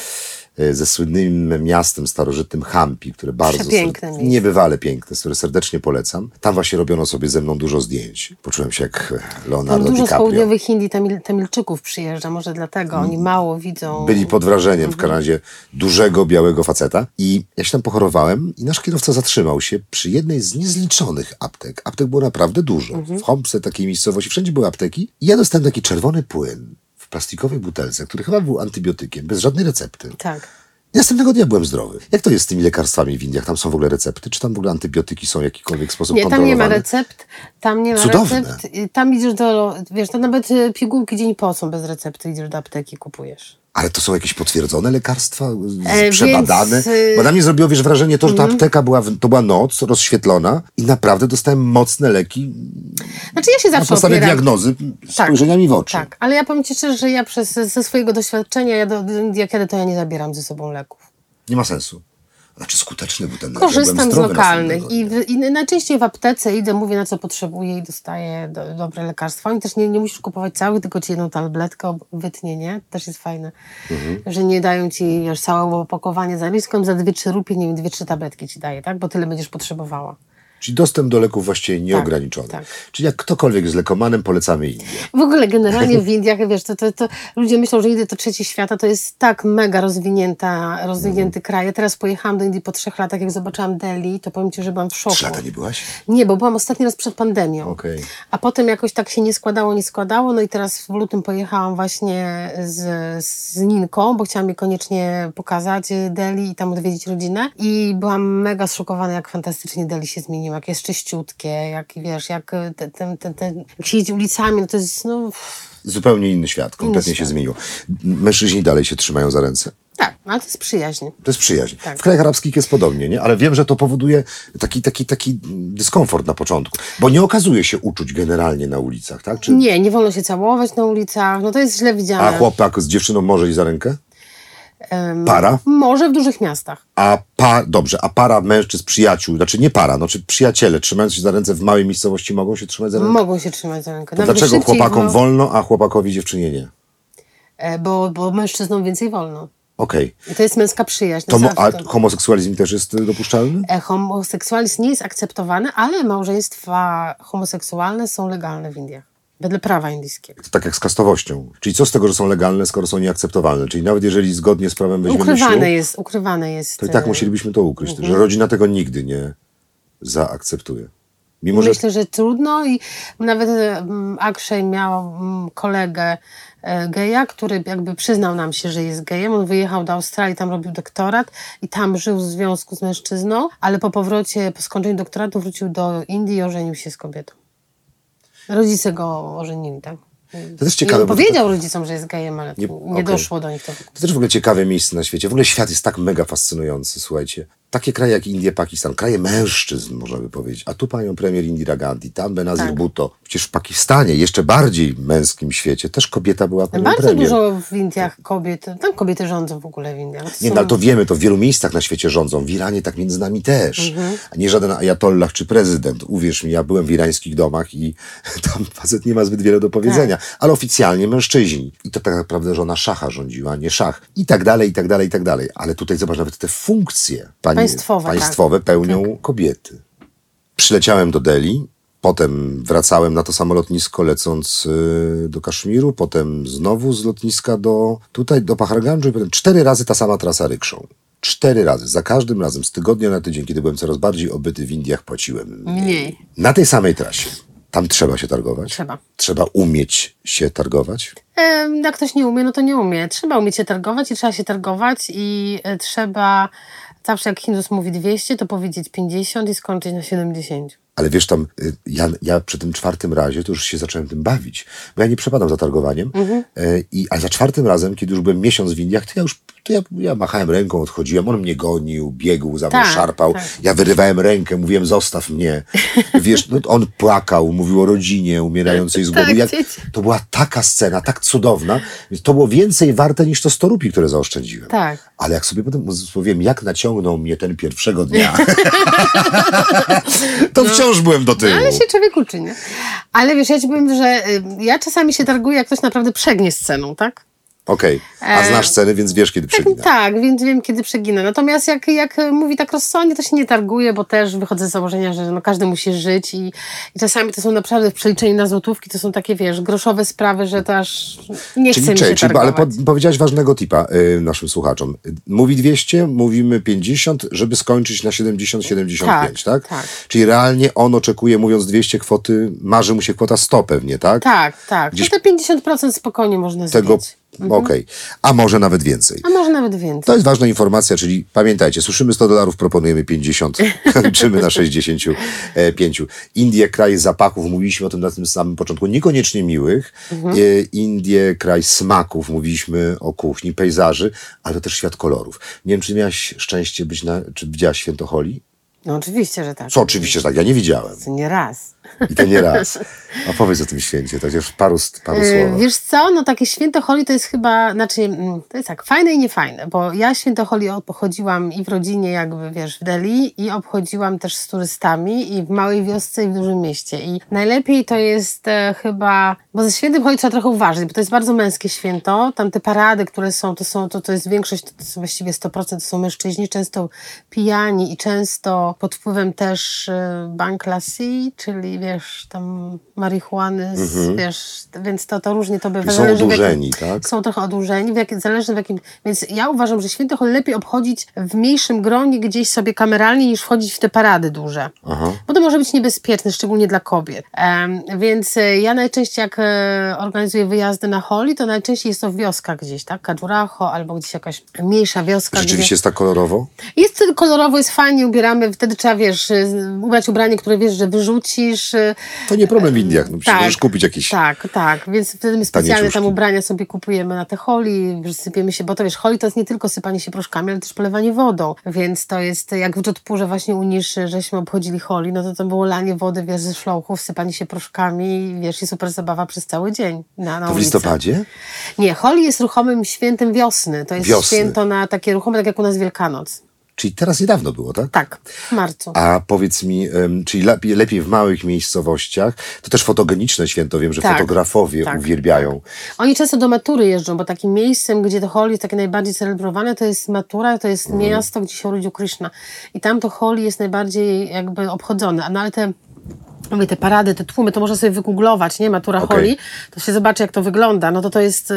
Y, Ze słynnym miastem starożytnym Hampi, które bardzo Przepiękne ser- niebywale piękne, które serdecznie polecam. Tam właśnie robiono sobie ze mną dużo zdjęć. Poczułem się jak Leonardo Tam dużo z DiCaprio. południowych Indii Tamil, Tamilczyków przyjeżdża, może dlatego, oni mało widzą. Byli pod wrażeniem w Mhm. Kanadzie dużego, białego faceta. I ja się tam pochorowałem i nasz kierowca zatrzymał się przy jednej z niezliczonych aptek. Aptek było naprawdę dużo. Mhm. W Hompse, takiej miejscowości, wszędzie były apteki. I ja dostałem taki czerwony płyn w plastikowej butelce, który chyba był antybiotykiem, bez żadnej recepty. Tak. Następnego dnia byłem zdrowy. Jak to jest z tymi lekarstwami w Indiach? Tam są w ogóle recepty? Czy tam w ogóle antybiotyki są w jakikolwiek sposób Nie, tam kontrolowane? nie ma recept, tam nie ma Cudowne. recept. Tam idziesz do, wiesz, to nawet y, pigułki dzień po są bez recepty, idziesz do apteki, kupujesz. Ale to są jakieś potwierdzone lekarstwa, E, przebadane? więc, y- Bo na mnie zrobiło wiesz, wrażenie to, że Mhm. ta apteka była, w- to była noc rozświetlona i naprawdę dostałem mocne leki Znaczy ja się na zawsze podstawie opieram. diagnozy Tak. spojrzeniami w oczy. Tak, ale ja powiem Ci szczerze, że ja przez, ze swojego doświadczenia, ja do, jak jadę, to ja nie zabieram ze sobą leków. Nie ma sensu. Znaczy skuteczny był ten Korzystam z lokalnych i, w, i najczęściej w aptece idę, mówię na co potrzebuję i dostaję do, dobre lekarstwa. Oni też nie, nie musisz kupować całych, tylko ci jedną tabletkę wytnie, nie? Też jest fajne, Mhm. że nie dają ci już całe opakowanie za liską, za dwie, trzy rupie, nie wiem, dwie, trzy tabletki ci daje, tak? Bo tyle będziesz potrzebowała. Czyli dostęp do leków właściwie nieograniczony. tak. Czyli jak ktokolwiek jest lekomanem, polecamy Indię. W ogóle generalnie w Indiach, wiesz, to, to, to ludzie myślą, że Indie to trzeci świata, to jest tak mega rozwinięta, rozwinięty kraj. Ja teraz pojechałam do Indii po trzech latach, jak zobaczyłam Delhi, to powiem Ci, że byłam w szoku. Trzy lata nie byłaś? Nie, bo byłam ostatni raz przed pandemią. Okej. A potem jakoś tak się nie składało, nie składało. No i teraz w lutym pojechałam właśnie z, z Ninką, bo chciałam jej koniecznie pokazać Delhi i tam odwiedzić rodzinę. I byłam mega zszokowana, jak fantastycznie Delhi się zmieniło. Nim, jak jest czyściutkie, jak wiesz, jak ten, ten, ten, ten, jak się jedzie ulicami, no to jest, no... Zupełnie inny świat, kompletnie się świat. zmienił. Mężczyźni dalej się trzymają za ręce. Tak, ale to jest przyjaźń. To jest przyjaźń. Tak. W krajach arabskich jest podobnie, nie? ale wiem, że to powoduje taki, taki, taki dyskomfort na początku, bo nie okazuje się uczuć generalnie na ulicach, tak? Czy... Nie, nie wolno się całować na ulicach, no to jest źle widziane. A chłopak z dziewczyną może iść za rękę? Para? Może w dużych miastach. A pa, dobrze, a para mężczyzn, przyjaciół, znaczy nie para, no czy przyjaciele trzymając się za ręce w małej miejscowości mogą się trzymać za rękę? Mogą się trzymać za rękę. To Nawet dlaczego chłopakom bo, wolno, a chłopakowi dziewczynie nie? e, Bo, bo mężczyznom więcej wolno. Okej. I to jest męska przyjaźń. To A homoseksualizm też jest y, dopuszczalny? E, Homoseksualizm nie jest akceptowany, ale małżeństwa homoseksualne są legalne w Indiach. Wedle prawa indyjskiego. Tak jak z kastowością. Czyli co z tego, że są legalne, skoro są nieakceptowalne? Czyli nawet jeżeli zgodnie z prawem weźmiemy ślub, Ukrywane jest, ukrywane jest. to i tak e, musielibyśmy to ukryć, Mhm. że rodzina tego nigdy nie zaakceptuje. Mimo, że Myślę, że trudno i nawet mm, Akshay miał kolegę e, geja, który jakby przyznał nam się, że jest gejem. On wyjechał do Australii, tam robił doktorat i tam żył w związku z mężczyzną, ale po powrocie, po skończeniu doktoratu wrócił do Indii i ożenił się z kobietą. Rodzice go ożenili, tak? To też I ciekawe, on bo to- powiedział rodzicom, że jest gejem, ale Nie- nie, okej. doszło do nich to. To też w ogóle ciekawe miejsce na świecie. W ogóle świat jest tak mega fascynujący, słuchajcie. Takie kraje jak Indie, Pakistan, kraje mężczyzn, można by powiedzieć. A tu panią premier Indira Gandhi, tam Benazir Tak. Bhutto. Przecież w Pakistanie, jeszcze bardziej męskim świecie, też kobieta była panią Bardzo premier. dużo w Indiach kobiet, tam kobiety rządzą w ogóle w Indiach. Nie, no, ale to wiemy, to w wielu miejscach na świecie rządzą. W Iranie tak między nami też. Mhm. A nie żaden ajatollah czy prezydent. Uwierz mi, ja byłem w irańskich domach i tam facet nie ma zbyt wiele do powiedzenia. Tak. Ale oficjalnie mężczyźni. I to tak naprawdę żona szacha rządziła, nie szach. I tak dalej, i tak dalej, i tak dalej. Ale tutaj zobacz, nawet te funkcje pani, Państwowe, tak. państwowe pełnią kobiety. Przyleciałem do Delhi, potem wracałem na to samo lotnisko lecąc y, do Kaszmiru, potem znowu z lotniska do tutaj do Pahargandżu i potem cztery razy ta sama trasa rykszą. Cztery razy. Za każdym razem, z tygodnia na tydzień, kiedy byłem coraz bardziej obyty w Indiach, płaciłem Mniej. Na tej samej trasie. Tam trzeba się targować. Trzeba. Trzeba umieć się targować. E, Jak ktoś nie umie, no to nie umie. Trzeba umieć się targować i trzeba się targować i e, trzeba zawsze jak Hindus mówi 200, to powiedzieć 50 i skończyć na 70. Ale wiesz, tam y, ja, ja przy tym czwartym razie to już się zacząłem tym bawić, bo ja nie przepadam za targowaniem. Mhm. E, i, a za czwartym razem, kiedy już byłem miesiąc w Indiach, to ja już to ja, ja machałem ręką, odchodziłem. On mnie gonił, biegł za mną, Tak, szarpał. tak. Ja wyrywałem rękę, mówiłem, zostaw mnie. Wiesz, no, on płakał, mówił o rodzinie umierającej z głodu. Tak, to była taka scena, tak cudowna. To było więcej warte niż to 100 rupii, które zaoszczędziłem. Tak. Ale jak sobie potem powiem, jak naciągnął mnie ten pierwszego dnia, to wciąż byłem do tyłu. No. Ale się człowiek uczy, nie? Ale wiesz, ja ci powiem, że y, ja czasami się targuję, jak ktoś naprawdę przegnie sceną, tak? Okej, a E, znasz ceny, więc wiesz, kiedy przegina. Tak, więc wiem, kiedy przeginę. Natomiast jak, jak mówi tak rozsądnie, to się nie targuję, bo też wychodzę z założenia, że no każdy musi żyć i, i czasami to są naprawdę w przeliczeniu na złotówki, to są takie, wiesz, groszowe sprawy, że to aż nie chce Czyli, mi się czyli, czyli ale po, powiedziałaś ważnego tipa y, naszym słuchaczom. Mówi 200, mówimy 50, żeby skończyć na 70-75, tak, Tak, tak. Czyli realnie on oczekuje, mówiąc 200 kwoty, marzy mu się kwota 100 pewnie, tak? Tak, tak. Gdzieś- To te 50% spokojnie można Tego, zbić. okej. A może nawet więcej. A może nawet więcej. To jest ważna informacja, czyli pamiętajcie, słyszymy 100 dolarów, proponujemy 50, kończymy na 65. Indie, kraj zapachów, mówiliśmy o tym na tym samym początku, niekoniecznie miłych. Mhm. E, Indie, kraj smaków, mówiliśmy o kuchni, pejzaży, ale to też świat kolorów. Nie wiem, czy miałaś szczęście być na, czy widziałaś Święto Holi? No oczywiście, że tak. Co oczywiście, że tak, ja nie widziałem. To nie raz. I to nie raz. A powiedz o tym święcie, tak już paru, paru E, słowach. Wiesz co, no takie święto Holi to jest chyba, znaczy mm, to jest tak, fajne i niefajne, bo ja święto Holi obchodziłam i w rodzinie jakby, wiesz, w Delhi i obchodziłam też z turystami i w małej wiosce i w dużym mieście i najlepiej to jest e, chyba, bo ze świętym Holi trzeba trochę uważać, bo to jest bardzo męskie święto, tam te parady, które są, to są, to, to jest większość, to, to są właściwie 100% to są mężczyźni, często pijani i często pod wpływem też e, banklasy, czyli wiesz, tam marihuany, z, wiesz, więc to, to różnie to bywa. Mhm. Są Zależy w jakim- odurzeni, tak? Są trochę odurzeni, w jak, zależy w jakim... Więc ja uważam, że święto Holi lepiej obchodzić w mniejszym gronie gdzieś sobie kameralnie, niż wchodzić w te parady duże. Aha. Bo to może być niebezpieczne, szczególnie dla kobiet. Em, więc e, ja najczęściej jak e, organizuję wyjazdy na Holi, to najczęściej jest to wioska gdzieś, tak? Kaduracho albo gdzieś jakaś mniejsza wioska. Rzeczywiście gdzie... jest tak kolorowo? Jest kolorowo, jest fajnie, ubieramy, wtedy trzeba, wiesz, y, ubrać ubranie, które wiesz, że wyrzucisz. To nie problem w Indiach. No, tak, możesz kupić jakieś... Tak, tak, więc wtedy my specjalnie tam ubrania sobie kupujemy na te holi, sypiemy się, bo to wiesz, holi to jest nie tylko sypanie się proszkami, ale też polewanie wodą, więc to jest, jak w Jodhpurze właśnie u Niszy, żeśmy obchodzili holi, no to to było lanie wody, wiesz, ze szlochów, sypanie się proszkami, wiesz, i super zabawa przez cały dzień na, na To w listopadzie? Nie, holi jest ruchomym świętem wiosny, to jest Wiosny. święto na takie ruchome, tak jak u nas Wielkanoc. Czyli teraz niedawno było, tak? Tak, w marcu. A powiedz mi, czyli lepiej, lepiej w małych miejscowościach, to też fotogeniczne święto, wiem, że Tak, fotografowie tak, uwielbiają. Oni często do matury jeżdżą, bo takim miejscem, gdzie to Holi jest takie najbardziej celebrowane, to jest matura, to jest Mhm. miasto, gdzie się urodził Krishna. I tam to Holi jest najbardziej jakby obchodzone. No ale te, mówię, te parady, te tłumy, to można sobie wygooglować, nie? Matura Okej. Holi, to się zobaczy, jak to wygląda. No to to jest,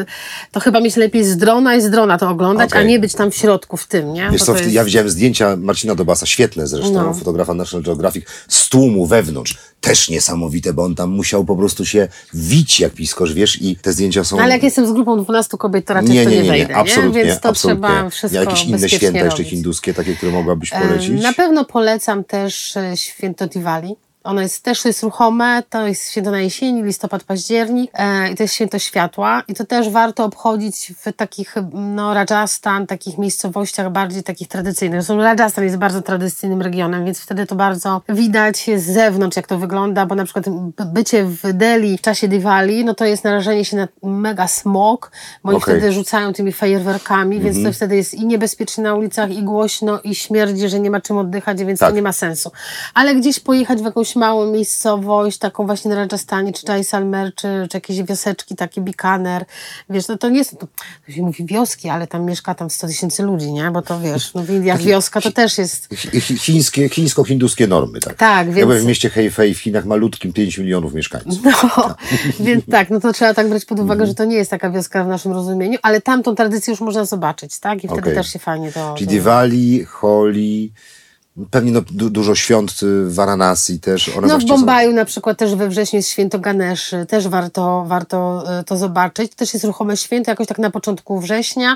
to chyba mieć lepiej z drona i z drona to oglądać, Okej. a nie być tam w środku w tym, nie? Wiesz co, jest... ja widziałem zdjęcia Marcina Dobasa, świetne zresztą, No. fotografa National Geographic, z tłumu wewnątrz. Też niesamowite, bo on tam musiał po prostu się wić jak piskosz, wiesz, i te zdjęcia są... No, ale jak jestem z grupą 12 kobiet, to raczej nie, to nie, nie, nie, wejdę, nie, absolutnie, Więc to absolutnie. trzeba wszystko Jakieś inne święta jeszcze robić. hinduskie, takie, które mogłabyś polecić? Na pewno polecam też e, święto Diwali. Ono jest, też jest ruchome, to jest święto na jesieni, listopad, październik e, i to jest święto światła i to też warto obchodzić w takich, no Rajasthan, takich miejscowościach bardziej takich tradycyjnych. Zresztą Rajasthan jest bardzo tradycyjnym regionem, więc wtedy to bardzo widać z zewnątrz, jak to wygląda, bo na przykład bycie w Delhi w czasie Diwali, no to jest narażenie się na mega smog, bo oni Okej. wtedy rzucają tymi fajerwerkami, więc Mhm. to wtedy jest i niebezpiecznie na ulicach, i głośno, i śmierdzi, że nie ma czym oddychać, więc Tak. to nie ma sensu. Ale gdzieś pojechać w jakąś małą miejscowość, taką właśnie na Rajasthanie, czy Jaisalmer, czy, czy jakieś wioseczki, takie Bikaner, wiesz, no to nie jest, to, to się mówi wioski, ale tam mieszka tam 100 tysięcy ludzi, nie? Bo to wiesz, no w Indiach wioska to też jest... Chi- chi- Chińskie, chińsko-hinduskie normy, tak. Tak, Ja więc- byłem w mieście Hefei w Chinach malutkim, 5 milionów mieszkańców. No, więc tak, no to trzeba tak brać pod uwagę, że to nie jest taka wioska w naszym rozumieniu, ale tamtą tradycję już można zobaczyć, tak? I wtedy Okej. też się fajnie to... Czyli to... Diwali, Holi, pewnie no, du- dużo świąt y, w Varanasi też. One No w właściwie są- Bombaju na przykład też we wrześniu jest święto Ganeszy, też warto, warto e, to zobaczyć. To też jest ruchome święto, jakoś tak na początku września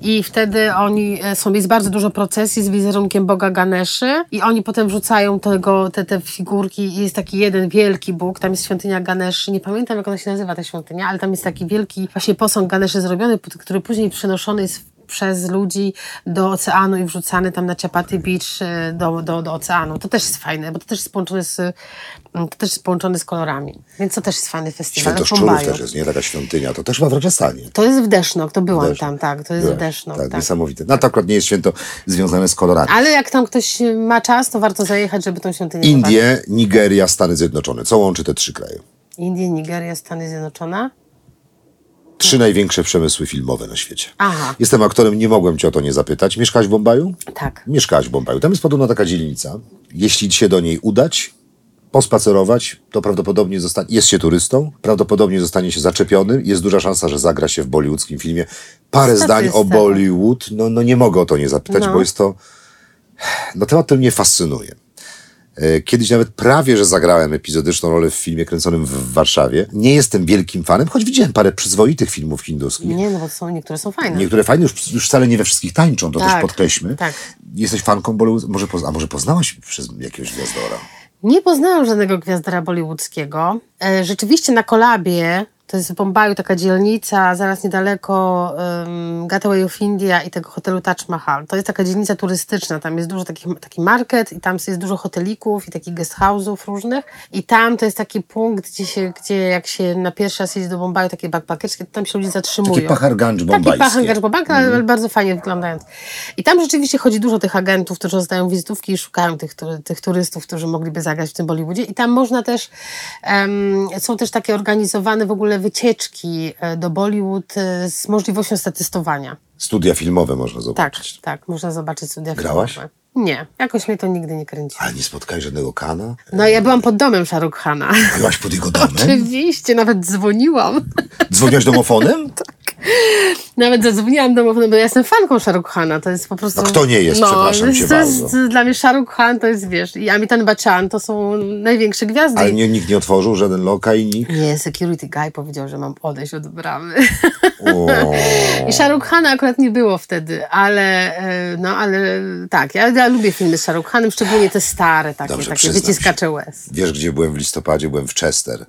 i wtedy oni e, są, jest bardzo dużo procesji z wizerunkiem Boga Ganeszy i oni potem wrzucają tego, te, te figurki i jest taki jeden wielki Bóg, tam jest świątynia Ganeszy, nie pamiętam jak ona się nazywa ta świątynia, ale tam jest taki wielki właśnie posąg Ganeszy zrobiony, który później przenoszony jest przez ludzi do oceanu i wrzucany tam na Chapati Beach e, do, do, do oceanu. To też jest fajne, bo to też jest połączone z, mm, to też jest połączone z kolorami. Więc to też jest fajny festiwal. Święto Szczurów też jest, nie? Taka świątynia. To też chyba w Rajasthanie. To jest w Desznok, to byłam tam, tak, to jest Byłaś. w Desznok. Tak, Tak, niesamowite. No to akurat nie jest święto związane z kolorami. Ale jak tam ktoś ma czas, to warto zajechać, żeby tą świątynię zobaczyć. Indie, Nigeria, Stany Zjednoczone. Co łączy te trzy kraje? Indie, Nigeria, Stany Zjednoczone. Trzy największe przemysły filmowe na świecie. Aha. Jestem aktorem, nie mogłem cię o to nie zapytać. Mieszkałaś w Bombaju? Tak. Mieszkałaś w Bombaju. Tam jest podobno taka dzielnica. Jeśli się do niej udać, pospacerować, to prawdopodobnie zostanie, jest się turystą, prawdopodobnie zostanie się zaczepiony, jest duża szansa, że zagra się w bollywoodzkim filmie. Parę zdań o. Bollywood, no, no nie mogę o to nie zapytać, No. bo jest to, no temat ten mnie fascynuje. E, Kiedyś nawet prawie, że zagrałem epizodyczną rolę w filmie kręconym w Warszawie. Nie jestem wielkim fanem, choć widziałem parę przyzwoitych filmów hinduskich. Nie, no bo są, niektóre są fajne. Niektóre fajne, już, już wcale nie we wszystkich tańczą, to Tak, też podkreślmy. tak. Jesteś fanką Bollywood, może, a może poznałaś przez jakiegoś gwiazdora? Nie poznałam żadnego gwiazdora bollywoodzkiego. E, rzeczywiście na Kolabie, to jest w Bombaju taka dzielnica, zaraz niedaleko um, Gateway of India i tego hotelu Taj Mahal. To jest taka dzielnica turystyczna, tam jest dużo takich, taki market i tam jest dużo hotelików i takich guest house'ów różnych. I tam to jest taki punkt, gdzie, się, gdzie jak się na pierwszy raz jedzie do Bombaju, takie backpackerskie, to tam się ludzie zatrzymują. Takie Paharganj Taki bombajskie. Pahangarz Bobank, ale bardzo fajnie wyglądając. I tam rzeczywiście chodzi dużo tych agentów, którzy rozdają wizytówki i szukają tych, tych turystów, którzy mogliby zagrać w tym Bollywoodzie. I tam można też, em, są też takie organizowane w ogóle wycieczki e, do Bollywood e, z możliwością statystowania. Studia filmowe można Tak, zobaczyć. tak, można zobaczyć studia Grałaś? filmowe. Nie, jakoś mnie to nigdy nie kręciło. Ale nie spotkałeś żadnego kana? No ja byłam pod domem Shahrukh. Byłaś pod jego domem? Oczywiście, nawet dzwoniłam. Dzwoniłaś domofonem? Nawet zadzwoniłam domofonem, bo ja jestem fanką Shahrukh Khana. To jest po prostu... No kto nie jest, przepraszam cię to jest, bardzo. Dla mnie Shahrukh Khan to jest, wiesz, i Amitabh Bachchan to są największe gwiazdy. Ale nie, nikt nie otworzył, żaden lokaj, nikt? Nie, security guy powiedział, że mam odejść od bramy. I Shahrukh Khana akurat nie było wtedy, ale e, no, ale tak, ja, ja lubię filmy z Shahrukh Khanem, szczególnie te stare, takie, Dobrze, takie wyciskacze łez. wiesz, gdzie byłem w listopadzie? Byłem w Chester,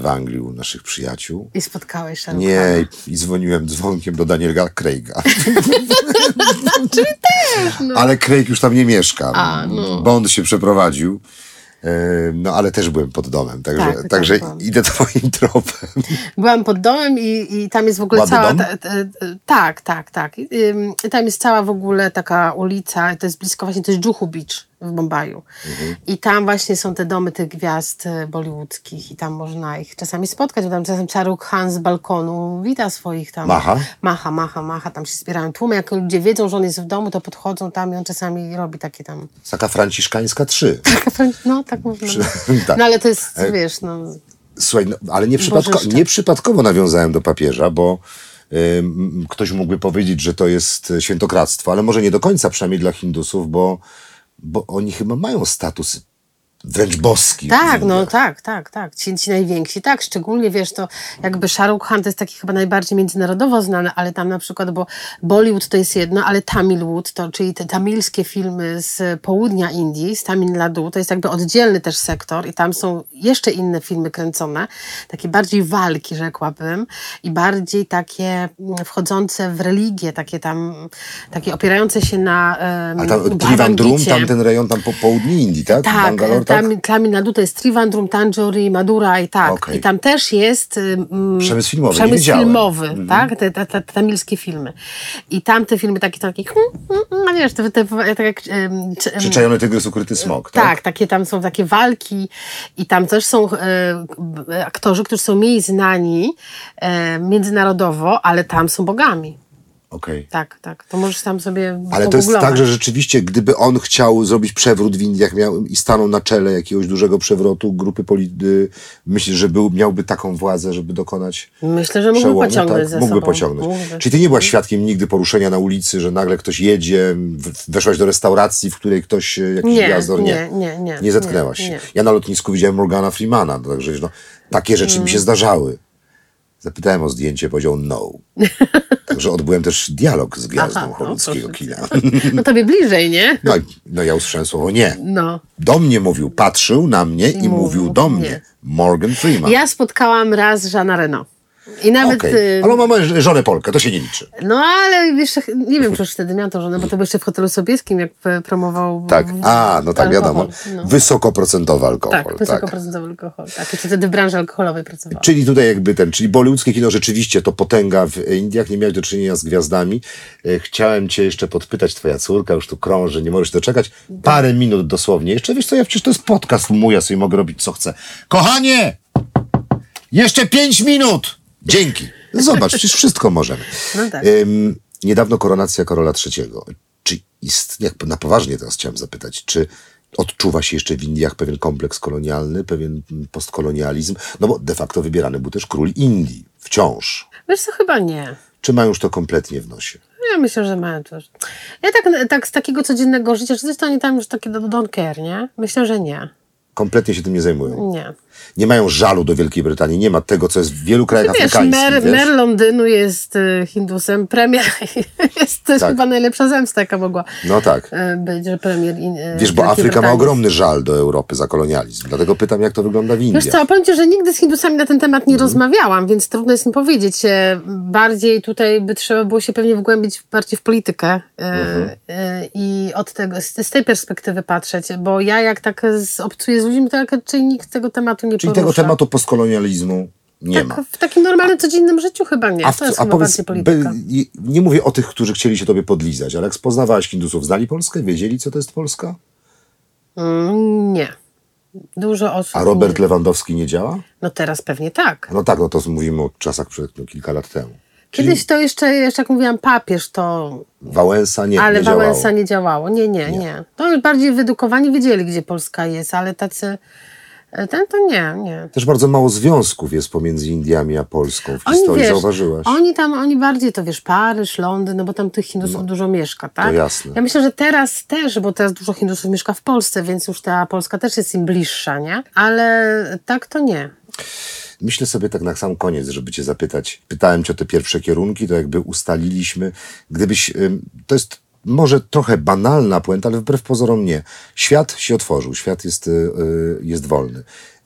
w Anglii, u naszych przyjaciół. I spotkałeś Shahrukh Nie, i, i dzwoniłem dzwonkiem do Daniela Craiga. Ale Craig już tam nie mieszka. A, no. Bond się przeprowadził. E, No, ale też byłem pod domem, także, Tak, tak, także byłam. idę twoim tropem. Byłam pod domem i, i tam jest w ogóle Ładny cała... dom? Ta, ta, tak, tak, tak. I, tam jest cała w ogóle taka ulica, to jest blisko właśnie, to jest Juhu Beach w Bombaju. Mhm. I tam właśnie są te domy tych gwiazd e, bollywoodzkich i tam można ich czasami spotkać, bo tam czasem Shahrukh Khan z balkonu wita swoich tam... Macha? Macha, macha, macha, tam się zbierają tłumy. Jak ludzie wiedzą, że on jest w domu, to podchodzą tam i on czasami robi takie tam... Taka franciszkańska 3. No, tak można. tak. No ale to jest, wiesz, no... Słuchaj, no, ale nie, przypadko, Bożyszcze. nie przypadkowo nawiązałem do papieża, bo ktoś mógłby powiedzieć, że to jest świętokradztwo, ale może nie do końca, przynajmniej dla Hindusów, bo, bo oni chyba mają status wręcz boski. Tak, no Indiach. tak, tak, tak. Ci, ci najwięksi, tak. Szczególnie, wiesz, to jakby Shahrukh Khan to jest taki chyba najbardziej międzynarodowo znany, ale tam na przykład, bo Bollywood to jest jedno, ale Tamilwood, to, czyli te tamilskie filmy z południa Indii, z Tamil Nadu, to jest jakby oddzielny też sektor i tam są jeszcze inne filmy kręcone, takie bardziej walki, rzekłabym, i bardziej takie mm, wchodzące w religię, takie tam, takie opierające się na um, A tam Trivandrum, tam ten rejon, tam po południe Indii, tak? tak, Bangalore, tak? Tam, Nadu to jest Trivandrum, Tanjore, Madura i tak. Okej. I tam też jest ym, Przemysł filmowy, przemysł filmowy, Mhm. tak? Te, te, te, te tamilskie filmy. I tam te filmy takie, takie hmm, hmm, hmm, a wiesz, te, te, tak jak... Przyczajony tygrys, ukryty smok, tak? tak, takie tam są takie walki i tam też są e, aktorzy, którzy są mniej znani e, międzynarodowo, ale tam są bogami. Okej. Tak, tak. To możesz tam sobie Ale to jest tak, że rzeczywiście, gdyby on chciał zrobić przewrót w Indiach miał, i stanął na czele jakiegoś dużego przewrotu grupy politycznej, myślisz, że był, miałby taką władzę, żeby dokonać Myślę, że mógłby przełomu, pociągnąć tak? ze Mógłby sobą. pociągnąć. Mógłby. Czyli ty nie byłaś świadkiem nigdy poruszenia na ulicy, że nagle ktoś jedzie, weszłaś do restauracji, w której ktoś, e, jakiś Nie, gwiazdor, nie, nie, nie, Nie zetknęłaś nie, się. nie. Ja na lotnisku widziałem Morgana Freemana, także no, takie rzeczy Mm. mi się zdarzały. Zapytałem o zdjęcie, powiedział no. Także odbyłem też dialog z gwiazdą Aha, no, hollywoodzkiego proszę kina. No tobie bliżej, nie? No, no ja usłyszałem słowo nie. No. Do mnie mówił, patrzył na mnie i, mówił mówił do nie. mnie. Morgan Freeman. Ja spotkałam raz Żana Reno. I nawet... Okej. y, Ale on ma żonę Polkę, to się nie liczy. No ale jeszcze, nie wiem, czy już wtedy miał tą żonę, bo to był jeszcze w hotelu Sobieskim, jak e, promował Tak. A, no tak, alkohol. wiadomo. No. Wysokoprocentowy alkohol. Tak, wysokoprocentowy alkohol. Tak, jeszcze wtedy w branży alkoholowej pracowałam. Czyli tutaj jakby ten, czyli bollywoodzkie kino rzeczywiście to potęga w Indiach, nie miałeś do czynienia z gwiazdami. E, Chciałem cię jeszcze podpytać, twoja córka już tu krąży, nie możesz doczekać. Parę minut dosłownie. Jeszcze wiesz co, ja przecież to jest podcast mój, ja sobie mogę robić co chcę. Kochanie! Jeszcze pięć minut! Dzięki. Zobacz, przecież wszystko możemy. No tak. Ym, niedawno koronacja Karola III. Czy istnieje, na poważnie teraz chciałem zapytać, czy odczuwa się jeszcze w Indiach pewien kompleks kolonialny, pewien postkolonializm? No bo de facto wybierany był też król Indii. Wciąż. Wiesz co, chyba nie. Czy mają już to kompletnie w nosie? Ja myślę, że mają też. Ja tak, tak z takiego codziennego życia, czy coś to oni tam już takie do don't care, nie? Myślę, że nie. Kompletnie się tym nie zajmują. Nie. Nie mają żalu do Wielkiej Brytanii. Nie ma tego, co jest w wielu krajach Wiesz, afrykańskich. mer, wiesz? mer Londynu jest y, Hindusem, premier jest, to jest Tak. chyba najlepsza zemsta, jaka mogła No tak. y, być, że premier in, y, Wiesz, bo Afryka ma Brytanii ogromny żal do Europy za kolonializm. Dlatego pytam, jak to wygląda w Indiach. Wiesz co, powiem Ci, że nigdy z Hindusami na ten temat Mhm. nie rozmawiałam, więc trudno jest mi powiedzieć. E, Bardziej tutaj by trzeba było się pewnie wgłębić bardziej w politykę e, Mhm. e, i od tego, z, z tej perspektywy patrzeć, bo ja jak tak z, obcuję z ludźmi, to raczej nikt tego tematu nie Czyli porusza. tego tematu postkolonializmu nie ma. Tak, w takim normalnym, codziennym życiu chyba nie. A, w, to jest a powiedz, polityka. by, nie- nie mówię o tych, którzy chcieli się tobie podlizać, ale jak poznawałaś Hindusów, znali Polskę? Wiedzieli, co to jest Polska? Mm, nie. Dużo osób. A Robert nie. Lewandowski nie działa? No teraz pewnie tak. No tak, no to mówimy o czasach przed no, kilka lat temu. Kiedyś to jeszcze, jeszcze jak mówiłam, papież to... Wałęsa nie, ale nie działało. Wałęsa nie działało. Nie, nie, nie. To już bardziej wyedukowani wiedzieli, gdzie Polska jest, ale tacy... e, Ten to nie, nie. Też bardzo mało związków jest pomiędzy Indiami a Polską w historii, zauważyłaś? Oni tam, oni bardziej to wiesz, Paryż, Londyn, no bo tam tych Hindusów dużo mieszka, tak? to jasne. Ja myślę, że teraz też, bo teraz dużo Hindusów mieszka w Polsce, więc już ta Polska też jest im bliższa, nie? Ale tak to nie. Myślę sobie tak na sam koniec, żeby cię zapytać. Pytałem cię o te pierwsze kierunki, to jakby ustaliliśmy. Gdybyś, to jest może trochę banalna puenta, ale wbrew pozorom nie. Świat się otworzył, świat jest, y, y, jest wolny.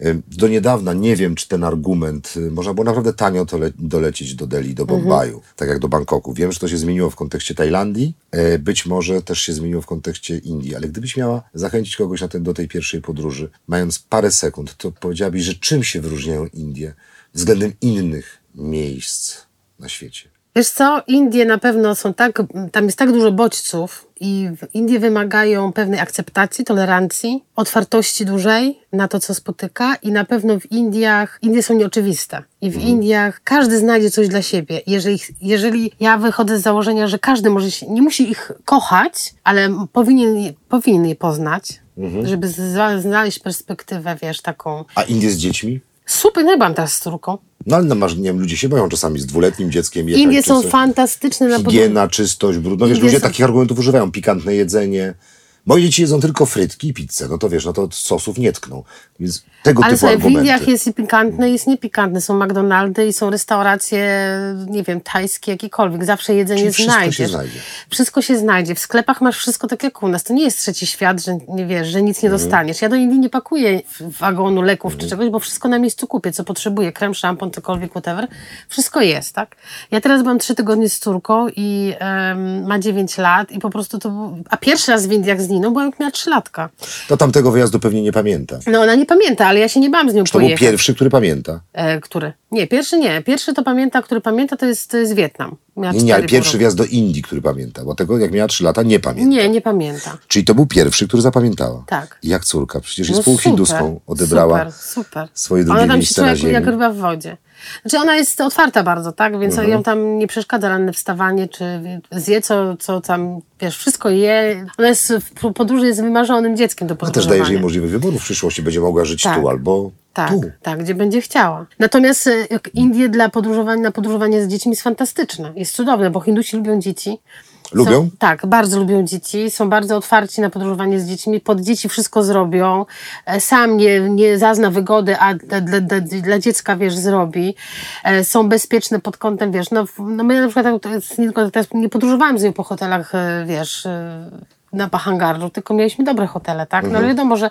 Ym, Do niedawna nie wiem, czy ten argument, y, można było naprawdę tanio to le- dolecieć do Delhi, do Bombaju, tak jak do Bangkoku. Wiem, że to się zmieniło w kontekście Tajlandii, być może też się zmieniło w kontekście Indii, ale gdybyś miała zachęcić kogoś na ten, do tej pierwszej podróży, mając parę sekund, to powiedziałabyś, że czym się wyróżniają Indie względem innych miejsc na świecie? Wiesz co, Indie na pewno są tak, tam jest tak dużo bodźców i w- Indie wymagają pewnej akceptacji, tolerancji, otwartości dużej na to, co spotyka i na pewno w Indiach, Indie są nieoczywiste i w Indiach każdy znajdzie coś dla siebie. Jeżeli, jeżeli ja wychodzę z założenia, że każdy może się, nie musi ich kochać, ale powinien, je- powinien je poznać, żeby z- znaleźć perspektywę, wiesz, taką A Indie z dziećmi? Super, no ja byłam teraz z córką. No ale no, masz, nie wiem, ludzie się boją czasami z dwuletnim dzieckiem jechać. Indie są fantastyczne na. Higiena, czystość, brud. No wiesz, Indie ludzie są- takich argumentów używają. Pikantne jedzenie. Moje dzieci jedzą tylko frytki i pizzę. No to wiesz, no to sosów nie tkną. Więc tego Ale typu słuchaj, w. Indiach jest i pikantne, jest niepikantne. Są McDonaldy i są restauracje, nie wiem, tajskie, jakiekolwiek. Zawsze jedzenie Czyli wszystko się znajdziesz. znajdzie. Wszystko się znajdzie. W sklepach masz wszystko tak jak u nas. To nie jest trzeci świat, że nie wiesz, że nic nie Mhm. dostaniesz. Ja do Indii nie pakuję wagonu leków czy czegoś, bo wszystko na miejscu kupię, co potrzebuję. Krem, szampon, cokolwiek, whatever. Wszystko jest, tak? Ja teraz byłam trzy tygodnie z córką i em, ma 9 lat i po prostu to był... A pierwszy raz w Indiach z Byłam jak miała 3 latka. To tamtego wyjazdu pewnie nie pamięta. No ona nie pamięta, ale ja się nie bałam z nią To był pierwszy, który pamięta. E, który? Nie, pierwszy nie. Pierwszy to pamięta, który pamięta, to jest, to jest Wietnam. Miała Nie, nie, ale pierwszy pół wjazd do Indii, który pamięta. Bo tego, jak miała 3 lata, nie pamięta. Nie, nie pamięta. Czyli to był pierwszy, który zapamiętała. Tak. Jak córka? Przecież jest No półhinduską. Odebrała Super, super. swoje drugie Ona tam się czuje na jak, ziemi. jak ryba w wodzie. Znaczy ona jest otwarta bardzo, tak? Więc Mhm. ją tam nie przeszkadza ranne wstawanie, czy zje co, co tam, wiesz, wszystko je. Ona jest w podróży jest wymarzonym dzieckiem do A też podróżowania. dajesz jej możliwy wybór. W przyszłości będzie mogła żyć Tak. tu albo Tak, tu. tak, gdzie będzie chciała. Natomiast e, Indie dla podróżowania, na podróżowanie z dziećmi jest fantastyczne. Jest cudowne, bo Hindusi lubią dzieci. Lubią? Są, tak, bardzo lubią dzieci. Są bardzo otwarci na podróżowanie z dziećmi. Pod dzieci wszystko zrobią. E, Sam nie, nie zazna wygody, a dla, dla, dla, dziecka, wiesz, zrobi. E, Są bezpieczne pod kątem, wiesz, no, no my na przykład tak, teraz nie podróżowałam z nią po hotelach, e, wiesz, na Pahangarzu, tylko mieliśmy dobre hotele, tak? No ale wiadomo, że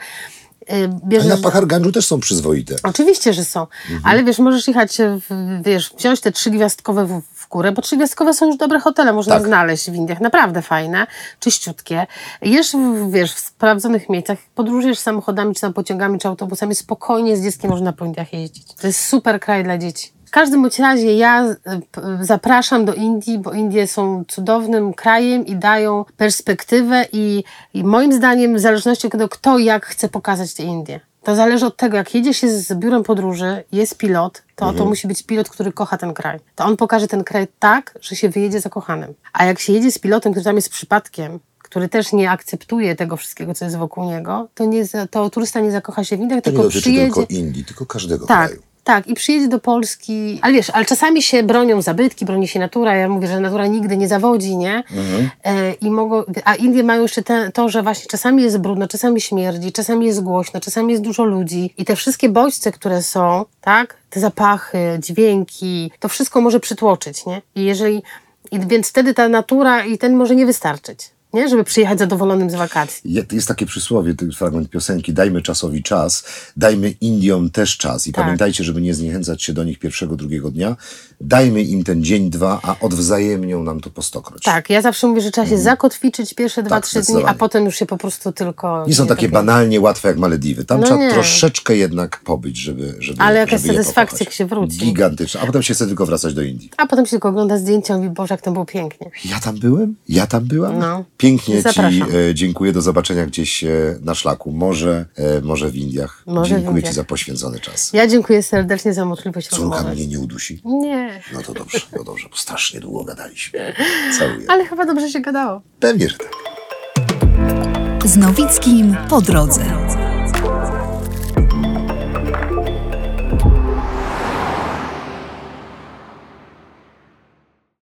Mhm. A bierzesz... na Paharganżu też są przyzwoite. Oczywiście, że są. Ale wiesz, możesz jechać, w, wiesz, wziąć te trzygwiazdkowe górę, bo trzygwiazdkowe są już dobre hotele, można Tak. znaleźć w Indiach. Naprawdę fajne, czyściutkie. Jesz, w, wiesz, w sprawdzonych miejscach, podróżujesz samochodami, czy tam pociągami, czy autobusami, spokojnie z dzieckiem można po Indiach jeździć. To jest super kraj dla dzieci. W każdym bądź razie ja e, zapraszam do Indii, bo Indie są cudownym krajem i dają perspektywę i, i moim zdaniem w zależności od tego, kto jak chce pokazać te Indie. To zależy od tego, jak jedzie się z biurem podróży, jest pilot, to to musi być pilot, który kocha ten kraj. To on pokaże ten kraj tak, że się wyjedzie zakochanym. A jak się jedzie z pilotem, który tam jest przypadkiem, który też nie akceptuje tego wszystkiego, co jest wokół niego, to, nie, to turysta nie zakocha się w Indiach, To nie tylko dotyczy przyjedzie... tylko Indii, tylko każdego Tak, kraju. Tak. I przyjedzie do Polski. Ale wiesz, ale czasami się bronią zabytki, broni się natura. Ja mówię, że natura nigdy nie zawodzi, nie? Mhm. E, i mogą, a Indie mają jeszcze te, to, że właśnie czasami jest brudno, czasami śmierdzi, czasami jest głośno, czasami jest dużo ludzi. I te wszystkie bodźce, które są, tak? Te zapachy, dźwięki, to wszystko może przytłoczyć, nie? I jeżeli, i więc wtedy ta natura i ten może nie wystarczyć, nie? Żeby przyjechać zadowolonym z wakacji. Je- Jest takie przysłowie, ten fragment piosenki, dajmy czasowi czas, dajmy Indiom też czas. I Tak. pamiętajcie, żeby nie zniechęcać się do nich pierwszego, drugiego dnia. Dajmy im ten dzień, dwa, a odwzajemnią nam to po stokroć. Tak, ja zawsze mówię, że trzeba się zakotwiczyć pierwsze dwa, Tak, trzy dni, a potem już się po prostu tylko... Nie są takie tak- banalnie łatwe jak Malediwy. Tam No trzeba nie. troszeczkę jednak pobyć, żeby, żeby Ale jaka żeby je satysfakcja, jak się wróci. Gigantyczna. A potem się chce tylko wracać do Indii. A potem się tylko ogląda zdjęcia i mówi, Boże, jak to było pięknie. Ja tam byłem? Ja tam byłam? No. Pięknie Ci Zapraszam. e, dziękuję. Do zobaczenia gdzieś e, na szlaku. Może, e, może w Indiach. Może w dziękuję Indiach. Ci za poświęcony czas. Ja dziękuję serdecznie za możliwość Córka rozmowy. mnie nie udusi. Nie, No to dobrze, no dobrze, bo strasznie długo gadaliśmy. Całuję. ale chyba dobrze się gadało. Pewnie, że tak. Z Nowickim po drodze.